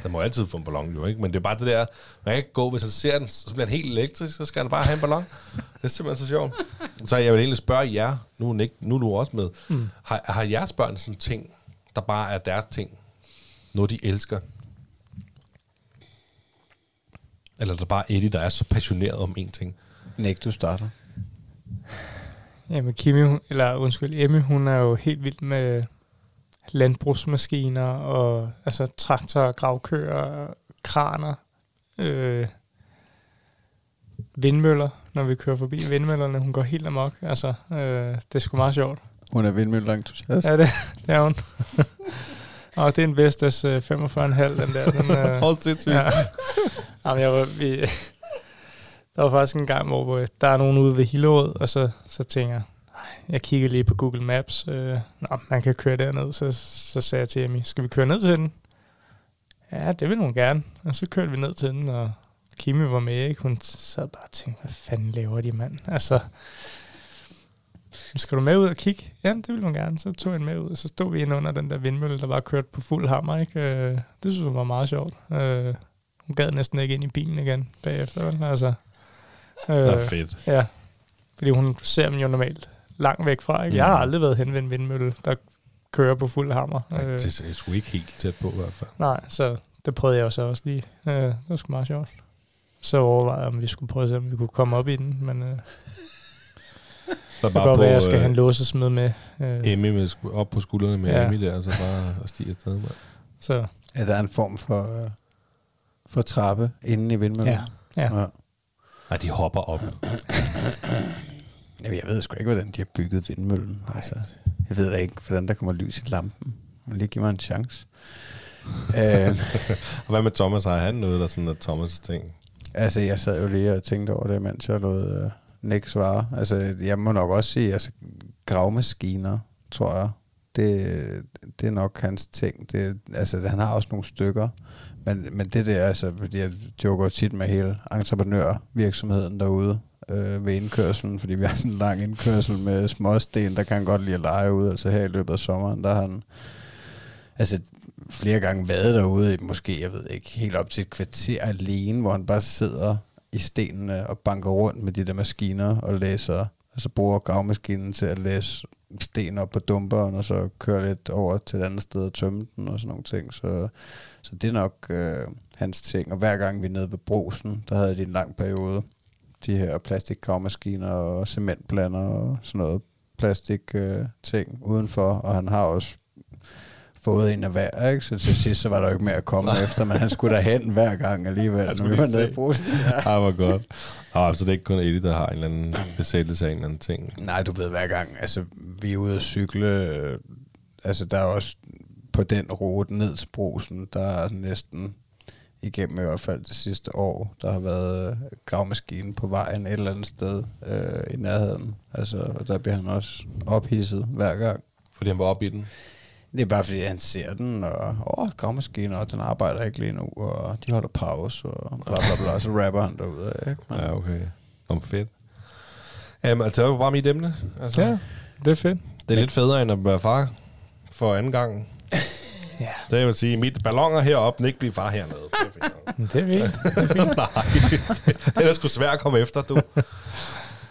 Der må altid få en ballon jo, ikke? Men det er bare det der, man kan ikke gå, hvis han ser den, så bliver han helt elektrisk, så skal han bare have en ballon. Det er simpelthen så sjovt. Så jeg vil egentlig spørge jer, nu er, Nick, nu er du også med, mm. har, har jeres børn sådan ting, der bare er deres ting? Noget, de elsker? Eller er der bare Eddie, der er så passioneret om en ting? Nick, du starter. Jamen Kimi, hun- eller undskyld, Emmy, hun er jo helt vild med landbrugsmaskiner og altså traktorer, gravkøer, kraner, øh, vindmøller, når vi kører forbi vindmøllerne. Hun går helt amok. Altså, øh, det er sgu meget sjovt. Hun er vindmølleentusiast. Ja, det, det er hun. og det er en Vestas øh, 45,5, den der. Den, øh, (laughs) Hold sindssygt. Ja. Jamen, jeg var, vi, der var faktisk en gang, hvor der er nogen ude ved Hillerød, og så, så tænker jeg, "Ej, jeg kigger lige på Google Maps. Øh, nå, man kan køre derned. Så, så sagde jeg til Emmy, skal vi køre ned til den? Ja, det vil hun gerne. Og så kørte vi ned til den, og Kimi var med, ikke? Hun sad bare og tænkte, hvad fanden laver de, mand? Altså, skal du med ud og kigge? Ja, det ville hun gerne. Så tog jeg med ud, og så stod vi inde under den der vindmølle, der bare kørte på fuld hammer, ikke? Øh, det synes jeg var meget sjovt. Øh, hun gad næsten ikke ind i bilen igen bagefter, vel? Altså, øh, Det er fedt. Ja, fordi hun ser dem jo normalt langt væk fra. Ikke? Jeg har Mm. aldrig været hen ved en vindmølle, der kører på fuld hammer. Ja, Øh, det er sgu ikke helt tæt på i hvert fald. nej, så det prøvede jeg jo så også lige. Øh, det var sgu meget sjovt. Så overvejede jeg, om vi skulle prøve at se, om vi kunne komme op i den, men øh, Så det kan godt være, at jeg skal øh, have en låsesmed med. Øh, Emmy med, op på skuldrene med Ja. Emmy der, og så bare at stige afsted. mand. så Ja, der er en form for, øh, for trappe inde i vindmøllen. ja, ja. ja. Ej, de hopper op. (clears throat) (clears throat) Jamen, jeg ved sgu ikke, hvordan de har bygget vindmøllen. Altså, jeg ved ikke, hvordan der kommer lys i lampen. Men lige give mig en chance. (laughs) øh, Og hvad med Thomas? Har han noget, der sådan er Thomas' ting? altså, jeg sad jo lige og tænkte over det, mens jeg lod øh, Nick svare. Altså, jeg må nok også sige, altså, gravmaskiner, tror jeg, det, det er nok hans ting. Det, altså, han har også nogle stykker. Men, men det der, altså, fordi jeg joker jo tit med hele entreprenørvirksomheden derude øh, ved indkørselen, fordi vi har sådan en lang indkørsel med småsten, der kan han godt lide at lege ud. Altså her i løbet af sommeren, der har han altså, flere gange været derude, i måske, jeg ved ikke, helt op til et kvarter alene, hvor han bare sidder i stenene og banker rundt med de der maskiner og læser, altså bruger gravmaskinen til at læse sten op på dumperen, og så køre lidt over til et andet sted og tømme den og sådan nogle ting. Så, så det er nok øh, hans ting. Og hver gang vi er nede ved brosen, der havde de en lang periode, de her plastikgravmaskiner og cementblander og sådan noget plastik øh, ting udenfor, og han har også fået en af hver, ikke? Så til sidst, så var der jo ikke mere at komme efter, men han skulle derhen hver gang alligevel, Han skulle lige se. (laughs) Ja. Ah, hvor godt. Ah, så det er ikke kun Eddie, der har en eller anden besættelse af en eller anden ting. Nej, du ved, hver gang, altså, vi er ude at cykle, øh, altså, der er også på den rute ned til brosen, der er næsten igennem i hvert fald det sidste år, der har været øh, gravmaskinen på vejen et eller andet sted øh, i nærheden. Altså, og der bliver han også ophidset hver gang. Fordi han var oppe i den. Det er bare fordi, han ser den, og åh, gravmaskinen, og den arbejder ikke lige nu, og de holder pause, og bla bla bla, så rapper han derude af, ikke? Men, Ja, okay. Om fedt. Jamen, altså, det var bare mit emne. Altså, Ja, det er fedt. Det er lidt federe, end at være far for anden gang. (laughs) Ja. Det jeg vil sige, mit ballonger heroppe, den ikke blive far hernede. Det er fint. Men Det er fint. (laughs) Nej, det er sgu svært at komme efter, du.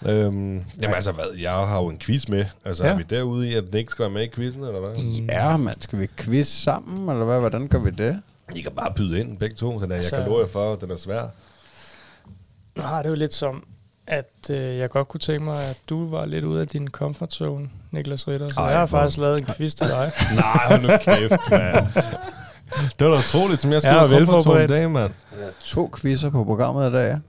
øhm, jamen altså, hvad? Jeg har jo en quiz med. Altså, ja. Ja. er vi derude i, at den ikke skal være med i quizzen, eller hvad? Ja, man, skal vi quiz sammen, eller hvad? Hvordan gør vi det? I kan bare byde ind, begge to. Den er, jeg Altså- kan love jer for, at den er svær. Nu har det jo lidt som, at øh, jeg godt kunne tænke mig, at du var lidt ude af din comfort zone, Niklas Ritter. Så Ej, jeg har faktisk lavet en quiz til dig. (laughs) Nej, hold nu kæft, mand. Det var da utroligt, som jeg skulle have for velforberedt. en dag, mand. To quizzer på programmet i dag.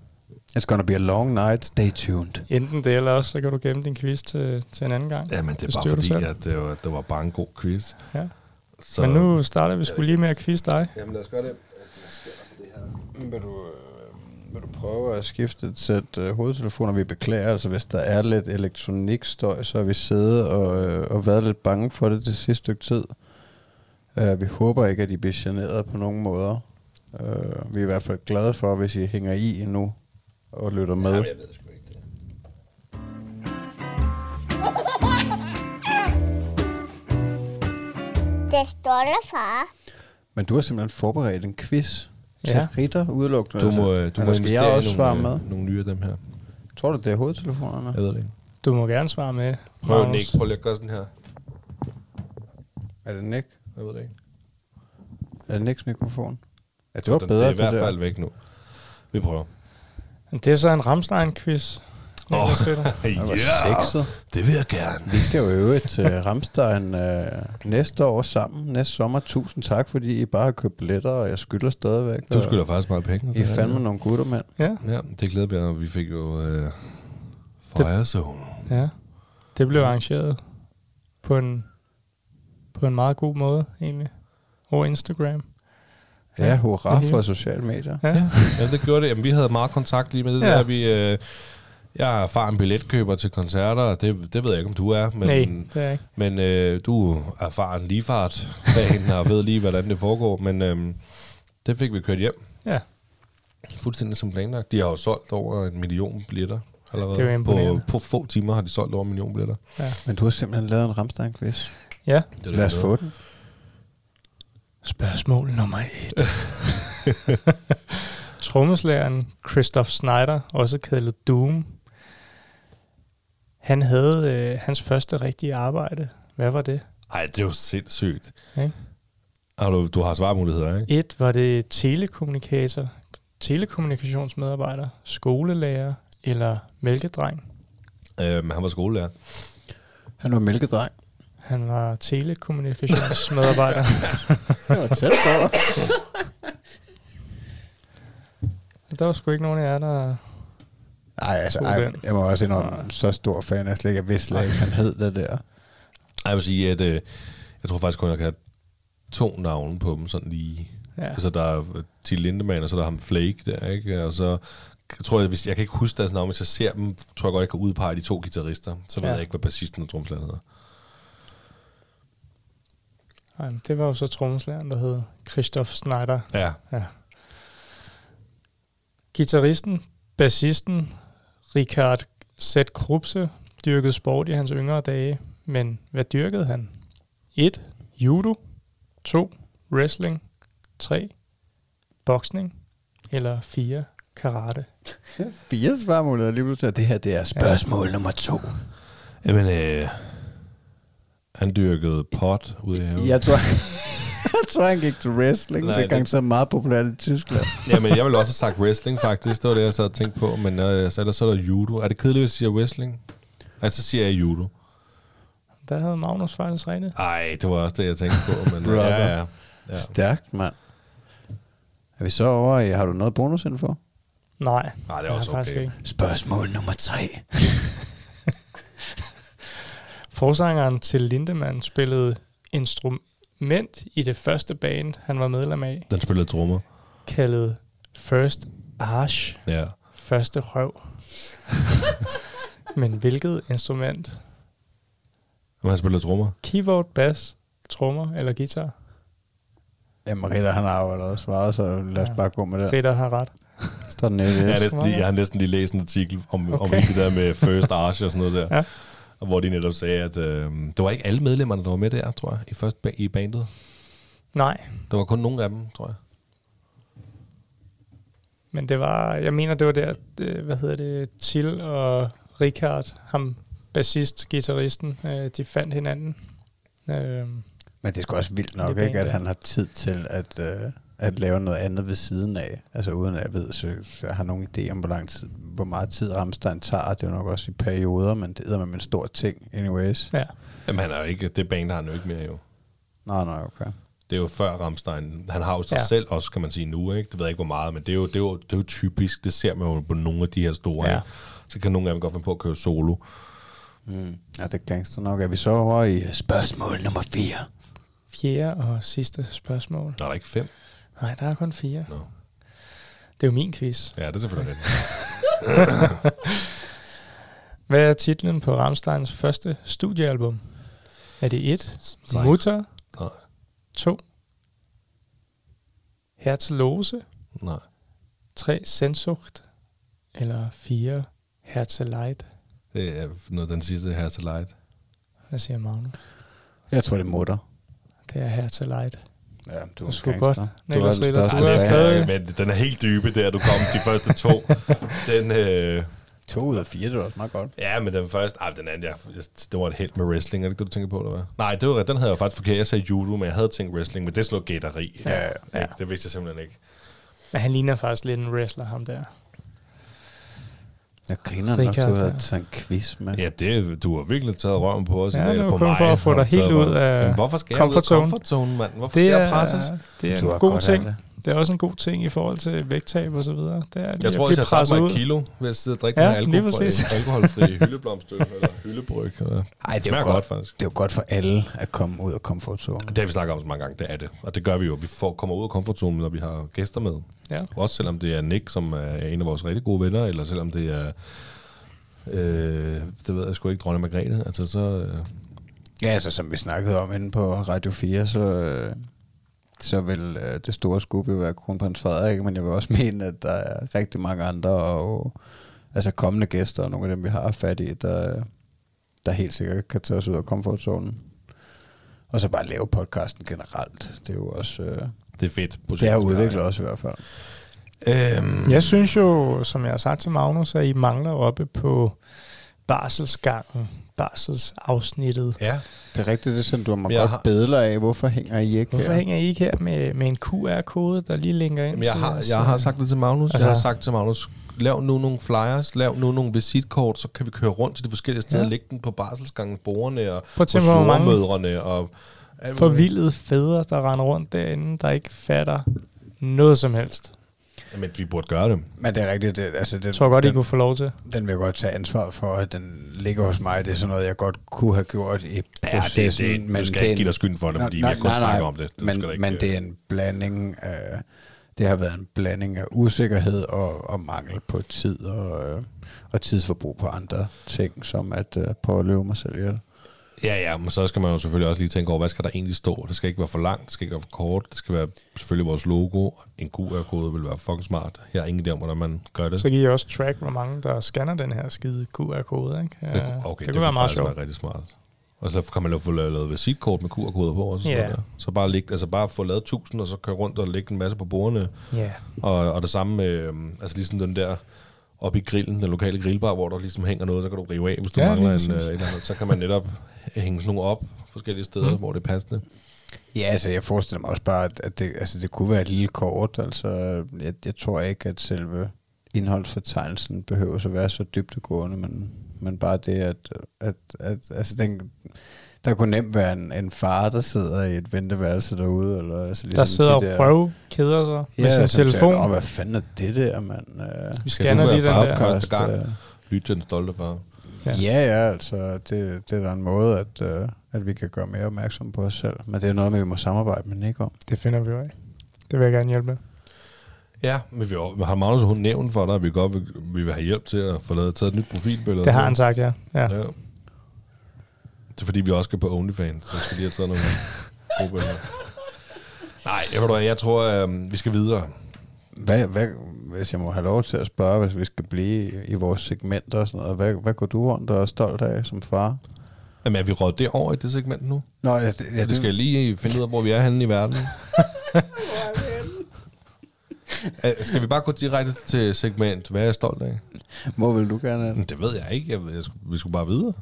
It's gonna be a long night. Stay tuned. Enten det, eller også, så kan du gemme din quiz til, til en anden gang. Jamen, det er Det bare fordi, selv. at det var, det var bare en god quiz. Ja. Så, Men nu starter vi skulle lige med at quiz dig. Jamen, lad os gøre det. Vil du, øh, vil du prøve at skifte et sæt øh, hovedtelefoner? Vi beklager, altså hvis der er lidt elektronikstøj, så har vi siddet og, øh, og været lidt bange for det det sidste stykke tid. Uh, vi håber ikke, at I bliver generet på nogen måder. Uh, vi er i hvert fald glade for, hvis I hænger i endnu og lytter med. Jamen, jeg ved sgu ikke det. Det står der, far. Men du har simpelthen forberedt en quiz til Ja. Ritter udelukkende. Du må, altså. du må skal jeg også svare nogle, med? øh, nogle nye af dem her. Tror du, det er hovedtelefonerne? Jeg ved det ikke. Du må gerne svare med. Prøv, Magnus. Nick. Prøv lige at gøre sådan her. Er det Nick? Jeg ved det ikke. Er det Nicks mikrofon? Ja, det var Den- bedre Det er i til hvert fald væk nu. Vi prøver. Det er så en Ramstein-quiz. Det (laughs) var sexet. det vil jeg gerne. Vi skal jo øve til Ramstein øh, næste år sammen, næste sommer. Tusind tak, fordi I bare har købt billetter, og jeg skylder stadigvæk. Du og skylder faktisk meget penge. I er fandme nogle gutter, mand. Ja, Ja, det glæder vi os. Vi fik jo øh, Firezone. ja. Det blev arrangeret på en, på en meget god måde, egentlig. Over Instagram. Ja, hurra for sociale medier. Ja. Ja, ja, det gjorde det. Jamen, vi havde meget kontakt lige med det Ja. ja. der. Vi, øh, jeg er erfaren billetkøber til koncerter, og det, det ved jeg ikke, om du er. Men, Nej, det er ikke. Men øh, du er erfaren ligefart og ved lige, hvordan det foregår. Men øh, det fik vi kørt hjem. Ja. Fuldstændig som planlagt. De har jo solgt over en million billetter allerede. Det er på, på få timer har de solgt over en million billetter. Men du har simpelthen lavet en Ramstein-quiz. Ja. Det er Lad os få den. Spørgsmål nummer et. (laughs) Trommeslæren Christoph Snyder, også kaldet Doom, han havde øh, hans første rigtige arbejde. Hvad var det? Ej, det er jo sindssygt. Ikke? Har du, du har svarmuligheder, ikke? Et var det telekommunikator, telekommunikationsmedarbejder, skolelærer eller mælkedreng. Øh, men han var skolelærer. Han var mælkedreng. Han var telekommunikationsmedarbejder. (laughs) Det var tæt på. der var sgu ikke nogen af jer, der... Nej, altså, ej, jeg må også indrømme, så stor fan jeg slet ikke. Jeg vidste slet ikke, han hed det der. Jeg vil sige, at øh, jeg tror faktisk kun, jeg kan have to navne på dem, sådan lige. Ja. Ja. Altså, der er Til Lindemann, og så er der ham Flake der, ikke? Og så jeg tror jeg, hvis jeg kan ikke huske deres navn, hvis jeg ser dem, tror jeg godt, jeg kan udpege de to guitarister. Så ved Ja. jeg ikke, hvad bassisten og tromslæren hedder. Ej, det var jo så trommeslæren, der hed Christoph Snyder. Ja, Gitarristen, bassisten, Richard Z. Krupse, dyrkede sport i hans yngre dage. Men hvad dyrkede han? 1. Judo. 2. Wrestling. 3. Boksning. Eller 4. Karate. (laughs) Fire svarmuligheder lige pludselig. og Det her, det er spørgsmål ja. nummer to. Jamen, øh, han dyrkede pot ud i haven. Jeg tror, (laughs) jeg tror, han gik til wrestling. Nej, det er gang så meget populært i Tyskland. Jamen, jeg ville også have sagt wrestling, faktisk. Det var det, jeg sad og tænkte på. Men øh, så, ellers så er der judo. Er det kedeligt, hvis jeg siger wrestling? Nej, så siger jeg judo. Der havde Magnus faktisk rigtigt. Ej, det var også det, jeg tænkte på. Men, Brother. ja, ja. Ja. Stærkt, mand. Er vi så over i, har du noget bonusinfo? Nej, Nej, det er også faktisk okay. ikke. Spørgsmål nummer tre. (laughs) Forsangeren til Lindemann spillede instrument i det første band, han var medlem af, Den spillede trommer. kaldet First Arch, Ja. første røv. Men hvilket instrument? Men han spillede trommer. Keyboard, bass, trommer eller guitar? Jamen, Ritter, han har jo allerede svaret, så lad os Ja. bare gå med det. Ritter har ret. Står den Jeg, næsten lige, jeg har næsten lige læst en artikel om, okay. om det der med First Arch og sådan noget der. Ja. Og hvor de netop sagde, at øh, det var ikke alle medlemmerne, der var med der, tror jeg, i, først i bandet. Nej, Der var kun nogle af dem, tror jeg. men det var, jeg mener, det var der, øh, hvad hedder det, Till og Richard, ham bassist, gitarristen, øh, de fandt hinanden. Øh, Men det er sgu også vildt nok, Det ikke, at han har tid til at, øh, at lave noget andet ved siden af. Altså uden at jeg ved, så, så jeg har nogen idé om, hvor lang tid, hvor meget tid Ramstein tager. Det er jo nok også i perioder, men det er med en stor ting, anyways. ja, Jamen, han er jo ikke, det band har han jo ikke mere jo. Nå, nej, okay. Det er jo før Ramstein. Han har jo sig Ja. selv også, kan man sige nu, ikke? Det ved jeg ikke, hvor meget, men det er jo, det er jo, det er jo typisk. Det ser man jo på nogle af de her store. Ja. Så kan nogle af dem godt finde på at køre solo. Mm. Ja, det er gangster nok. Er vi så over i spørgsmål nummer 4? fjerde og sidste spørgsmål. Nå, er der ikke fem? Nej, der er kun fire. Nå. Det er jo min quiz. Ja, det er selvfølgelig rigtigt. (laughs) Hvad er titlen på Rammsteins første studiealbum? Er det 1. Sejt. Mutter? Nej. 2. Herzlose? Nej. 3. Sensucht? Eller 4. Herzeleid? Det er noget, den sidste her til light. Hvad siger Magnus? Jeg tror, det er mutter. Det er Herzeleid. Ja, du er sgu godt. Du er Ritter, du er stadig- men den er helt dybe, der du kom de første to. (laughs) Den, øh, To ud af fire, det var også meget godt. ja, men den første, ej, den anden, jeg, det var et helt med wrestling, er det ikke det, du tænker på, eller hvad? Nej, det var, den havde jeg faktisk forkert. Jeg sagde judo, men jeg havde tænkt wrestling, men det er sådan noget gætteri. Ja, ja. Ja. Det vidste jeg simpelthen ikke. Men han ligner faktisk lidt en wrestler, ham der. Jeg griner nok, du havde taget en quiz med. Ja, det, du har virkelig taget røven på os. Ja, det var på kun mig. for at få dig helt ud af Men hvorfor skal jeg comfort ud af zone. comfort zone, mand? Hvorfor Det skal jeg er, presses? det er Du en god ting. det. Det er også en god ting i forhold til vægttab og så videre. Det er Jeg tror, at hvis blive jeg tager presset mig et kilo ved at sidde og drikke Ja, alkoholfri, (laughs) alkoholfri hyldeblomstøl eller hyldebryg. Eller. Ej, Det det er jo godt, godt. faktisk. Det er jo godt for alle at komme ud af komfortzonen. Det har vi snakket om så mange gange, det er det. Og det gør vi jo. Vi får, kommer ud af komfortzonen, når vi har gæster med. Ja. Også selvom det er Nick, som er en af vores rigtig gode venner, eller selvom det er... Øh, det ved jeg sgu ikke, dronning Margrethe. Altså, så, øh, Ja, altså som vi snakkede om inde på Radio 4, så, øh, så vil øh, det store skub jo være kronprins Frederik, men jeg vil også (laughs) mene, at der er rigtig mange andre og altså kommende gæster, og nogle af dem, vi har fat i, der, der helt sikkert kan tage os ud af komfortzonen. Og så bare lave podcasten generelt. Det er jo også... Øh, det er fedt. det har udviklet os i hvert fald. Øhm, Jeg synes jo, som jeg har sagt til Magnus, at I mangler oppe på barselsgangen, barselsafsnittet. Ja, Det er rigtigt, det sendte du mig Jeg godt har- bedler af. Hvorfor hænger I ikke Hvorfor her? hænger I ikke her med, med en QR-kode, der lige linker ind Jamen, jeg, har, jeg har sagt det til Magnus. Altså, jeg har sagt til Magnus, lav nu nogle flyers, lav nu nogle visitkort, så kan vi køre rundt til de forskellige steder, Ja. lægge den på barselsgangen, bordene og på tænke på, hvor mange mødrene og forvildede fædre, der render rundt derinde, der ikke fatter noget som helst. Men vi burde gøre det. Men det er rigtigt. Det, altså det, Jeg tror godt, I den, kunne få lov til. den vil jeg godt tage ansvar for, at den ligger hos mig. Det er sådan noget, jeg godt kunne have gjort i processen. Ja, det, det, du skal det ikke en- give dig skylden for det, fordi nej, vi har kun snakket om det. det men, ikke, men det er en blanding af, det har været en blanding af usikkerhed og, og mangel på tid og, øh, og tidsforbrug på andre ting, som at øh, prøve at løbe mig selv ihjel. Ja, ja, men så skal man jo selvfølgelig også lige tænke over, hvad skal der egentlig stå? Det skal ikke være for langt, det skal ikke være for kort, det skal være selvfølgelig vores logo. En QR-kode vil være fucking smart. Jeg har ingen idé om, hvordan man gør det. Så kan I også track, hvor mange der scanner den her skide QR-kode. Ikke? Ja, det, okay, det kunne være meget sjovt. være rigtig smart. Og så kan man jo få lavet, visitkort med QR-koder på. Og sådan Ja. noget der. Så bare, lægge, altså bare få lavet tusind, og så køre rundt og lægge en masse på bordene. Ja. Og, og det samme med, øhm, altså ligesom den der oppe i grillen, den lokale grillbar, hvor der ligesom hænger noget, så kan du rive af, hvis du Ja, mangler en, øh, eller andet. Så kan man netop hænge sådan nogle op forskellige steder, Mm. hvor det er passende. Ja, altså jeg forestiller mig også bare, at- det, altså, det kunne være et lille kort. Altså, jeg, jeg tror ikke, at selve indholdsfortegnelsen behøver at være så dybdegående, men, men bare det, at, at, at altså, den, der kunne nemt være en, en far, der sidder i et venteværelse derude. Eller, altså, Der sidder og de der- prøver kæder sig med sin siger, telefon. Åh, hvad fanden er det der, mand? Uh, Vi scanner lige den der. for første gang? øh, Lyt til den stolte far. Ja. Ja, ja, altså det, det er da en måde, at, uh, at vi kan gøre mere opmærksom på os selv. Men det er noget vi må samarbejde med Nick om. Det finder vi jo af. Det vil jeg gerne hjælpe med. Ja, men vi har, har Magnus hun nævnt for dig, at vi godt vil, vi vil have hjælp til at få lavet taget et nyt profilbillede. Det har han sagt, ja. ja. Ja. Det er fordi, vi også skal på OnlyFans, så skal de have taget nogle... (laughs) gruppe. Nej, jeg, ved du jeg tror, øh, vi skal videre. Hvad, hvad, hvis jeg må have lov til at spørge, hvis vi skal blive i vores segmenter og sådan noget, hvad, hvad går du rundt og er stolt af som far? Jamen, er vi råd det over i det segment nu? Nå, ja, det, Ja, det skal jeg lige finde ud af, hvor vi er henne i verden. (laughs) (laughs) Skal vi bare gå direkte til segment, hvad er jeg stolt af? Hvor vil du gerne Det ved jeg ikke. Jeg, jeg vi skulle bare videre.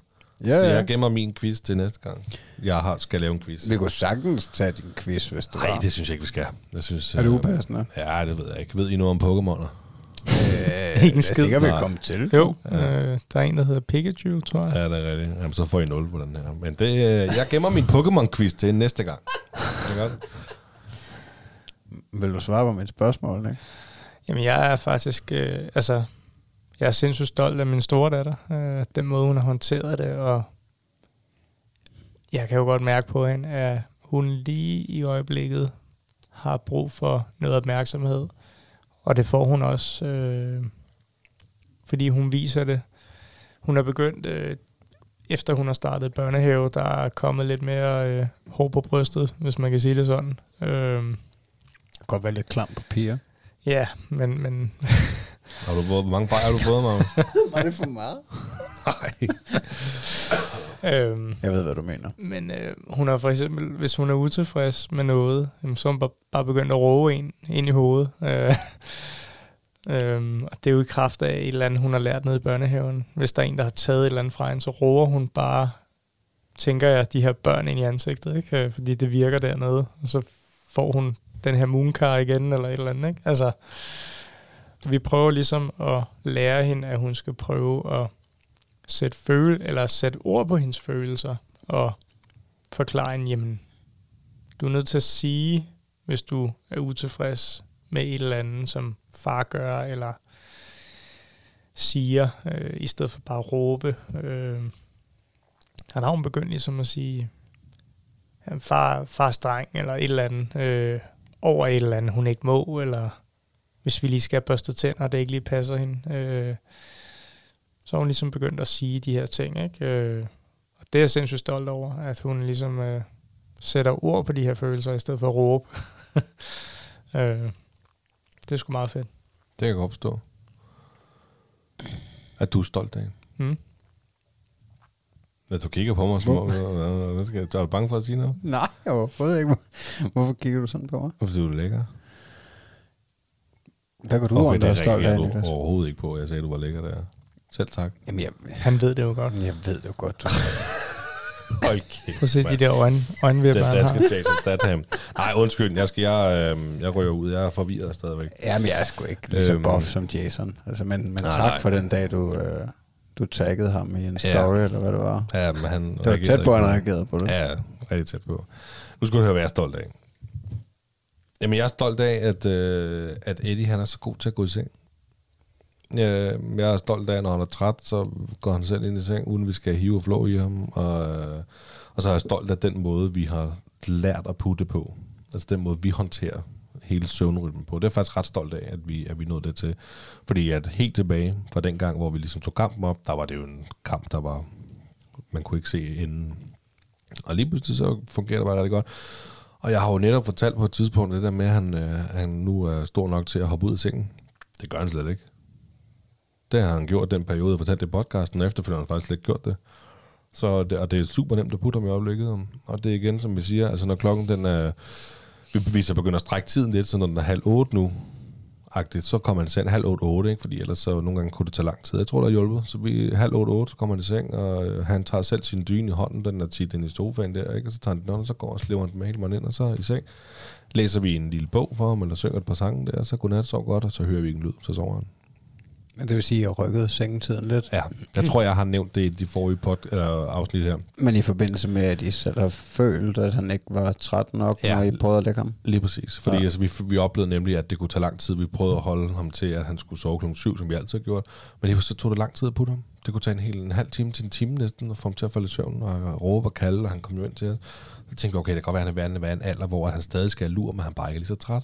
Ja, Ja. ja. Jeg gemmer min quiz til næste gang. Jeg har, skal lave en quiz. Vi kunne sagtens tage din quiz, hvis det Nej, det synes jeg ikke, vi skal. Jeg synes, Er det øh, upassende? Ja, det ved jeg ikke. Ved I noget om Pokémoner? Øh, Ikke en altså, skid. Det kan vi komme til. Jo, øh, der er en, der hedder Pikachu, tror jeg. Ja, det er rigtigt. Jamen, så får I 0 på den her. Men det, øh, jeg gemmer min Pokémon-quiz til næste gang. Er det godt? Vil du svare på mit spørgsmål, ikke? Jamen, jeg er faktisk... Øh, altså, jeg er sindssygt stolt af min store datter. Øh, den måde, hun har håndteret det, og jeg kan jo godt mærke på hende, at hun lige i øjeblikket har brug for noget opmærksomhed. Og det får hun også, øh, fordi hun viser det. Hun er begyndt, øh, efter hun har startet børnehave, der er kommet lidt mere øh, hår på brystet, hvis man kan sige det sådan. Øh, Det kan godt være lidt klam på piger. ja, men, men (laughs) Har du fået, hvor mange bajer har du fået, Magnus? (laughs) Var det for meget? Nej. (laughs) Øhm, Jeg ved, hvad du mener. men øh, hun har for eksempel, hvis hun er utilfreds med noget, jamen, så er hun bare, bare begyndt at råbe en ind i hovedet. Øh, (laughs) øhm, og det er jo i kraft af et eller andet, hun har lært nede i børnehaven. Hvis der er en, der har taget et eller andet fra hende, så råber hun bare, tænker jeg, de her børn ind i ansigtet, ikke? Øh, fordi det virker dernede. Og så får hun den her moonkar igen, eller et eller andet. Ikke? Altså, vi prøver ligesom at lære hende, at hun skal prøve at sætte, føle, eller sætte ord på hendes følelser, og forklare hende, jamen, du er nødt til at sige, hvis du er utilfreds med et eller andet, som far gør, eller siger, øh, i stedet for bare at råbe. Øh, han har hun begyndt ligesom at sige, at far, far streng, eller et eller andet, øh, over et eller andet, hun ikke må, eller hvis vi lige skal børste tænder, og det ikke lige passer hende. Øh, så har hun ligesom begyndt at sige de her ting, ikke? Øh, og det er jeg sindssygt stolt over, at hun ligesom øh, sætter ord på de her følelser, i stedet for at råbe. (laughs) øh, det er sgu meget fedt. Det kan jeg godt forstå. At du er stolt af hende. Mm. At du kigger på mig, som om, hvad, hvad skal jeg, er du bange for at sige noget? Nej, overhovedet ikke. Hvor- Hvorfor kigger du sådan på mig? Fordi du er lækker. Hvad går du Okay, rundt og er stolt af, Niklas? overhovedet ikke på. Jeg sagde, du var lækker der. Selv tak. Jamen, jeg, Han ved det jo godt. jeg ved det jo godt. (laughs) Hold kæft. Prøv at se de der øjne, øjenvipper, Den han har. danske Jason Statham. Nej, undskyld. Jeg, skal, jeg, øh, jeg ryger ud. Jeg er forvirret stadigvæk. Jamen, jeg er sgu ikke lige så Øhm. buff som Jason. Altså, men, men Nej, tak nej. for den dag, du, øh, du taggede ham i en Ja. story, eller hvad det var. Ja, men han Det var reagerede tæt på, at ikke han reagerede på det. Ja, rigtig tæt på. Nu skal du høre, hvad jeg er stolt af. Jamen, jeg er stolt af, at, øh, at Eddie han er så god til at gå i seng. Øh, jeg er stolt af, når han er træt, så går han selv ind i seng, uden vi skal hive og flå i ham. Og, øh, og så er jeg stolt af den måde, vi har lært at putte på. Altså den måde, vi håndterer hele søvnrytmen på. Det er jeg faktisk ret stolt af, at vi, at vi nåede det til. Fordi at helt tilbage fra den gang, hvor vi ligesom tog kampen op, der var det jo en kamp, der var... Man kunne ikke se inden. Og lige pludselig så fungerer det bare rigtig godt. Og jeg har jo netop fortalt på et tidspunkt det der med, at han, øh, han nu er stor nok til at hoppe ud af sengen. Det gør han slet ikke. Det har han gjort den periode, jeg fortalte det i podcasten, og efterfølgende har han faktisk slet ikke gjort det. Så det, og det er super nemt at putte ham i øjeblikket. Og det er igen, som vi siger, altså når klokken den er... Vi, vi så begynder at strække tiden lidt, så når den er halv otte nu, agtigt, så kommer han i seng halv otte, otte, ikke? fordi ellers så nogle gange kunne det tage lang tid. Jeg tror, der har hjulpet. Så vi halv otte, otte, så kommer han i seng, og øh, han tager selv sin dyne i hånden, den er tit den i sofaen der, ikke? og så tager han den op, og så går og slæver han den med hele ind, og så i seng. Læser vi en lille bog for ham, eller synger et par sange der, så godnat, sov godt, og så hører vi ikke en lyd, så sover han. Men det vil sige, at jeg rykkede sengetiden lidt. Ja, jeg tror, jeg har nævnt det i de forrige pod, eller afsnit her. Men i forbindelse med, at I selv har følt, at han ikke var træt nok, Ja. når I prøvede at lægge ham. Lige præcis. Fordi Ja. altså, vi, vi oplevede nemlig, at det kunne tage lang tid. Vi prøvede at holde ham til, at han skulle sove klokken 7, som vi altid har gjort. Men lige så tog det lang tid at putte ham. Det kunne tage en hel en halv time til en time næsten, at få ham til at falde i søvn og råbe og kalde, og han kom jo ind til os. Så tænkte vi, okay, det kan godt være, at han er ved en alder, hvor han stadig skal have lur, men han bare ikke er lige så træt.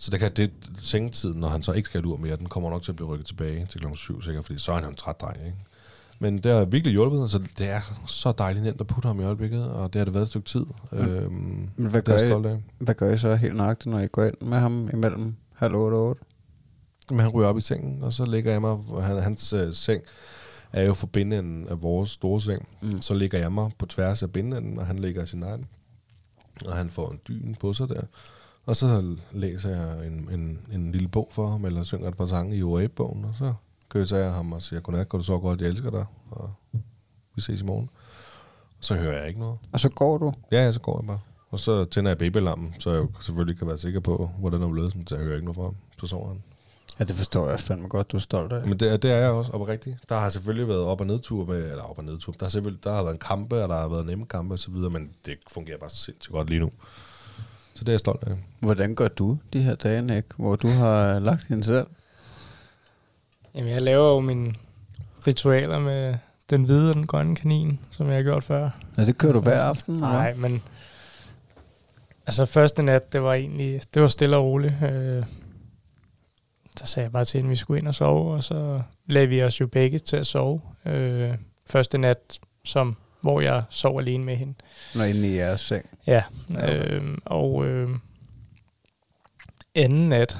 Så det kan det sengetiden, når han så ikke skal lur mere, den kommer nok til at blive rykket tilbage til klokken 7, sikkert, fordi så er han jo en træt dreng, ikke? Men det har virkelig hjulpet, så det er så dejligt nemt at putte ham i øjeblikket, og det har det været et stykke tid. Mm. Øhm, Men hvad gør, jeg I, hvad gør I så helt nøjagtigt, når I går ind med ham imellem halv otte og otte? Men han ryger op i sengen, og så ligger jeg mig, han, hans øh, seng er jo for bindenden af vores store seng. Mm. Så ligger jeg mig på tværs af bindenden, og han ligger i sin egen. Og han får en dyn på sig der. Og så læser jeg en, en, en lille bog for ham, eller synger et par sange i OA-bogen, og så kysser jeg ham og siger, godnat, går du så godt, jeg elsker dig, og vi ses i morgen. Og så hører jeg ikke noget. Og så går du. Ja, ja, så går jeg bare. Og så tænder jeg babylampen, så jeg selvfølgelig kan være sikker på, hvordan det er blevet, så jeg hører ikke noget fra ham. Så sover han. Ja, det forstår jeg fandme godt, du er stolt af. Men det, er- det er jeg også oprigtigt. Der har selvfølgelig været op- og nedtur med, eller op- og nedtur. Der har selvfølgelig der har været en kampe, og der har været nemme kampe osv., men det fungerer bare sindssygt godt lige nu. Så det er jeg stolt af. Hvordan gør du de her dage, Nick, hvor du har lagt hende selv? Jamen, jeg laver jo mine ritualer med den hvide og den grønne kanin, som jeg har gjort før. Ja, det kører du hver aften? eller Nej, men... Altså, første nat, det var egentlig... Det var stille og roligt. Øh, der sagde jeg bare til hende, at vi skulle ind og sove, og så lagde vi os jo begge til at sove. Øh, første nat, som, hvor jeg sov alene med hende. Når inde i jeres seng? Ja, Ja, okay. øh, og øh, anden nat,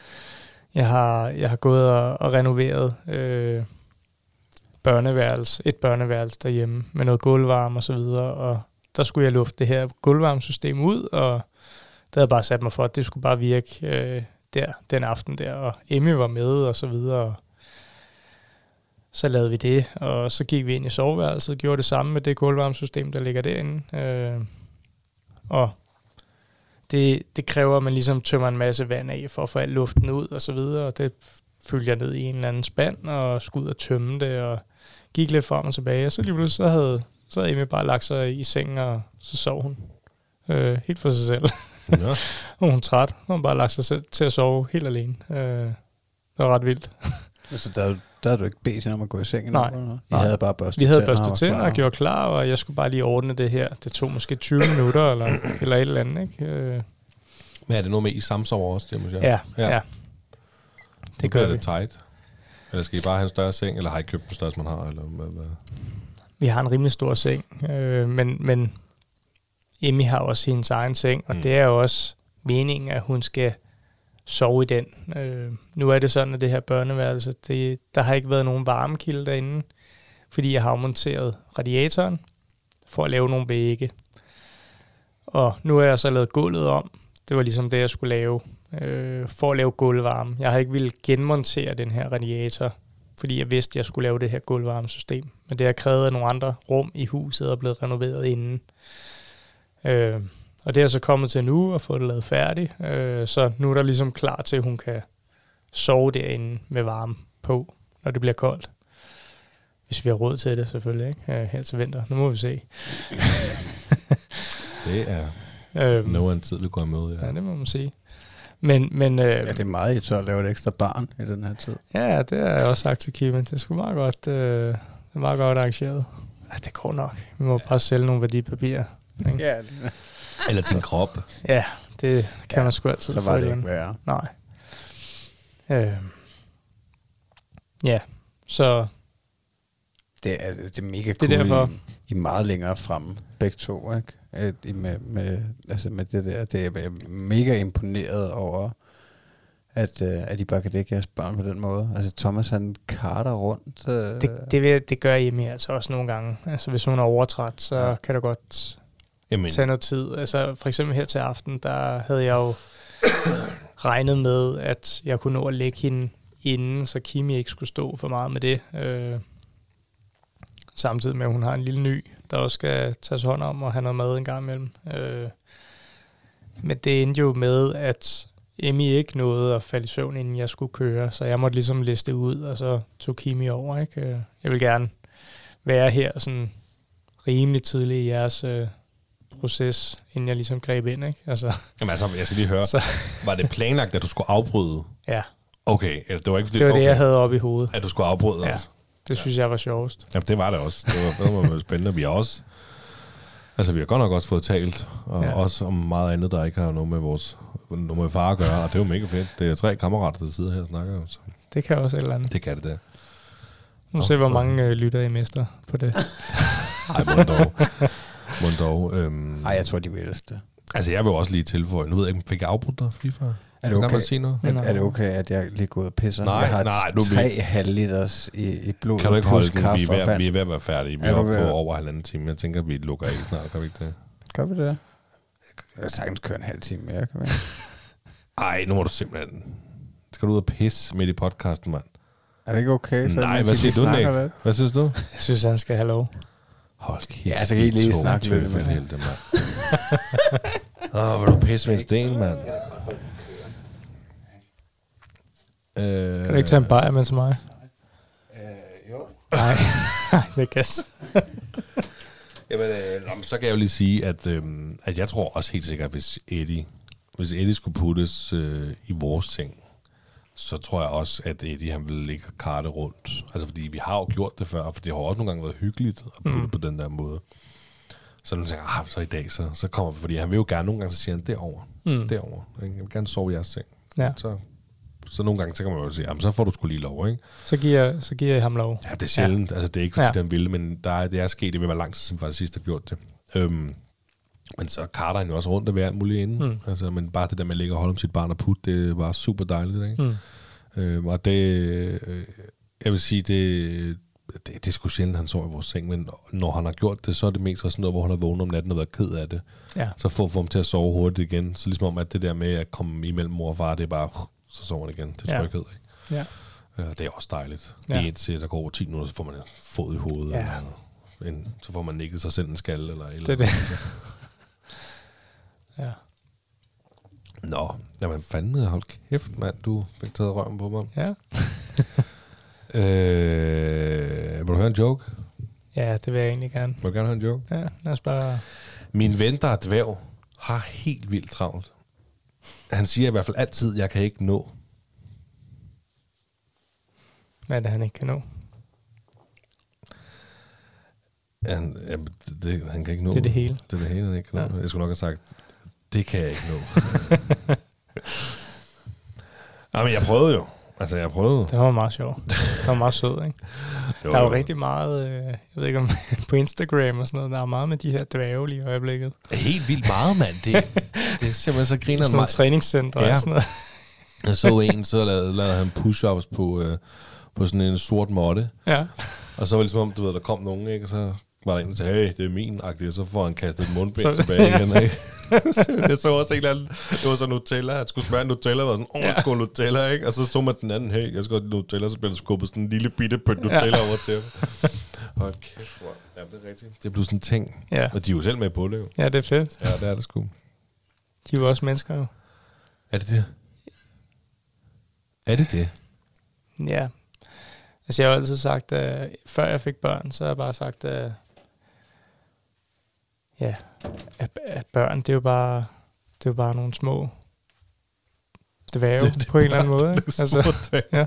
(laughs) jeg har, jeg har gået og, og renoveret øh, børneværelse, et børneværelse derhjemme med noget gulvvarme og så videre, og der skulle jeg lufte det her gulvvarmesystem ud, og det havde jeg bare sat mig for, at det skulle bare virke øh, der, den aften der, og Emmy var med og så videre, og så lavede vi det, og så gik vi ind i soveværelset og gjorde det samme med det gulvvarmesystem, der ligger derinde. Øh, og det, det kræver, at man ligesom tømmer en masse vand af for at få al luften ud og så videre, og det fyldte jeg ned i en eller anden spand og skulle ud og tømme det, og gik lidt frem og tilbage, og så lige pludselig så havde, så havde Emmy bare lagt sig i sengen, og så sov hun. Øh, helt for sig selv. Ja. (laughs) Hun var træt, og hun bare lagt sig selv til at sove helt alene. Øh, det var ret vildt. Altså, der, der havde du ikke bedt hende om at gå i sengen? Nej. eller noget? I Nej. havde bare børstet Vi havde børstet tænder og gjort klar, og jeg skulle bare lige ordne det her. Det tog måske 20 (coughs) minutter, eller, eller et eller andet, ikke? Øh, Men er det noget med, I samsover også, det måske? ja, Ja. ja. Det Det gør vi. det tight. Eller skal I bare have en større seng, eller har I købt den største, man har? Eller hvad, hvad? Vi har en rimelig stor seng, øh, men, men Emmy har også hendes egen seng, og mm. det er jo også meningen, at hun skal sove i den. Øh, nu er det sådan, at det her børneværelse, det, der har ikke været nogen varmekilde derinde, fordi jeg har monteret radiatoren for at lave nogle vægge. Og nu har jeg så lavet gulvet om. Det var ligesom det, jeg skulle lave øh, for at lave gulvvarme. Jeg har ikke ville genmontere den her radiator, fordi jeg vidste, at jeg skulle lave det her gulvvarmesystem. Men det har krævet, at nogle andre rum i huset er blevet renoveret inden. Øh, og det er så kommet til nu og fået det lavet færdigt. Øh, så nu er der ligesom klar til, at hun kan sove derinde med varme på, når det bliver koldt. Hvis vi har råd til det selvfølgelig, ikke? Øh, her til vinter. Nu må vi se. (laughs) Det er Øhm, noget af en tid, vi går imod. Ja. Ja, det må man sige. Men, men øh, Ja, det er meget irriterende at lave et ekstra barn i den her tid. ja, det har jeg også sagt til Kim, det er sgu meget godt, øh, det er meget godt arrangeret. Ja, det går nok. Vi må bare sælge nogle værdipapirer. ikke? Ja, Eller din krop. Ja, det kan ja, man sgu altid så var det ikke værre. Nej. Øh, ja, så Det er, det er mega Det er cool. derfor. I, I er meget længere fremme, begge to, ikke? At I med, med, altså med det der. Det er jeg er mega imponeret over, at, uh, at I bare kan dække jeres børn på den måde. Altså Thomas, han karter rundt. Uh, det, det, vil, det gør Emmy altså også nogle gange. Altså hvis hun er overtræt, så ja. kan det godt Jamen, tage noget tid. Altså for eksempel her til aften, der havde jeg jo regnet med, at jeg kunne nå at lægge hende inden, så Kimi ikke skulle stå for meget med det. Øh, samtidig med, at hun har en lille ny, der også skal tages hånd om, og han noget mad en gang imellem. Øh, men det endte jo med, at Emmy ikke nåede at falde i søvn, inden jeg skulle køre, så jeg måtte ligesom liste ud, og så tog Kimi over. Ikke? Øh, jeg vil gerne være her sådan rimelig tidligt i jeres øh, proces, inden jeg ligesom greb ind. Ikke? Altså, Jamen altså, jeg skal lige høre. (laughs) Så- Var det planlagt, at du skulle afbryde? ja, Okay, det var ikke fordi, det var okay, det, jeg havde oppe i hovedet. at du skulle afbryde Ja. os. Det synes jeg var sjovest. Jamen, det var det også. Det var, det var spændende. Vi har også... Altså, vi har godt nok også fået talt, og ja. Ja. også om meget andet, der ikke har noget med vores noget med far at gøre, og det er jo mega fedt. Det er tre kammerater, der sidder her og snakker, så Det kan også et eller andet. det kan det der. Nu se, hvor mange øh, lytter I mister på det. (laughs) Ej, må dog. (laughs) Må dog. Øhm, Nej, jeg tror, de vil det. Altså, jeg vil også lige tilføje. Nu ved jeg ikke, fik jeg afbrudt dig lige før? Er det Kan okay? man sige noget? Er, er det okay, at jeg lige går ud og pisser? Nej, jeg har nej, nu er vi- tre halvliters i, i blod. Kan du ikke holde den? Vi er, ved, vi er ved at være færdige. Vi Er er oppe på at- over halvanden time. Jeg tænker, vi lukker af snart. Kan vi ikke det? Gør vi det? Jeg kan sagtens køre en halv time mere, kan vi? (laughs) Ej, nu må du simpelthen... Skal du ud og pisse midt i podcasten, mand? Er det ikke okay? Så Nej, hvad siger du, Nick? Hvad synes du? Jeg synes, han skal have lov. Hold kæft. Ja, så kan I lige snakke lidt med tøffelhelte, mand. (laughs) Åh, oh, vil du pisse med en sten, mand? Øh, Kan du ikke tage en bajer med til mig? Øh, jo. Nej, (laughs) det kan (laughs) Jamen, øh, så kan jeg jo lige sige, at, øh, at jeg tror også helt sikkert, hvis Eddie, hvis Eddie skulle puttes øh, i vores seng, så tror jeg også, at Eddie han vil ligge karte rundt. Altså, fordi vi har jo gjort det før, for det har også nogle gange været hyggeligt at putte mm. på den der måde. Så nu tænker ah, så i dag, så, så kommer vi, fordi han vil jo gerne, nogle gange så siger han, derovre, Mm. derovre. Ikke? Jeg vil gerne sove i jeres seng. Ja. Så, så nogle gange, så kan man jo sige, jamen, så får du skulle lige lov, ikke? Så giver, så giver jeg ham lov. Ja, det er sjældent. Ja. Altså, det er ikke, fordi Ja. den ville, men der er, det er sket. Det vil være lang tid siden, faktisk sidst har gjort det. Øhm, men så karter han jo også rundt og være alt muligt inde. Mm. Altså, men bare det der med at ligge og holde om sit barn og putte, det var super dejligt. Ikke? Mm. Øhm, og det, øh, jeg vil sige, det, det, det er sgu sjældent, han sover i vores seng, men når han har gjort det, så er det mest sådan noget, hvor han har vågnet om natten og været ked af det. Ja. Så for at få ham til at sove hurtigt igen. Så ligesom om, at det der med at komme imellem mor og far, det er bare, så sover han igen. Det er Ja. tryghed, ikke? Ja. Ja, det er også dejligt. Ja. Ja. Lige indtil der går over 10 minutter, så får man en fod i hovedet. Ja. Eller en, så får man nikket sig selv en skal. Eller, eller Det er det. (laughs) Ja. Nå, jamen fanden, hold kæft, mand. Du fik taget røven på mig. Ja. (laughs) Øh, vil du høre en joke? ja, det vil jeg egentlig gerne. Vil du gerne høre en joke? Ja, lad os bare... Min ven, der er dværg, har helt vildt travlt. Han siger i hvert fald altid, jeg kan ikke nå. Hvad er det, han ikke kan nå? Han, ja, det, det, han kan ikke nå. Det er det hele. Det er det hele, han ikke kan nå. Ja. Jeg skulle nok have sagt, det kan jeg ikke nå. (laughs) Nej, men jeg prøvede jo. Altså, jeg prøvede. Det var meget sjovt. Det var meget sød, ikke? (laughs) Jo, Der er jo rigtig meget, øh, jeg ved ikke om (laughs) på Instagram og sådan noget, der er meget med de her dværge lige i øjeblikket. Helt vildt meget, mand. Det, det er simpelthen så griner Sådan nogle mig. træningscenter Ja. og sådan noget. Jeg så en, så lavede, lavede han push-ups på, øh, på sådan en sort måtte. Ja. Og så var det ligesom om, du ved, der kom nogen, ikke? Og så var der en, der sagde, hey, det er min, og så får han kastet et mundbind Så- tilbage igen, ikke? (laughs) jeg så også en eller anden, det var så Nutella, han skulle en Nutella, og var sådan, åh, Ja. ja. Nutella, ikke? Og så så man den anden, hey, jeg skal have Nutella, så bliver der skubbet sådan en lille bitte pønt Nutella over til ham. (laughs) Hold kæft, hvor. Ja, det er rigtigt. Det blev sådan en ting. Ja. Og de er jo selv med på det, jo. ja, det er fedt. Ja, det er det sgu. De er jo også mennesker jo. Er det det? Er det det? Ja. Altså jeg har altid sagt, at før jeg fik børn, så har jeg bare sagt, at ja, at, at børn, det er jo bare, det er jo bare nogle små dværge Det- det på en eller anden måde. Ikke? Altså, (laughs) ja.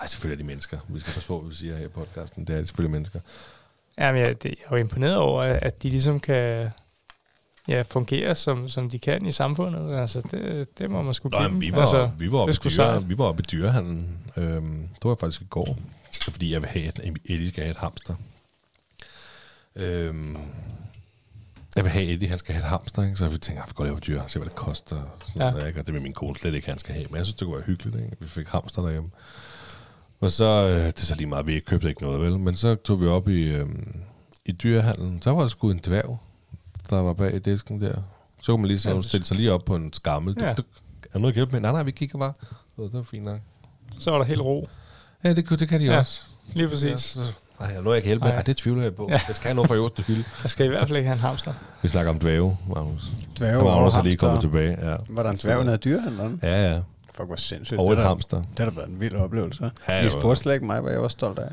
Ej, selvfølgelig er de mennesker. Vi skal passe på, hvad vi siger her i podcasten. Det er de selvfølgelig mennesker. Jamen, jeg, det, jeg er jo imponeret over, at de ligesom kan ja, fungere, som, som de kan i samfundet. Altså, det, det må man sgu Nå, give jamen, dem. vi var, altså, altså, vi var oppe i dyre, vi var oppe i dyrehandlen. Øhm, det var faktisk i går. Fordi, jeg vil have, at Eddie skal have et hamster. Øhm, jeg vil have Eddie, han skal have et hamster, ikke? så jeg tænkte, jeg vil godt lave dyr, se hvad det koster. Sådan Ja. noget, ikke? Og det vil min kone slet ikke, han skal have. Men jeg synes, det kunne være hyggeligt, ikke? vi fik hamster derhjemme. Og så, øh, det er så lige meget, vi købte ikke noget, vel? Men så tog vi op i, øhm, i dyrehandlen. Så var der sgu en dværg, der var bag i disken der. Så kunne man lige se, hun stillede sig lige op på en skammel. Ja. Ja. Er der noget at hjælpe med? Nej, nej, vi kigger bare. Så det var fint nok. Så var der helt ro. Ja, det, det kan de ja. også. Lige præcis. Ja, så, nej, jeg jeg kan hjælpe med. Ej, det tvivler jeg på. Ja. Jeg skal have noget fra øverste hylde. Jeg skal i hvert fald ikke have en hamster. Vi snakker om dvæve, Magnus. Dværge Og Magnus er lige kommet tilbage. Ja, Var der en dværg nede af dyrehandleren? ja. ja. Fuck, hvor sindssygt. Og et hamster. Det har da været en vild oplevelse. Ja, I spurgte slet ikke mig, hvad jeg var stolt af.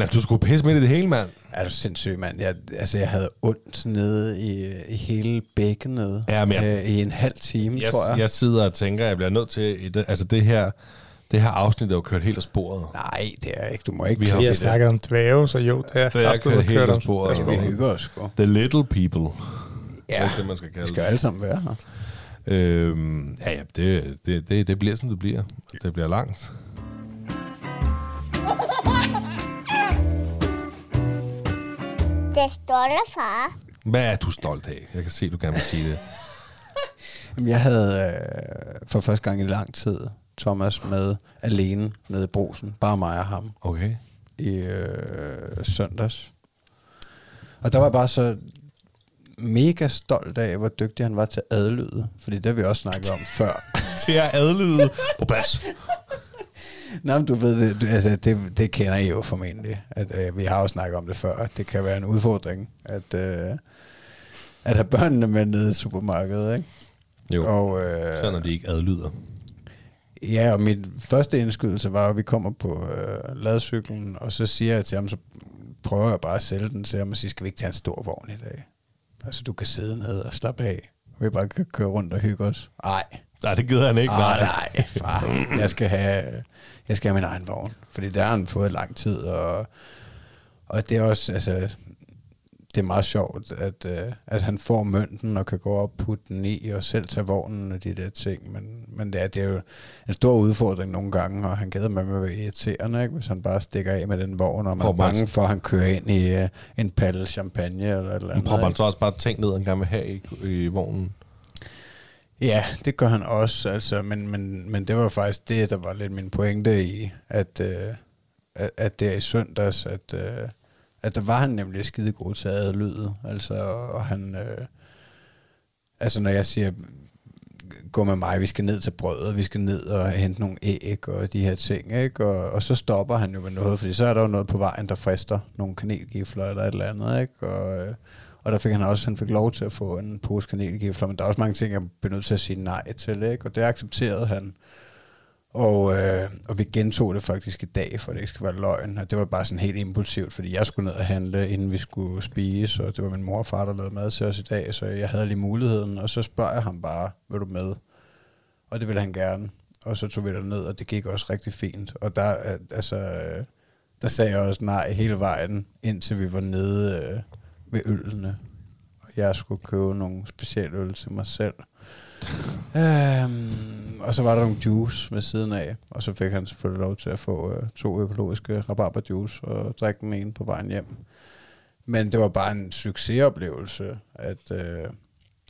Ja, du skulle pisse midt i det hele, mand. Er du sindssyg, mand? Jeg, altså, jeg havde ondt nede i, i hele bækkenet Ja, jeg- øh, i en halv time, Jeg, tror jeg. jeg sidder og tænker, at jeg bliver nødt til... i det- Altså, det her, det her afsnit er jo kørt helt af sporet. Nej, det er ikke. Du må ikke Vi har- Vi har snakket om dvæve, så jo, det er Det er kørt helt af sporet. Altså, vi hygger os. The little people. Ja, Det er det, man skal vi kalde skal det. alle sammen være her. Øhm, ja, ja, det, det, det, det bliver, som det bliver. Det bliver langt. det stolte far. Hvad er du stolt af? Jeg kan se, du gerne vil sige det. (laughs) Jamen, jeg havde øh, for første gang i lang tid Thomas med alene nede i brusen. Bare mig og ham Okay. i øh, søndags. Og der var jeg bare så mega stolt af, hvor dygtig han var til at adlyde. Fordi det har vi også snakket om før. (laughs) Til at adlyde på plads. (laughs) Nå, men du ved, det, du- altså, det, det kender I jo formentlig. At, øh, vi har jo snakket om det før. Det kan være en udfordring, at, øh, at have børnene med nede i supermarkedet. Ikke? Jo, Og, øh, så når de ikke adlyder. Ja, og min første indskydelse var, at vi kommer på øh, ladcyklen, og så siger jeg til ham, så prøver jeg bare at sælge den til ham og siger, skal vi ikke tage en stor vogn i dag? Altså, du kan sidde ned og slappe af. Vi bare kan køre rundt og hygge os. Nej. Nej, det gider han ikke. Ah, nej, far. Jeg skal have, jeg skal have min egen vogn. Fordi det har han fået lang tid, og, og det er også, altså, det er meget sjovt, at, øh, at han får mønten og kan gå op og putte den i og selv tage vognen og de der ting. Men, men det, er, det er jo en stor udfordring nogle gange, og han gæder med at være irriterende, ikke? hvis han bare stikker af med den vogn, og man er Prøv bare- bange for, at han kører ind i øh, en palle champagne eller et eller andet. prøver ikke? så også bare ting ned, han gerne vil have i, i vognen? Ja, det gør han også, altså, men, men, men det var faktisk det, der var lidt min pointe i, at, øh, at, at det er i søndags, at, øh, at der var han nemlig skide god til at adlyde, altså, og han, øh, altså når jeg siger, gå med mig, vi skal ned til brødet, vi skal ned og hente nogle æg og de her ting, ikke? Og, og så stopper han jo med noget, fordi så er der jo noget på vejen, der frister nogle kanelgifler eller et eller andet, ikke? Og, øh, og der fik han også, han fik lov til at få en pose kanelgifler, men der er også mange ting, jeg blev nødt til at sige nej til, ikke? Og det accepterede han. Og, øh, og vi gentog det faktisk i dag, for det ikke skal være løgn. Og det var bare sådan helt impulsivt, fordi jeg skulle ned og handle, inden vi skulle spise, og det var min mor og far, der lavede mad til os i dag, så jeg havde lige muligheden. Og så spørger jeg ham bare, vil du med? Og det ville han gerne. Og så tog vi ned, og det gik også rigtig fint. Og der, øh, altså, der sagde jeg også nej hele vejen, indtil vi var nede øh, ved ølene. Og jeg skulle købe nogle specielle øl til mig selv. (laughs) Øhm, og så var der nogle juice ved siden af, og så fik han selvfølgelig lov til at få øh, to økologiske rabarberjuice og drikke den ene på vejen hjem. Men det var bare en succesoplevelse, at, øh,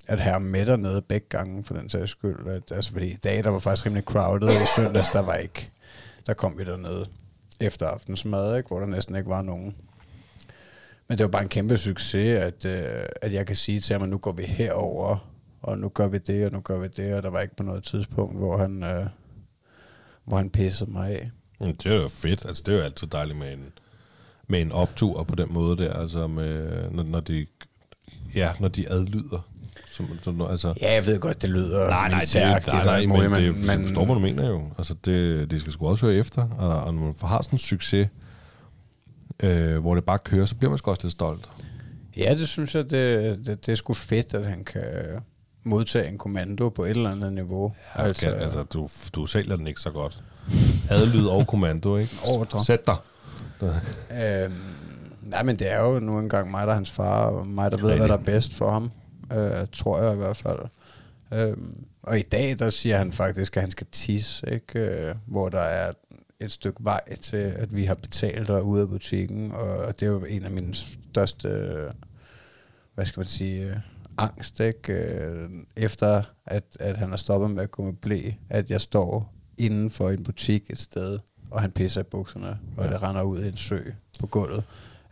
at have med dernede begge gange, for den sags skyld. At, altså, fordi i dag, der var faktisk rimelig crowded, og i søndags, der var ikke. Der kom vi dernede efter aftensmad, ikke, hvor der næsten ikke var nogen. Men det var bare en kæmpe succes, at, øh, at jeg kan sige til ham, at nu går vi herover og nu gør vi det, og nu gør vi det, og der var ikke på noget tidspunkt, hvor han, øh, hvor han pissede mig af. Jamen, det er jo fedt. Altså, det er jo altid dejligt med en, med en optur på den måde der, altså med, når, når de ja, når de adlyder. Som, som, altså, Ja, jeg ved godt, det lyder nej, nej, det er nej, nej, alt men, det, men, forstår, hvad du mener jo. Altså, det, de skal sgu også høre efter, og, og når man har sådan en succes, øh, hvor det bare kører, så bliver man sgu også lidt stolt. Ja, det synes jeg, det, det, det er sgu fedt, at han kan modtage en kommando på et eller andet niveau. Ja, altså, kan, altså du, du sælger den ikke så godt. Adlyd og kommando, ikke? (laughs) Ordre. Sæt dig. Øhm, nej, men det er jo nu engang mig, der er hans far, og mig, der er ved, hvad der er bedst for ham. Øh, tror jeg i hvert fald. Øhm, og i dag, der siger han faktisk, at han skal tisse, ikke? Øh, hvor der er et stykke vej til, at vi har betalt og ude af butikken, og det er jo en af mine største, øh, hvad skal man sige, øh, angst, ikke? Øh, efter at, at han har stoppet med at gå med blæ, at jeg står inden for en butik et sted, og han pisser i bukserne, og Ja. det render ud i en sø på gulvet.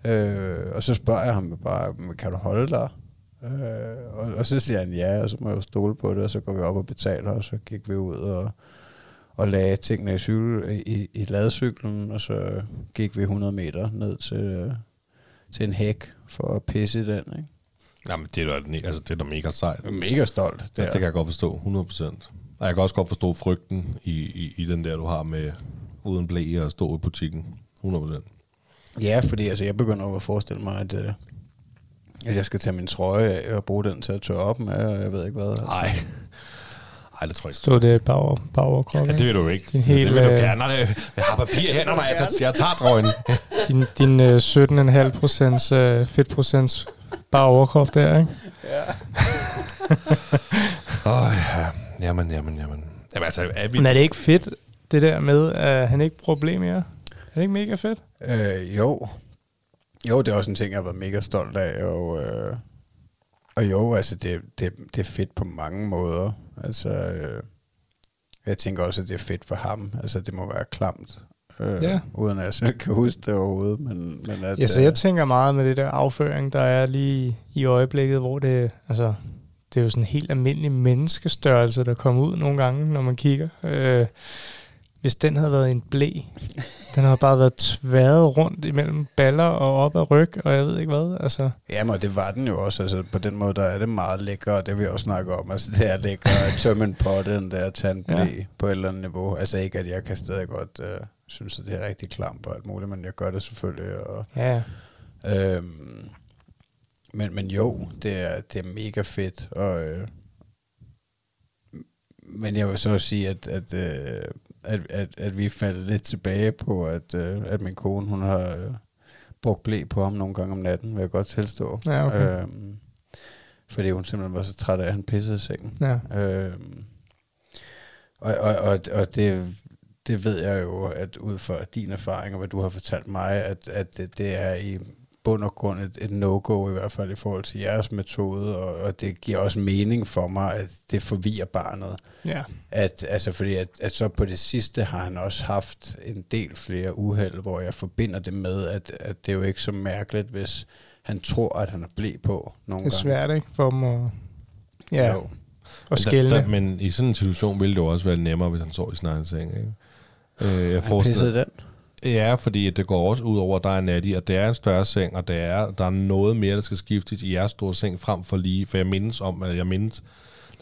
Øh, og så spørger jeg ham bare, "Men kan du holde dig? Øh, og, og så siger han ja, og så må jeg jo stole på det, og så går vi op og betaler, og så gik vi ud og, og lagde tingene i, cykel, i, i ladcyklen, og så gik vi 100 meter ned til, til en hæk for at pisse i den. Ikke? Jamen, det er da, altså, det er da mega sejt. Er mega stolt. Det, det kan jeg godt forstå, 100%. Og jeg kan også godt forstå frygten i, i, i den der, du har med uden blæ og stå i butikken. 100%. Ja, fordi altså, jeg begynder at forestille mig, at, øh, at jeg skal tage min trøje af og bruge den til at tørre op med, og jeg ved ikke hvad. Altså. Nej. Ej, det tror jeg ikke. Stod det bare over, bare overkrop, Ja, det vil du ikke. Din det helt, vil du øh, gerne. Nej, Jeg har papir her. Nej, nej, jeg tager, jeg tager trøjen. (laughs) Din, din øh, 17,5 procents øh, fedtprocents bare overkrop der, ikke? (laughs) Åh, oh, ja. Jamen, jamen, jamen. Jamen, altså, er vi... Men er det ikke fedt, det der med, at han ikke bruger problem mere? Er det ikke mega fedt? Øh, jo. Jo, det er også en ting, jeg har været mega stolt af, og, øh, og jo, altså det, det, det er fedt på mange måder. Altså, øh, jeg tænker også, at det er fedt for ham. Altså, det må være klamt, øh, Ja. uden at jeg selv kan huske det overhovedet. Men, men at, Ja, så øh, jeg tænker meget med det der afføring, der er lige i øjeblikket, hvor det, altså, det er jo sådan en helt almindelig menneskestørrelse, der kommer ud nogle gange, når man kigger. Øh, hvis den havde været en blæ, den har bare været tværet rundt imellem baller og op ad ryg, og jeg ved ikke hvad. Altså, Jamen, og det var den jo også. Altså, på den måde, der er det meget lækker, og det vil jeg også snakke om. Altså, det er lækker at tømme en potte, den der tandblæ Ja. ja. på et eller andet niveau. Altså ikke, at jeg kan stadig godt øh, synes, at det er rigtig klamt og alt muligt, men jeg gør det selvfølgelig. Og, ja, øhm, men, men jo, det er, det er mega fedt. Og, øh, men jeg vil så sige, at, at, øh, at, at, at vi faldt lidt tilbage på, at, øh, at min kone, hun har øh, brugt blæ på ham nogle gange om natten, vil jeg godt tilstå. Ja, okay. Øhm, fordi hun simpelthen var så træt af, at han pissede i sengen. ja. Øhm, og, og, og, og det, det ved jeg jo, at ud fra din erfaring og hvad du har fortalt mig, at, at det, det er i bund og grund et, et no-go, i hvert fald i forhold til jeres metode, og, og det giver også mening for mig, at det forvirrer barnet. ja. At, altså fordi at, at så på det sidste har han også haft en del flere uheld, hvor jeg forbinder det med, at, at det er jo ikke så mærkeligt, hvis han tror, at han er blæ på nogle Det er gange. svært, ikke, for dem at, ja, Jo. at skælne. Der, der, men i sådan en situation ville det jo også være nemmere, hvis han sov i sin egen seng. Ikke? Øh, jeg forestiller, den. Ja, fordi at det går også ud over, at der er natty, og det er en større seng, og det er, der er noget mere, der skal skiftes i jeres store seng, frem for lige, for jeg mindes om, at jeg mindes,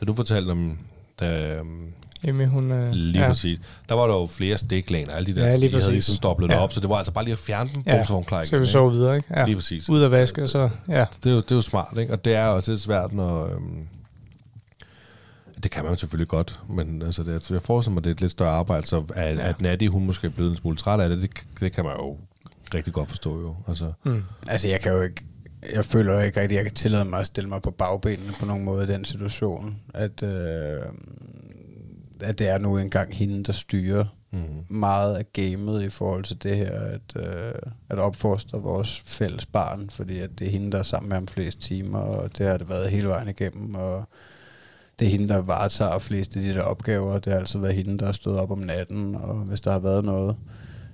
da du fortalte om, da, øhm, Emmy, hun er... lige ja. præcis, der var der jo flere stiklaner, alle de der, Ja, lige I havde præcis. ligesom dobblet ja. Op, så det var altså bare lige at fjerne dem, Ja, ja. så Så vi sove videre, ikke? Ja. Lige præcis. Ud af vaske, og så... Ja. Det er, jo, det er jo smart, ikke? Og det er også lidt svært, når... Øhm, det kan man selvfølgelig godt, men altså det, jeg forestiller mig, det er et lidt større arbejde, så at, Ja. at Natty, hun måske er blevet en smule træt af det, det, det kan man jo rigtig godt forstå jo. Altså, Mm. Altså, jeg kan jo ikke... Jeg føler jo ikke rigtig, at jeg kan tillade mig at stille mig på bagbenene på nogen måde i den situation. At, øh, at det er nu engang hende, der styrer mm. meget af gamet i forhold til det her, at, øh, at opfostre vores fælles barn, fordi at det er hende, der er sammen med ham flest timer, og det har det været hele vejen igennem, og det er hende, der varetager flest af de der opgaver, det har altid været hende, der har stået op om natten, og hvis der har været noget,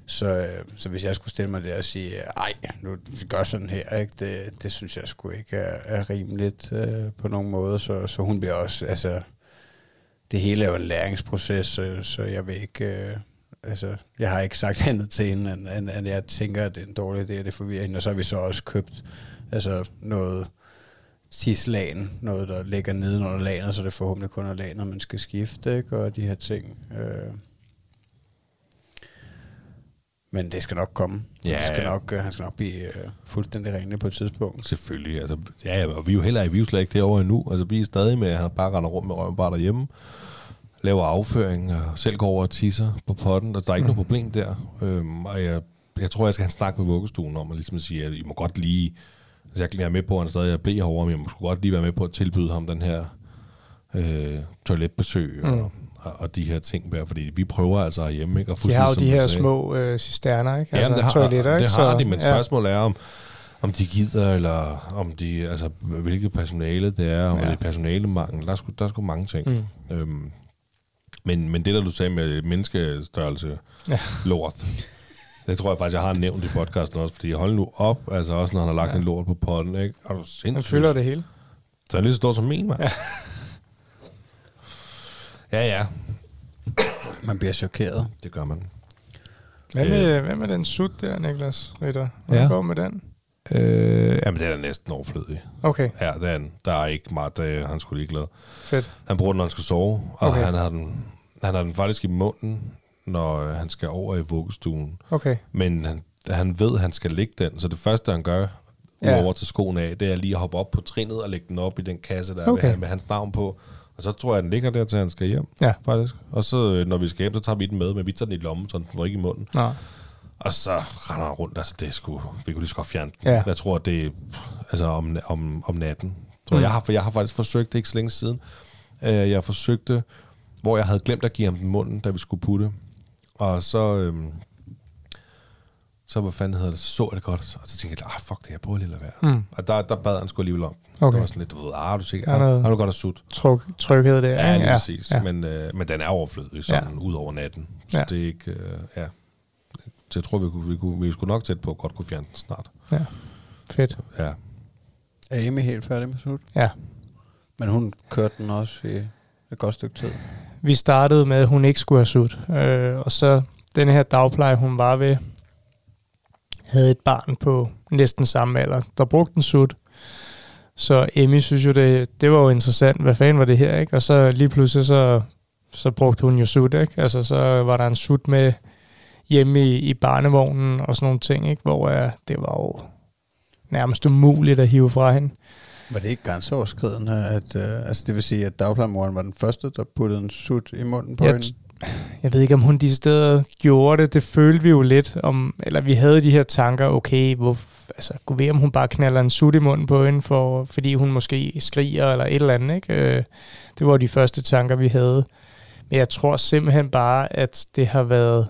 så, øh, så hvis jeg skulle stille mig der og sige, ej, nu gør sådan her, ikke? Det, det synes jeg sgu ikke er, er rimeligt øh, på nogen måde, så, så hun bliver også, altså, det hele er jo en læringsproces, så, så jeg vil ikke, øh, altså, jeg har ikke sagt (laughs) andet til hende, end, end, end jeg tænker, at det er en dårlig idé, det forvirrer hende, og så har vi så også købt, altså, noget tislagen, noget der ligger nede under lagen, så det forhåbentlig kun er lagen, man skal skifte, ikke? og de her ting. Øh. Men det skal nok komme. Ja, det skal nok, øh, han skal nok blive øh, fuldstændig renlig på et tidspunkt. Selvfølgelig. Altså, ja, og vi er jo heller vi er jo slet ikke derovre endnu. Altså, vi er stadig med, at han bare render rundt med røven bare derhjemme, laver afføring, og selv går over og tisser på potten, og der er ikke mm. noget problem der. Øhm, og jeg, jeg tror, jeg skal have en snak med vuggestuen om, at ligesom at sige, at I må godt lige, altså jeg er med på, at han stadig er blæ herovre, men jeg må sgu godt lige være med på at tilbyde ham den her øh, toiletbesøg, mm. og, og, de her ting der, fordi vi prøver altså hjemme, ikke? Og De har jo de her små øh, cisterner, ikke? Ja, det har, toiletter, det ikke? har de, men ja. spørgsmålet er, om, om de gider, eller om de, altså, hvilket personale det er, om Ja. det er personalemangel. Der er, sgu, der er sgu mange ting. Mm. Øhm, men, men det, der du sagde med menneskestørrelse, ja. lort, det tror jeg faktisk, jeg har nævnt i podcasten også, fordi hold nu op, altså også når han har lagt Ja. en lort på potten, ikke? Er du Han sindssyg? fylder det hele. Så er han lige så stor som min, mand. Ja. Ja. ja, Man bliver chokeret. det gør man. Hvad med, hvad med den sut der, Niklas Ritter? Hvordan Øh. Ja. går med den? Øh, jamen, det er næsten overflødig. Okay, Ja, det er den. Der er ikke meget, det, han skulle ligeglad. fedt. Han bruger den, når han skal sove, og okay. han, har den, han har den faktisk i munden, når øh, han skal over i vuggestuen. Okay, Men han, han ved, at han skal lægge den, så det første, han gør, Ja. udover til skoen af, det er lige at hoppe op på trinet og lægge den op i den kasse, der Okay. okay. med, med hans navn på. Og så tror jeg, den ligger der, til han skal hjem, Ja. faktisk. Og så, øh, når vi skal hjem, så tager vi den med, men vi tager den i lommen, så den var ikke i munden. Nå. Og så render han rundt, altså det er sgu, vi kunne lige så godt fjerne den. Ja. Jeg tror, det er altså om, om, om natten. Tror Mm. jeg, har, for jeg har faktisk forsøgt det ikke så længe siden. Øh, jeg forsøgte, hvor jeg havde glemt at give ham den munden, da vi skulle putte. Og så, øhm, Så hvad fanden hedder det, så så jeg det godt, og så tænkte jeg, ah, fuck det, jeg prøver lige at lade være. Mm. Og der, der bad han sgu alligevel om. Okay. Det var sådan lidt, du ved, ah, du siger, Der er ah, har du godt have sut. Tryk, tryghed der. Ja, ikke? lige præcis. Ja. Men, øh, men den er overflødig, sådan ud over natten. Så Ja. det er ikke, øh, ja. Så jeg tror, vi kunne, vi kunne, vi skulle nok tæt på at godt kunne fjerne den snart. Fedt. Ja. Er Amy helt færdig med sut? Ja. Men hun kørte den også i et godt stykke tid. Vi startede med, at hun ikke skulle have sut. Øh, og så den her dagpleje, hun var ved, havde et barn på næsten samme alder, der brugte en sut. Så Emmy synes jo, det, det var jo interessant. Hvad fanden var det her, ikke? Og så lige pludselig, så, så brugte hun jo sut, ikke? Altså, så var der en sut med hjemme i, i barnevognen og sådan nogle ting, ikke? Hvor uh, det var jo nærmest umuligt at hive fra hende. Var det ikke grænseoverskridende? At, øh, altså det vil sige, at dagplejemoren var den første, der puttede en sut i munden på Jeg hende? jeg ved ikke, om hun de steder gjorde det. Det følte vi jo lidt om, eller vi havde de her tanker, okay, hvor, altså, gå ved, om hun bare knaller en sut i munden på hende, for, fordi hun måske skriger eller et eller andet. Ikke? Øh, Det var de første tanker, vi havde. Men jeg tror simpelthen bare, at det har været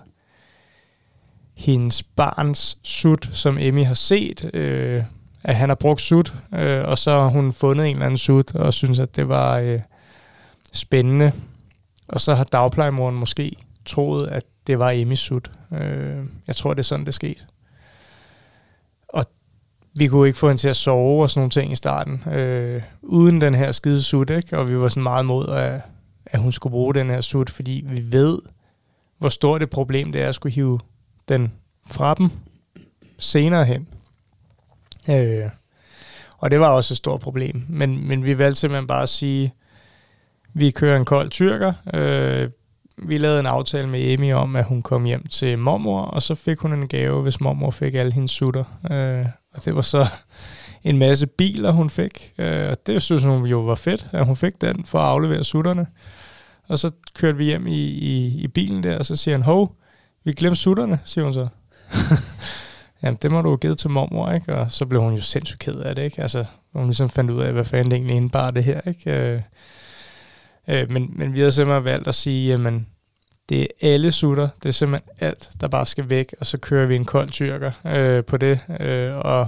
hendes barns sut, som Emmy har set, øh, at han har brugt sut, øh, og så har hun fundet en eller anden sut, og synes, at det var øh, spændende. Og så har dagplejemoren måske troet, at det var Emmys sut. Øh, jeg tror, det er sådan, det skete. Og vi kunne ikke få hende til at sove og sådan nogle ting i starten, øh, uden den her skide sut, ikke? Og vi var sådan meget mod, at, at hun skulle bruge den her sut, fordi vi ved, hvor stort et problem det er at skulle hive den fra dem senere hen. Øh, og det var også et stort problem. Men, men vi valgte simpelthen bare at sige, vi kører en kold tyrker. Øh, vi lavede en aftale med Emmy om, at hun kom hjem til mormor, og så fik hun en gave, hvis mormor fik alle hendes sutter. Øh, og det var så (laughs) en masse biler, hun fik. Øh, og det synes hun jo var fedt, at hun fik den for at aflevere sutterne. Og så kørte vi hjem i, i, i bilen der, og så siger han, hov, vi glemte sutterne, siger hun så. (laughs) Jamen, det må du jo give til mormor, ikke? Og så blev hun jo sindssygt ked af det, ikke? Altså, hun ligesom fandt ud af, hvad fanden det egentlig indebar det her, ikke? Øh, øh, men, men vi havde simpelthen valgt at sige, jamen, det er alle sutter, det er simpelthen alt, der bare skal væk, og så kører vi en kold tyrker øh, på det, øh, og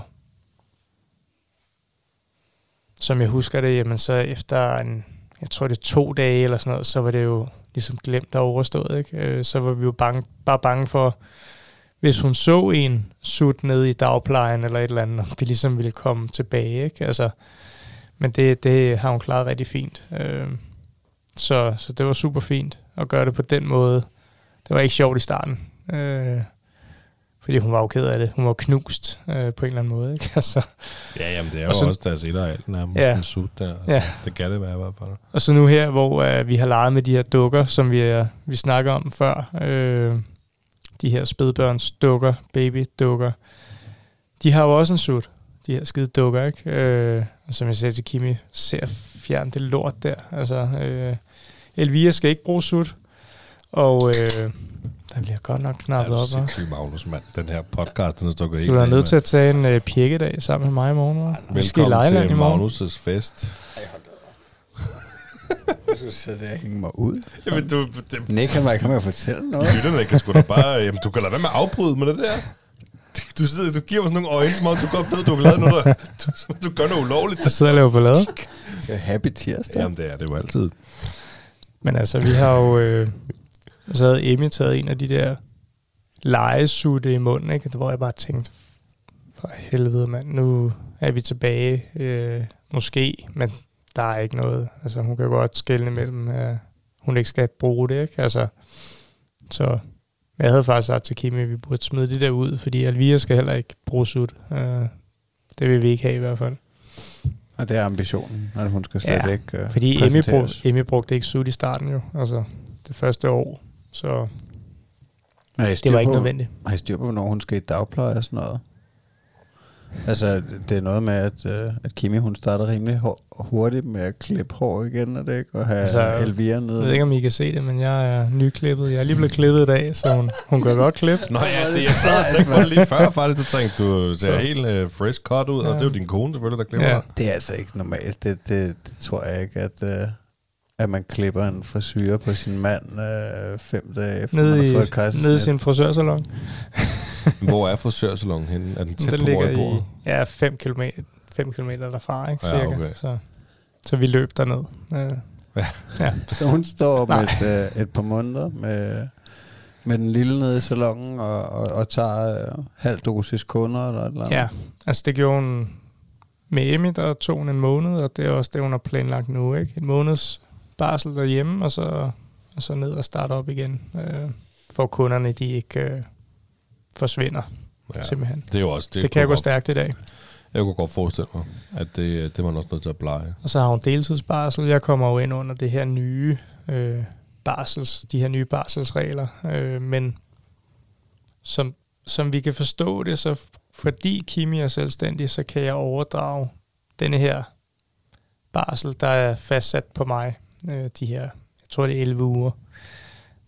som jeg husker det, jamen så efter en, jeg tror det er to dage eller sådan noget, så var det jo ligesom glemt og overstået, ikke? Øh, så var vi jo bange, bare bange for, hvis hun så en sut nede i dagplejen eller et eller andet, om det ligesom ville komme tilbage, ikke? Altså, men det, det har hun klaret rigtig fint. Øh, så, så det var super fint at gøre det på den måde. Det var ikke sjovt i starten, øh, fordi hun var jo ked af det. Hun var knust øh, på en eller anden måde, ikke? (laughs) Altså, Ja, jamen det er Og jo så- også deres et og alt nærmest Ja. en sut der. Altså, Ja. Det kan det være i hvert fald. Og så nu her, hvor uh, vi har leget med de her dukker, som vi, uh, vi snakker om før, øh, de her spædbørns dukker, baby-dukker, de har jo også en sut, de her skide dukker, ikke? Øh, og som jeg sagde til Kimi, ser fjern det lort der. Altså, øh, Elvira skal ikke bruge sut, og øh, der bliver godt nok Ja, knappet du op, er hva'? sindssyg, Magnus, mand. Den her podcast, den er stukket Du helt er af, nødt til at tage en øh, pjekkedag sammen med mig i morgen, hva'? Vi skal i Velkommen til. Magnus' fest. (laughs) Jeg skulle sætte det og hænge mig ud. Jamen, du, det, Nick, han var ikke med at fortælle (laughs) noget. lytterne kan sgu da bare... Jamen, du kan lade være med at afbryde med det der. Du, sidder, du giver mig sådan nogle øjne, som om du godt ved, du har lavet noget, der, du, du gør noget ulovligt. Jeg sidder og laver ballade. Happy tirsdag. Jamen, det er det jo altid. Men altså, vi har jo... Øh, så havde Emmy taget en af de der legesutte i munden, ikke? Hvor jeg bare tænkte, for helvede mand, nu er vi tilbage. Øh, måske, men der er ikke noget. Altså, hun kan godt skælne mellem, øh, hun ikke skal bruge det, ikke? Altså, så jeg havde faktisk sagt til Kimi, at vi burde smide det der ud, fordi Alvia skal heller ikke bruge sut. Øh, det vil vi ikke have i hvert fald. Og det er ambitionen, at hun skal slet Ja, ikke uh, Fordi Emmy, brug, Emmy brugte ikke sut i starten jo, altså det første år. Så det var ikke nødvendigt. Har I styr på, hvornår hun skal i dagpleje og sådan noget? Altså, det er noget med, at, uh, at Kimi, hun starter rimelig hurtigt med at klippe hår igen, er det ikke? Og have Altså, Elvira Jeg nede. ved ikke, om I kan se det, men jeg er nyklippet. Jeg er lige blevet klippet i dag, så hun, hun kan godt klippe. Nå ja, det, jeg sad og tænkte på det lige før, faktisk. Så tænkte du, ser Så. helt uh, fresh cut ud, og Ja. det er jo din kone selvfølgelig, der glemmer Ja. dig. Det er altså ikke normalt. Det, det, det tror jeg ikke, at, uh, at man klipper en frisyr på sin mand uh, fem dage efter, man Nede har i, fået et kejsersnit. nede i sin frisørsalon. (laughs) Hvor er frisørsalongen henne? Er den tæt den på, hvor ligger I bor? i ja, 5 km, 5 km derfra, ikke? Ja, Cirka. okay. Så, så vi løb derned. Øh, Så hun står med et, øh, et par måneder med, med den lille nede i salongen og, og, og tager øh, halv dosis kunder eller et eller andet. Ja, altså det gjorde hun med Emmy, der tog hun en måned, og det er også det, hun har planlagt nu, ikke? En måneds barsel derhjemme, og så, og så ned og starte op igen, øh, for kunderne, de ikke øh, forsvinder, Ja. simpelthen. Det er jo også... Det, det kan jeg gå stærkt i dag. Jeg kunne godt forestille mig, at det, det var også nødt til at pleje. Og så har hun deltidsbarsel. Jeg kommer jo ind under det her nye øh, barsels, de her nye barselsregler. Øh, men som, som vi kan forstå det, så fordi Kimi er selvstændig, så kan jeg overdrage denne her barsel, der er fastsat på mig. Øh, de her, jeg tror det er 11 uger.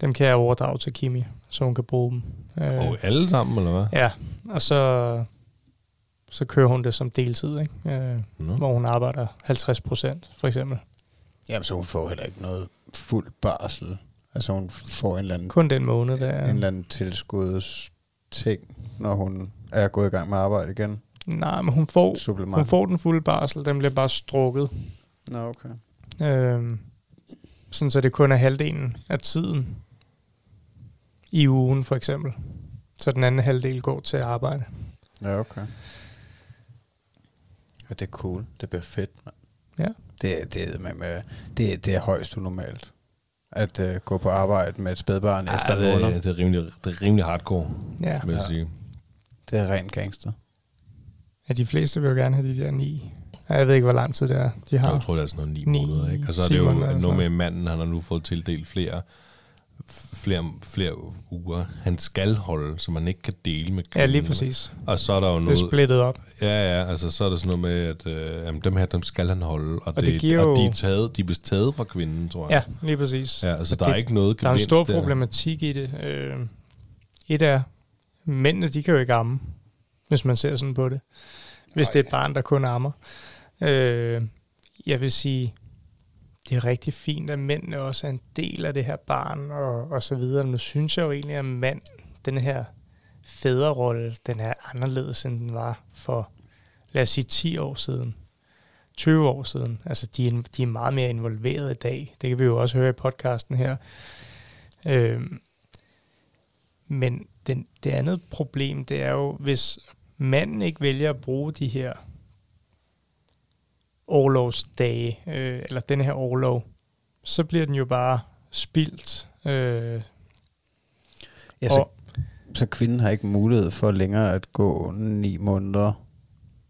Dem kan jeg overdrage til Kimi, så hun kan bruge dem. Øh, Og alle sammen, eller hvad? Ja, og så, så kører hun det som deltid, ikke? Øh, Nå. hvor hun arbejder 50 procent, for eksempel. Jamen, så hun får heller ikke noget fuld barsel. Altså hun får en eller anden, Kun den måned, der en er. eller anden tilskudsting, når hun er gået i gang med arbejde igen. Nej, men hun får, Supplement. hun får den fulde barsel, den bliver bare strukket. Nå, okay. Øh, sådan så det kun er halvdelen af tiden i ugen, for eksempel. Så den anden halvdel går til arbejde. Ja, okay. Ja, det er cool. Det bliver fedt, mand. Ja. Det, det, er med, med, det, det er højst unormalt. At uh, gå på arbejde med et spædbarn efter Ja, en måned. det, det, er rimelig, det er rimelig hardcore, Ja, vil jeg Ja. sige. Det er rent gangster. ja de fleste vil jo gerne have de der ni. Jeg ved ikke, hvor lang tid det er, de har. Jeg tror, det er sådan noget ni, Ni, måneder, ikke? Og så er ti det jo måneder noget med manden, han har nu fået tildelt flere, flere, flere uger, han skal holde, så man ikke kan dele med Ja, lige præcis. Og så er der jo Det er noget... splittet op. Ja, ja, altså så er der sådan noget med, at øh, jamen, dem her, dem skal han holde, og, Og det det, giver og de jo- er, taget, de er vist taget fra kvinden, tror Ja, jeg. lige præcis. Ja, altså Og der det- er ikke noget Der er en stor der. problematik i det. Øh, et er, mændene de kan jo ikke amme, hvis man ser sådan på det. Hvis det er et barn, der kun ammer. Øh, jeg vil sige, det er rigtig fint, at mændene også er en del af det her barn, og, og så videre. Men nu synes jeg jo egentlig, at mand, den her fædrerolle, den er anderledes, end den var for, lad os sige, 10 år siden. 20 år siden. Altså, de er, de er meget mere involveret i dag. Det kan vi jo også høre i podcasten her. Øhm, men den, det andet problem, det er jo, hvis manden ikke vælger at bruge de her overlovsdage, øh, eller den her overlov, så bliver den jo bare spildt. Øh, Ja, så, Og- så kvinden har ikke mulighed for længere at gå ni måneder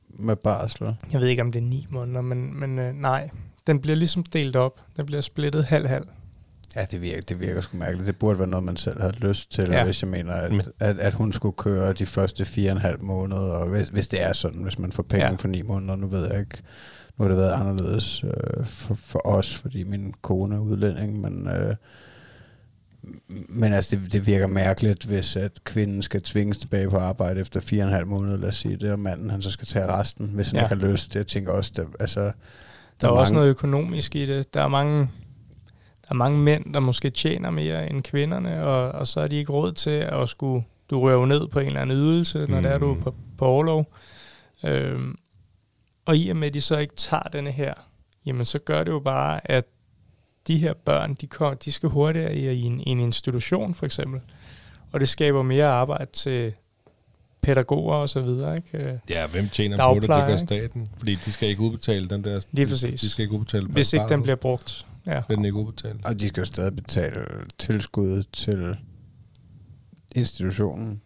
med barsel. jeg ved ikke, om det er ni måneder, men, men øh, nej. Den bliver ligesom delt op. Den bliver splittet halv-halv. Ja, det virker, det virker sgu mærkeligt. Det burde være noget, man selv har lyst til, Ja. hvis jeg mener, at, at, at hun skulle køre de første fire og en halv måneder, og hvis, hvis det er sådan, hvis man får penge ja. for ni måneder, nu ved jeg ikke, nu har det været anderledes øh, for, for os, fordi min kone er udlænding, men, øh, men altså, det, det virker mærkeligt, hvis at kvinden skal tvinges tilbage på arbejde efter fire og en halv måned, lad os sige det, og manden han så skal tage resten, hvis han Ja. ikke har lyst. Jeg tænker også, der, altså, der, Der er også mange- noget økonomisk i det. Der er mange, der er mange mænd, der måske tjener mere end kvinderne, og, og så er de ikke råd til at skulle... Du rører jo ned på en eller anden ydelse, når Mm. det er du er på, på overlov. Øhm, og i og med, at de så ikke tager denne her, jamen så gør det jo bare, at de her børn, de, kom, de skal hurtigere i, i, en, en institution for eksempel. Og det skaber mere arbejde til pædagoger og så videre. Ikke? Øh, Ja, hvem tjener på det? Det gør ikke? staten. Fordi de skal ikke udbetale den der... Lige de, præcis. De skal ikke udbetale Hvis ikke den bliver brugt. Ja. Bliver den ikke udbetalt. Og de skal jo stadig betale tilskud til institutionen.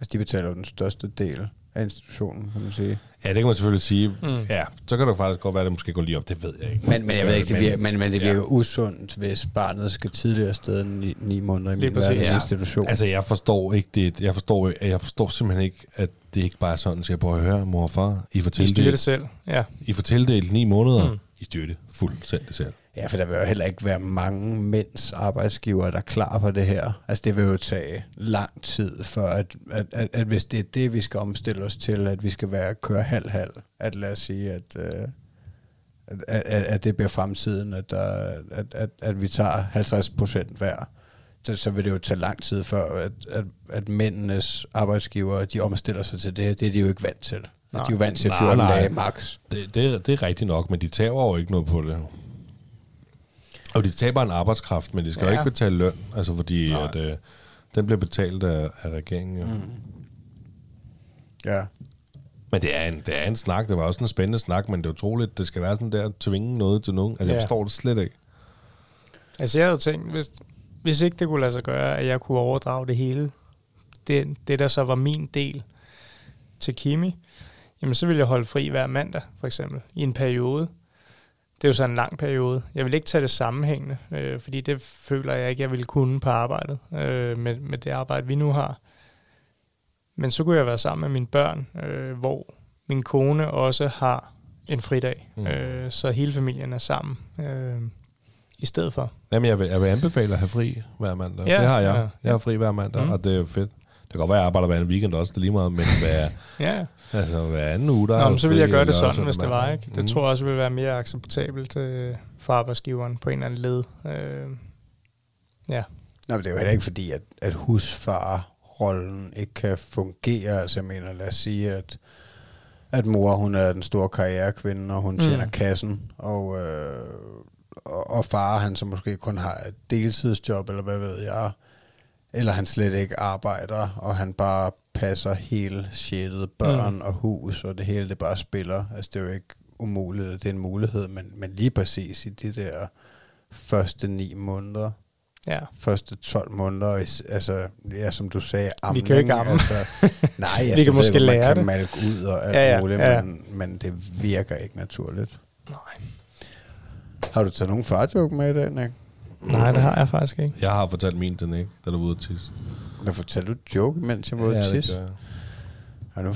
Altså, de betaler jo den største del af institutionen, kan man sige. Ja, det kan man selvfølgelig sige. Mm. Ja, så kan det faktisk godt være, at det måske går lige op. Det ved jeg ikke. Men, men jeg ved ikke, det virker, men, men det virker Ja. usundt, hvis barnet skal tidligere afsted end ni, ni måneder i min Ja. institution. Altså, jeg forstår ikke det. Jeg forstår, jeg forstår simpelthen ikke, at det ikke bare er sådan, så jeg prøver at høre, mor og far, I får De styrer det tildelt, selv. Ja. I får tildelt ni måneder. Mm. I styrer det fuldstændig selv. Ja, for der vil jo heller ikke være mange mænds arbejdsgiver, der er klar på det her. Altså det vil jo tage lang tid, for at, at, at, at hvis det er det, vi skal omstille os til, at vi skal være køre halv-halv, at lad os sige, at, øh, at, at, at det bliver fremtiden, at, der, at, at, at vi tager 50 procent hver det, så vil det jo tage lang tid før, at, at, at mændenes arbejdsgiver, de omstiller sig til det her. Det er de jo ikke vant til. Nej. De er jo vant til Nej, 14 nej. dage max. Det, det, det er rigtigt nok, men de taber jo ikke noget på det. Og de taber en arbejdskraft, men de skal ja. jo ikke betale løn, altså fordi Nej. at, øh, den bliver betalt af, af regeringen. Jo. Mm. Ja. Men det er, en, det er en snak, det var også en spændende snak, men det er utroligt, det skal være sådan der, at tvinge noget til nogen. Altså, ja. jeg forstår det slet ikke. Altså jeg havde tænkt, hvis, hvis ikke det kunne lade sig gøre, at jeg kunne overdrage det hele, det, det der så var min del til Kimi, jamen så ville jeg holde fri hver mandag, for eksempel, i en periode. Det er jo så en lang periode. Jeg vil ikke tage det sammenhængende, øh, fordi det føler jeg ikke, jeg ville kunne på arbejdet, øh, med, med det arbejde, vi nu har. Men så kunne jeg være sammen med mine børn, øh, hvor min kone også har en fridag, Mm. øh, så hele familien er sammen øh, i stedet for. Jamen, jeg vil, jeg vil anbefale at have fri hver mandag. Ja, det har jeg. ja. Jeg har fri hver mandag. Mm. og det er fedt. Det kan godt være, at jeg arbejder hver en weekend også, det er lige meget, men (laughs) hver, Ja, altså, hver anden uge, der er Nå, men så ville jeg gøre det sådan, hvis det var. Ikke? Det mm. tror jeg også ville være mere acceptabelt øh, for arbejdsgiveren på en eller anden led. Øh, ja. Nå, men det er jo heller ikke fordi, at, at husfarrollen ikke kan fungere. Altså, jeg mener, lad os sige, at, at mor, hun er den store karrierekvinde, og hun Mm. tjener kassen, og, øh, og, og far, han så måske kun har et deltidsjob, eller hvad ved jeg, eller han slet ikke arbejder, og han bare passer hele shitet, børn mm. og hus, og det hele, det bare spiller. Altså, det er jo ikke umuligt, at det er en mulighed, men, men lige præcis i de der første ni måneder, ja. første 12 måneder, altså, ja, som du sagde, amning, kan jo ikke amme. Altså, (laughs) nej, altså, Vi kan måske ved, man lære kan det. malke ud og alt Ja, ja, muligt, ja. Men, men det virker ikke naturligt. Nej. Har du taget nogen farjoke med i dag, Nick? Nej, det har jeg faktisk ikke. Jeg har fortalt min den ikke, da du var ude at tisse. Eller fortalte du joke, mens jeg var ude ja, at det tisse? gør jeg. Og nu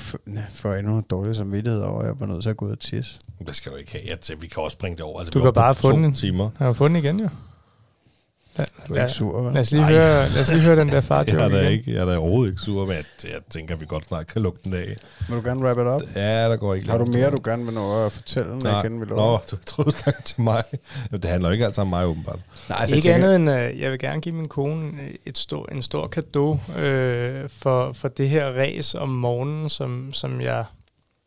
får jeg endnu en dårlig samvittighed over, at jeg var nødt til at gå ud og tisse. Det skal du ikke have. Jeg tænker, vi kan også bringe det over. Altså, Du kan bare få den. timer. Jeg har fundet den igen, jo. Ja, Du er ja. ikke sur, vel? Lad os lige, høre, lad os lige høre den der far (laughs) Jeg er, da igen. ikke, jeg er da overhovedet ikke sur, men jeg, jeg tænker, at vi godt snart kan lukke den af. Vil du gerne wrap it up? Ja, der går ikke Har du mere, du gerne vil nå at fortælle, Nick, Nej. inden vi Nå, du troede, du snakkede til mig. Jamen, det handler jo ikke altid om mig, åbenbart. Nej, Altså, ikke andet end, øh, jeg vil gerne give min kone øh, et stor, en stor gave øh, for, for det her race om morgenen, som, som jeg,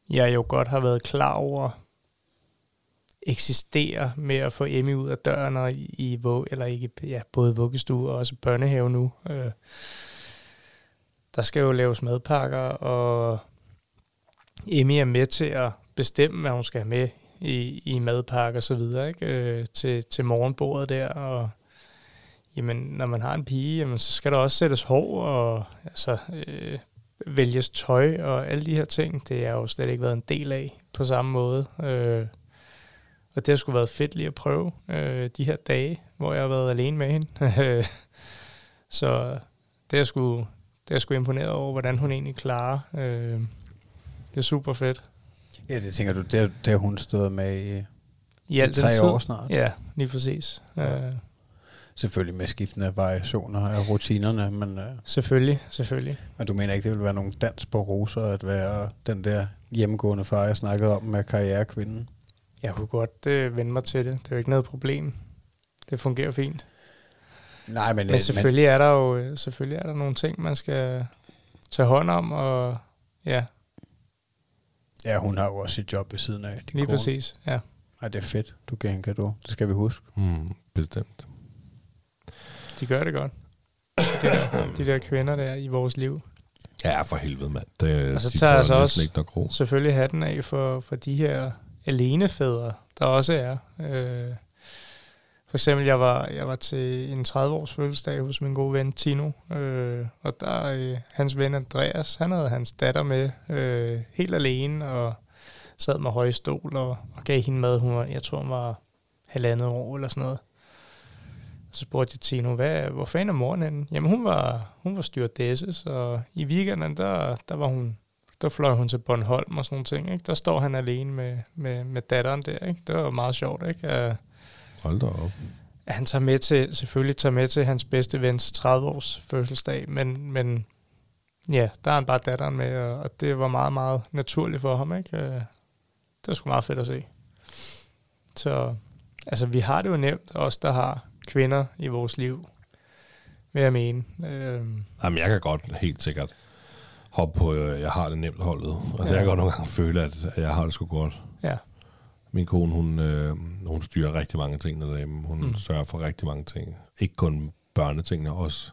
jeg jo godt har været klar over eksisterer med at få Emmy ud af døren og i, i eller ikke, ja, både vuggestue og også børnehave nu. Øh, der skal jo laves madpakker, og Emmy er med til at bestemme, hvad hun skal have med i, i madpakke og så videre, ikke? Øh, til, til morgenbordet der, og jamen, når man har en pige, jamen, så skal der også sættes hår, og altså, øh, vælges tøj, og alle de her ting, det har jo slet ikke været en del af på samme måde. Øh, og det har sgu været fedt lige at prøve øh, de her dage, hvor jeg har været alene med hende. (laughs) så det er sgu, det er sgu imponeret over, hvordan hun egentlig klarer. Øh, det er super fedt. Ja, det tænker du, det, har- hun stået med i, I alt tre den tid. år snart. Ja, lige præcis. Ja. Øh, Selvfølgelig med skiftende variationer af rutinerne, men, øh, selvfølgelig, selvfølgelig. men du mener ikke, det vil være nogen dans på roser at være den der hjemmegående far, jeg snakkede om med karrierekvinden? Jeg kunne godt øh, vende mig til det. Det er jo ikke noget problem. Det fungerer fint. Nej, men, Men selvfølgelig er der jo øh, selvfølgelig er der nogle ting, man skal tage hånd om, og ja, Men, ja, hun har jo også sit job ved siden af. lige kone. præcis. Ja. Ej, det er fedt. Du gav en gave. Det skal vi huske. Mm, bestemt. De gør det godt. De der, de der kvinder der i vores liv. Ja, for helvede, mand. Det, Og så de tager jeg så næsten også- ikke nok ro. Selvfølgelig hatten af for, for de her alenefædre, der også er. Øh, for eksempel, jeg var, jeg var til en 30-års fødselsdag hos min gode ven Tino, øh, og der øh, hans ven Andreas, han havde hans datter med øh, helt alene, og sad med høje stol og, og gav hende mad. Hun var, jeg tror, hun var halvandet år eller sådan noget. Så spurgte jeg Tino, hvad, hvor fanden er moren henne? Jamen, hun var, hun var styrdesse, så i weekenden, der, der var hun der fløj hun til Bornholm og sådan nogle ting. Ikke? Der står han alene med, med, med datteren der. Ikke? Det var meget sjovt. Ikke? Hold da op. han tager med til, selvfølgelig tager med til hans bedste vens 30-års fødselsdag, men, men ja, der er han bare datteren med, og, det var meget, meget naturligt for ham. Ikke? Øh, Det var sgu meget fedt at se. Så altså, vi har det jo nemt, os der har kvinder i vores liv. vil jeg mene. Øh, Jamen, jeg kan godt helt sikkert hoppe på, øh, jeg har det nemt holdet. Altså, ja. jeg kan godt nogle gange føle, at, at jeg har det sgu godt. Min kone, hun, øh, hun styrer rigtig mange ting derhjemme. Hun Mm. sørger for rigtig mange ting. Ikke kun børnetingene, også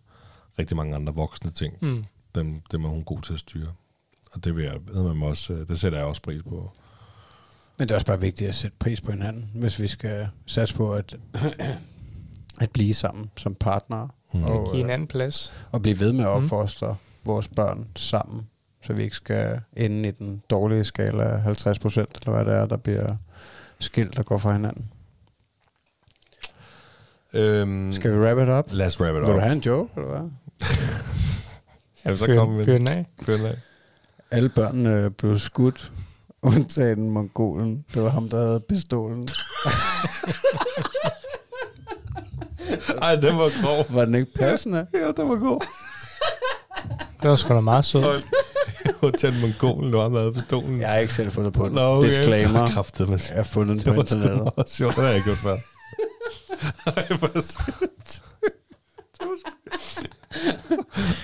rigtig mange andre voksne ting. Mm. Dem, dem er hun god til at styre. Og det vil jeg, ved man også, øh, det sætter jeg også pris på. Men det er også bare vigtigt at sætte pris på hinanden, hvis vi skal satse på at, at blive sammen som partnere. Mm. Og, Give en øh, anden plads. og blive ved med at Mm. opfostre mm. vores børn sammen, så vi ikke skal ende i den dårlige skala af 50 procent, eller hvad det er, der bliver skilt og går fra hinanden. Øhm, Skal vi wrap it up? Lad os wrap it Vil du up. have en joke, eller hvad? (laughs) Er du så kommet med fyr den? af. Fyr den af. Alle børnene blev skudt, (laughs) undtagen mongolen. Det var ham, der havde pistolen. (laughs) Ej, den var grov. Var den ikke passende? Ja, den var god. Det var sgu da meget sødt. Hotel Mongolen, du har med pistolen. Jeg har ikke selv fundet på den. Nå, okay. Disclaimer. Kraftet, Jeg har fundet den det på var sgu internettet. meget sjovt. Det har jeg ikke gjort før. Ej, hvor sødt.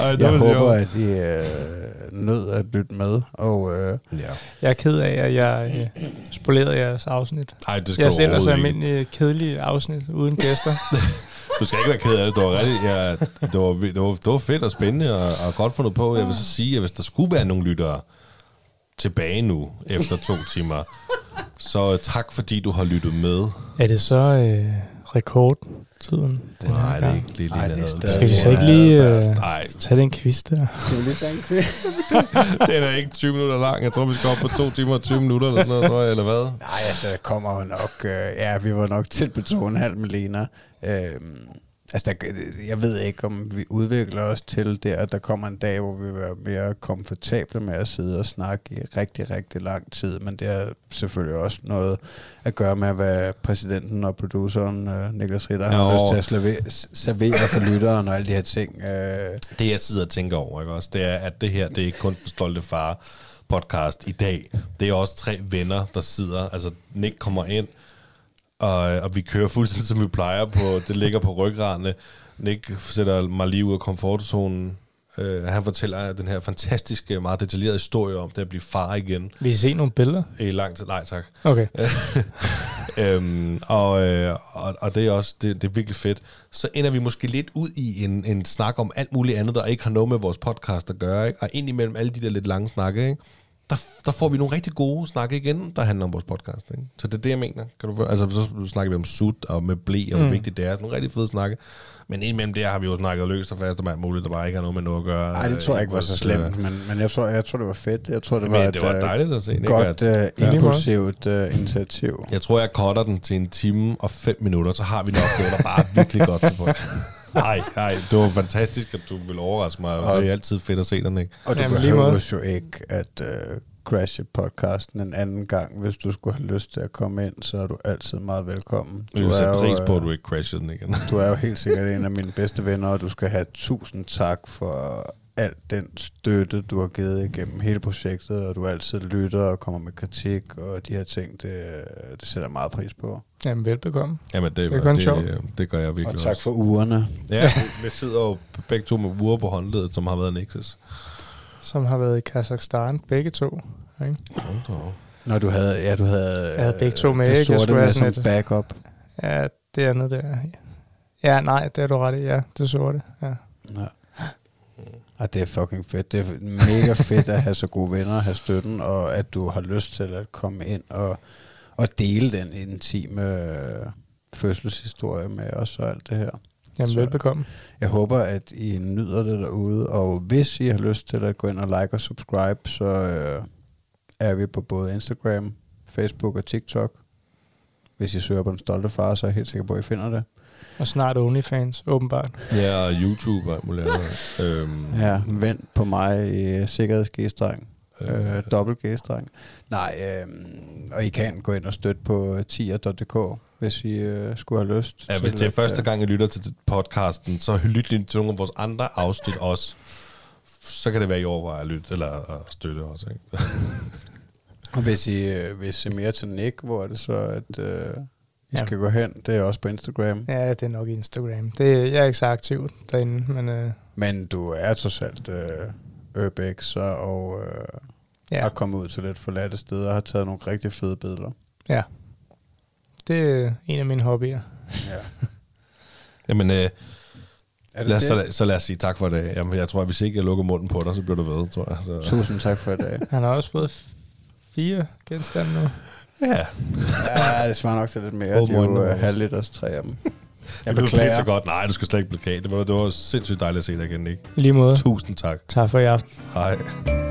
Ej, det Jeg var håber, sjovt. at I øh, nød at lytte med, og øh, Ja. Jeg er ked af, at jeg øh, spolerede jeres afsnit. Ej, det skal Jeg du selv er så overhovedet ikke. almindelig kedelig afsnit uden gæster. (laughs) Du skal ikke være ked af det. Det var, rigtig, ja, det var, det var, det var fedt og spændende og, og godt fundet på. Jeg vil så sige, at hvis der skulle være nogle lyttere tilbage nu, efter to timer, så tak fordi du har lyttet med. er det så øh, rekordtiden? den Nej, det er ikke lige Ej, det er lige Skal vi så ikke lige øh, Nej, tage den quiz der? skal vi lige tage en quiz? (laughs) den er ikke 20 minutter lang. Jeg tror, vi skal op på to timer og 20 minutter, eller sådan noget, tror jeg, eller hvad? Nej, altså, der kommer jo nok... Øh, ja, vi var nok tæt på to og en halv med Lena. Øh, altså, der, jeg ved ikke, om vi udvikler os til der, at der kommer en dag, hvor vi være mere komfortable med at sidde og snakke i rigtig, rigtig lang tid. Men det har selvfølgelig også noget at gøre med, hvad præsidenten og produceren øh, Niklas Ritter har Jo. lyst til at servere, servere for lytteren og alle de her ting. Øh, Det, jeg sidder og tænker over, ikke også, det er, at det her, det er ikke kun den stolte far podcast i dag. Det er også tre venner, der sidder. Altså, Nick kommer ind, og, og vi kører fuldstændig, som vi plejer på. Det ligger på ryggraden. Nick sætter mig lige ud af komfortzonen. Uh, han fortæller den her fantastiske, meget detaljerede historie om det at blive far igen Vil I se nogle billeder? i lang tid. Nej, tak. Okay. (laughs) øhm, og, øh, og, og det er også det, det er virkelig fedt. Så ender vi måske lidt ud i en, en snak om alt muligt andet, der ikke har noget med vores podcast at gøre. Ikke? Og ind imellem alle de der lidt lange snakke, ikke? Der, der får vi nogle rigtig gode snakke igen, der handler om vores podcast. Ikke? Så det er det, jeg mener. Kan du, altså, så snakker vi om sut og med blæ, og hvor Mm. vigtigt det er. Sådan nogle rigtig fede snakke. Men indimellem det har vi jo snakket løst og fast om alt muligt, der bare ikke har noget med noget at gøre. Nej, det tror jeg ikke var så Vores, slemt, øh, men, men jeg, tror, jeg tror, det var fedt. Jeg tror, det Men var det var et dejligt at se, øh, ikke? godt At- uh, impulsivt uh, initiativ. Jeg tror, jeg cutter den til en time og fem minutter, så har vi nok noget, der bare virkelig godt på. Nej, nej, det var fantastisk, at du ville overraske mig. Og- Det er altid fedt at se den, ikke? Og du Jamen, behøver jo ikke at uh, crashe podcasten en anden gang. Hvis du skulle have lyst til at komme ind, så er du altid meget velkommen. Du vil er sætte pris på, at øh, du ikke crashede den igen. Du er jo helt sikkert en af mine bedste venner, og du skal have tusind tak for alt den støtte, du har givet igennem hele projektet, og du altid lytter og kommer med kritik, og de her ting, det, det sætter meget pris på. Jamen, velbekomme. Jamen, det, Det er kun det, sjovt. det, det gør jeg virkelig Og tak også. for ugerne. Ja, vi sidder jo begge to med uger på håndledet, som har været Nexus. Som har været i Kazakhstan, begge to. Ikke? Når du havde, ja, du havde, Jeg havde begge to med, det? Jeg sorte skulle med som sådan et- backup. Ja, det andet der. Ja, nej, det er du ret i. Ja, det det. Ja. Ja. Og det er fucking fedt. Det er mega fedt at have så gode venner, at have støtten, og at du har lyst til at komme ind og, og dele den intime øh, fødselshistorie med os og alt det her. Jamen, Så- velbekomme. Jeg håber, at I nyder det derude, og hvis I har lyst til at gå ind og like og subscribe, så øh, er vi på både Instagram, Facebook og TikTok. Hvis I søger på den stolte far, så er jeg helt sikker på, at I finder det. Og snart OnlyFans, åbenbart. Ja, og YouTube og muligt andet. øhm, Ja, vent på mig i sikkerhedsgestreng. øh, Øh, dobbelt G-streng. Nej, øh, og I kan gå ind og støtte på tier.dk, hvis I øh, skulle have lyst. Ja, hvis det er at, første øh, gang, jeg lytter til podcasten, så lyt lige til nogle af vores andre afsnit også. Så kan det være, I overvejer at lytte, eller at støtte også. Ikke? (laughs) Og hvis I øh, vil se mere til Nick, hvor er det så, at øh, I Ja. skal gå hen. Det er også på Instagram. Ja, det er nok Instagram. Det, jeg er ikke så aktiv derinde, men øh, Men du er trods alt øh, urbexer og øh, ja. ja, har kommet ud til lidt forladte steder og har taget nogle rigtig fede billeder. det er en af mine hobbyer. Ja. (laughs) Jamen, øh, Er det lad os, så, lad- så lad os sige tak for det. Jamen, jeg tror, at hvis ikke jeg lukker munden på dig, så bliver du ved, tror jeg. Så. Tusind tak for i dag. Han har også fået fire genstande nu. Ja, Ja, det svarer nok til lidt mere. Åbn De er jo øjnene, øh, halvliters tre af dem. (laughs) Jeg det beklager. så godt. Nej, du skal slet ikke beklage. Det var, det var sindssygt dejligt at se dig igen, ikke? I lige måde. Tusind tak. Tak for i aften. Hej.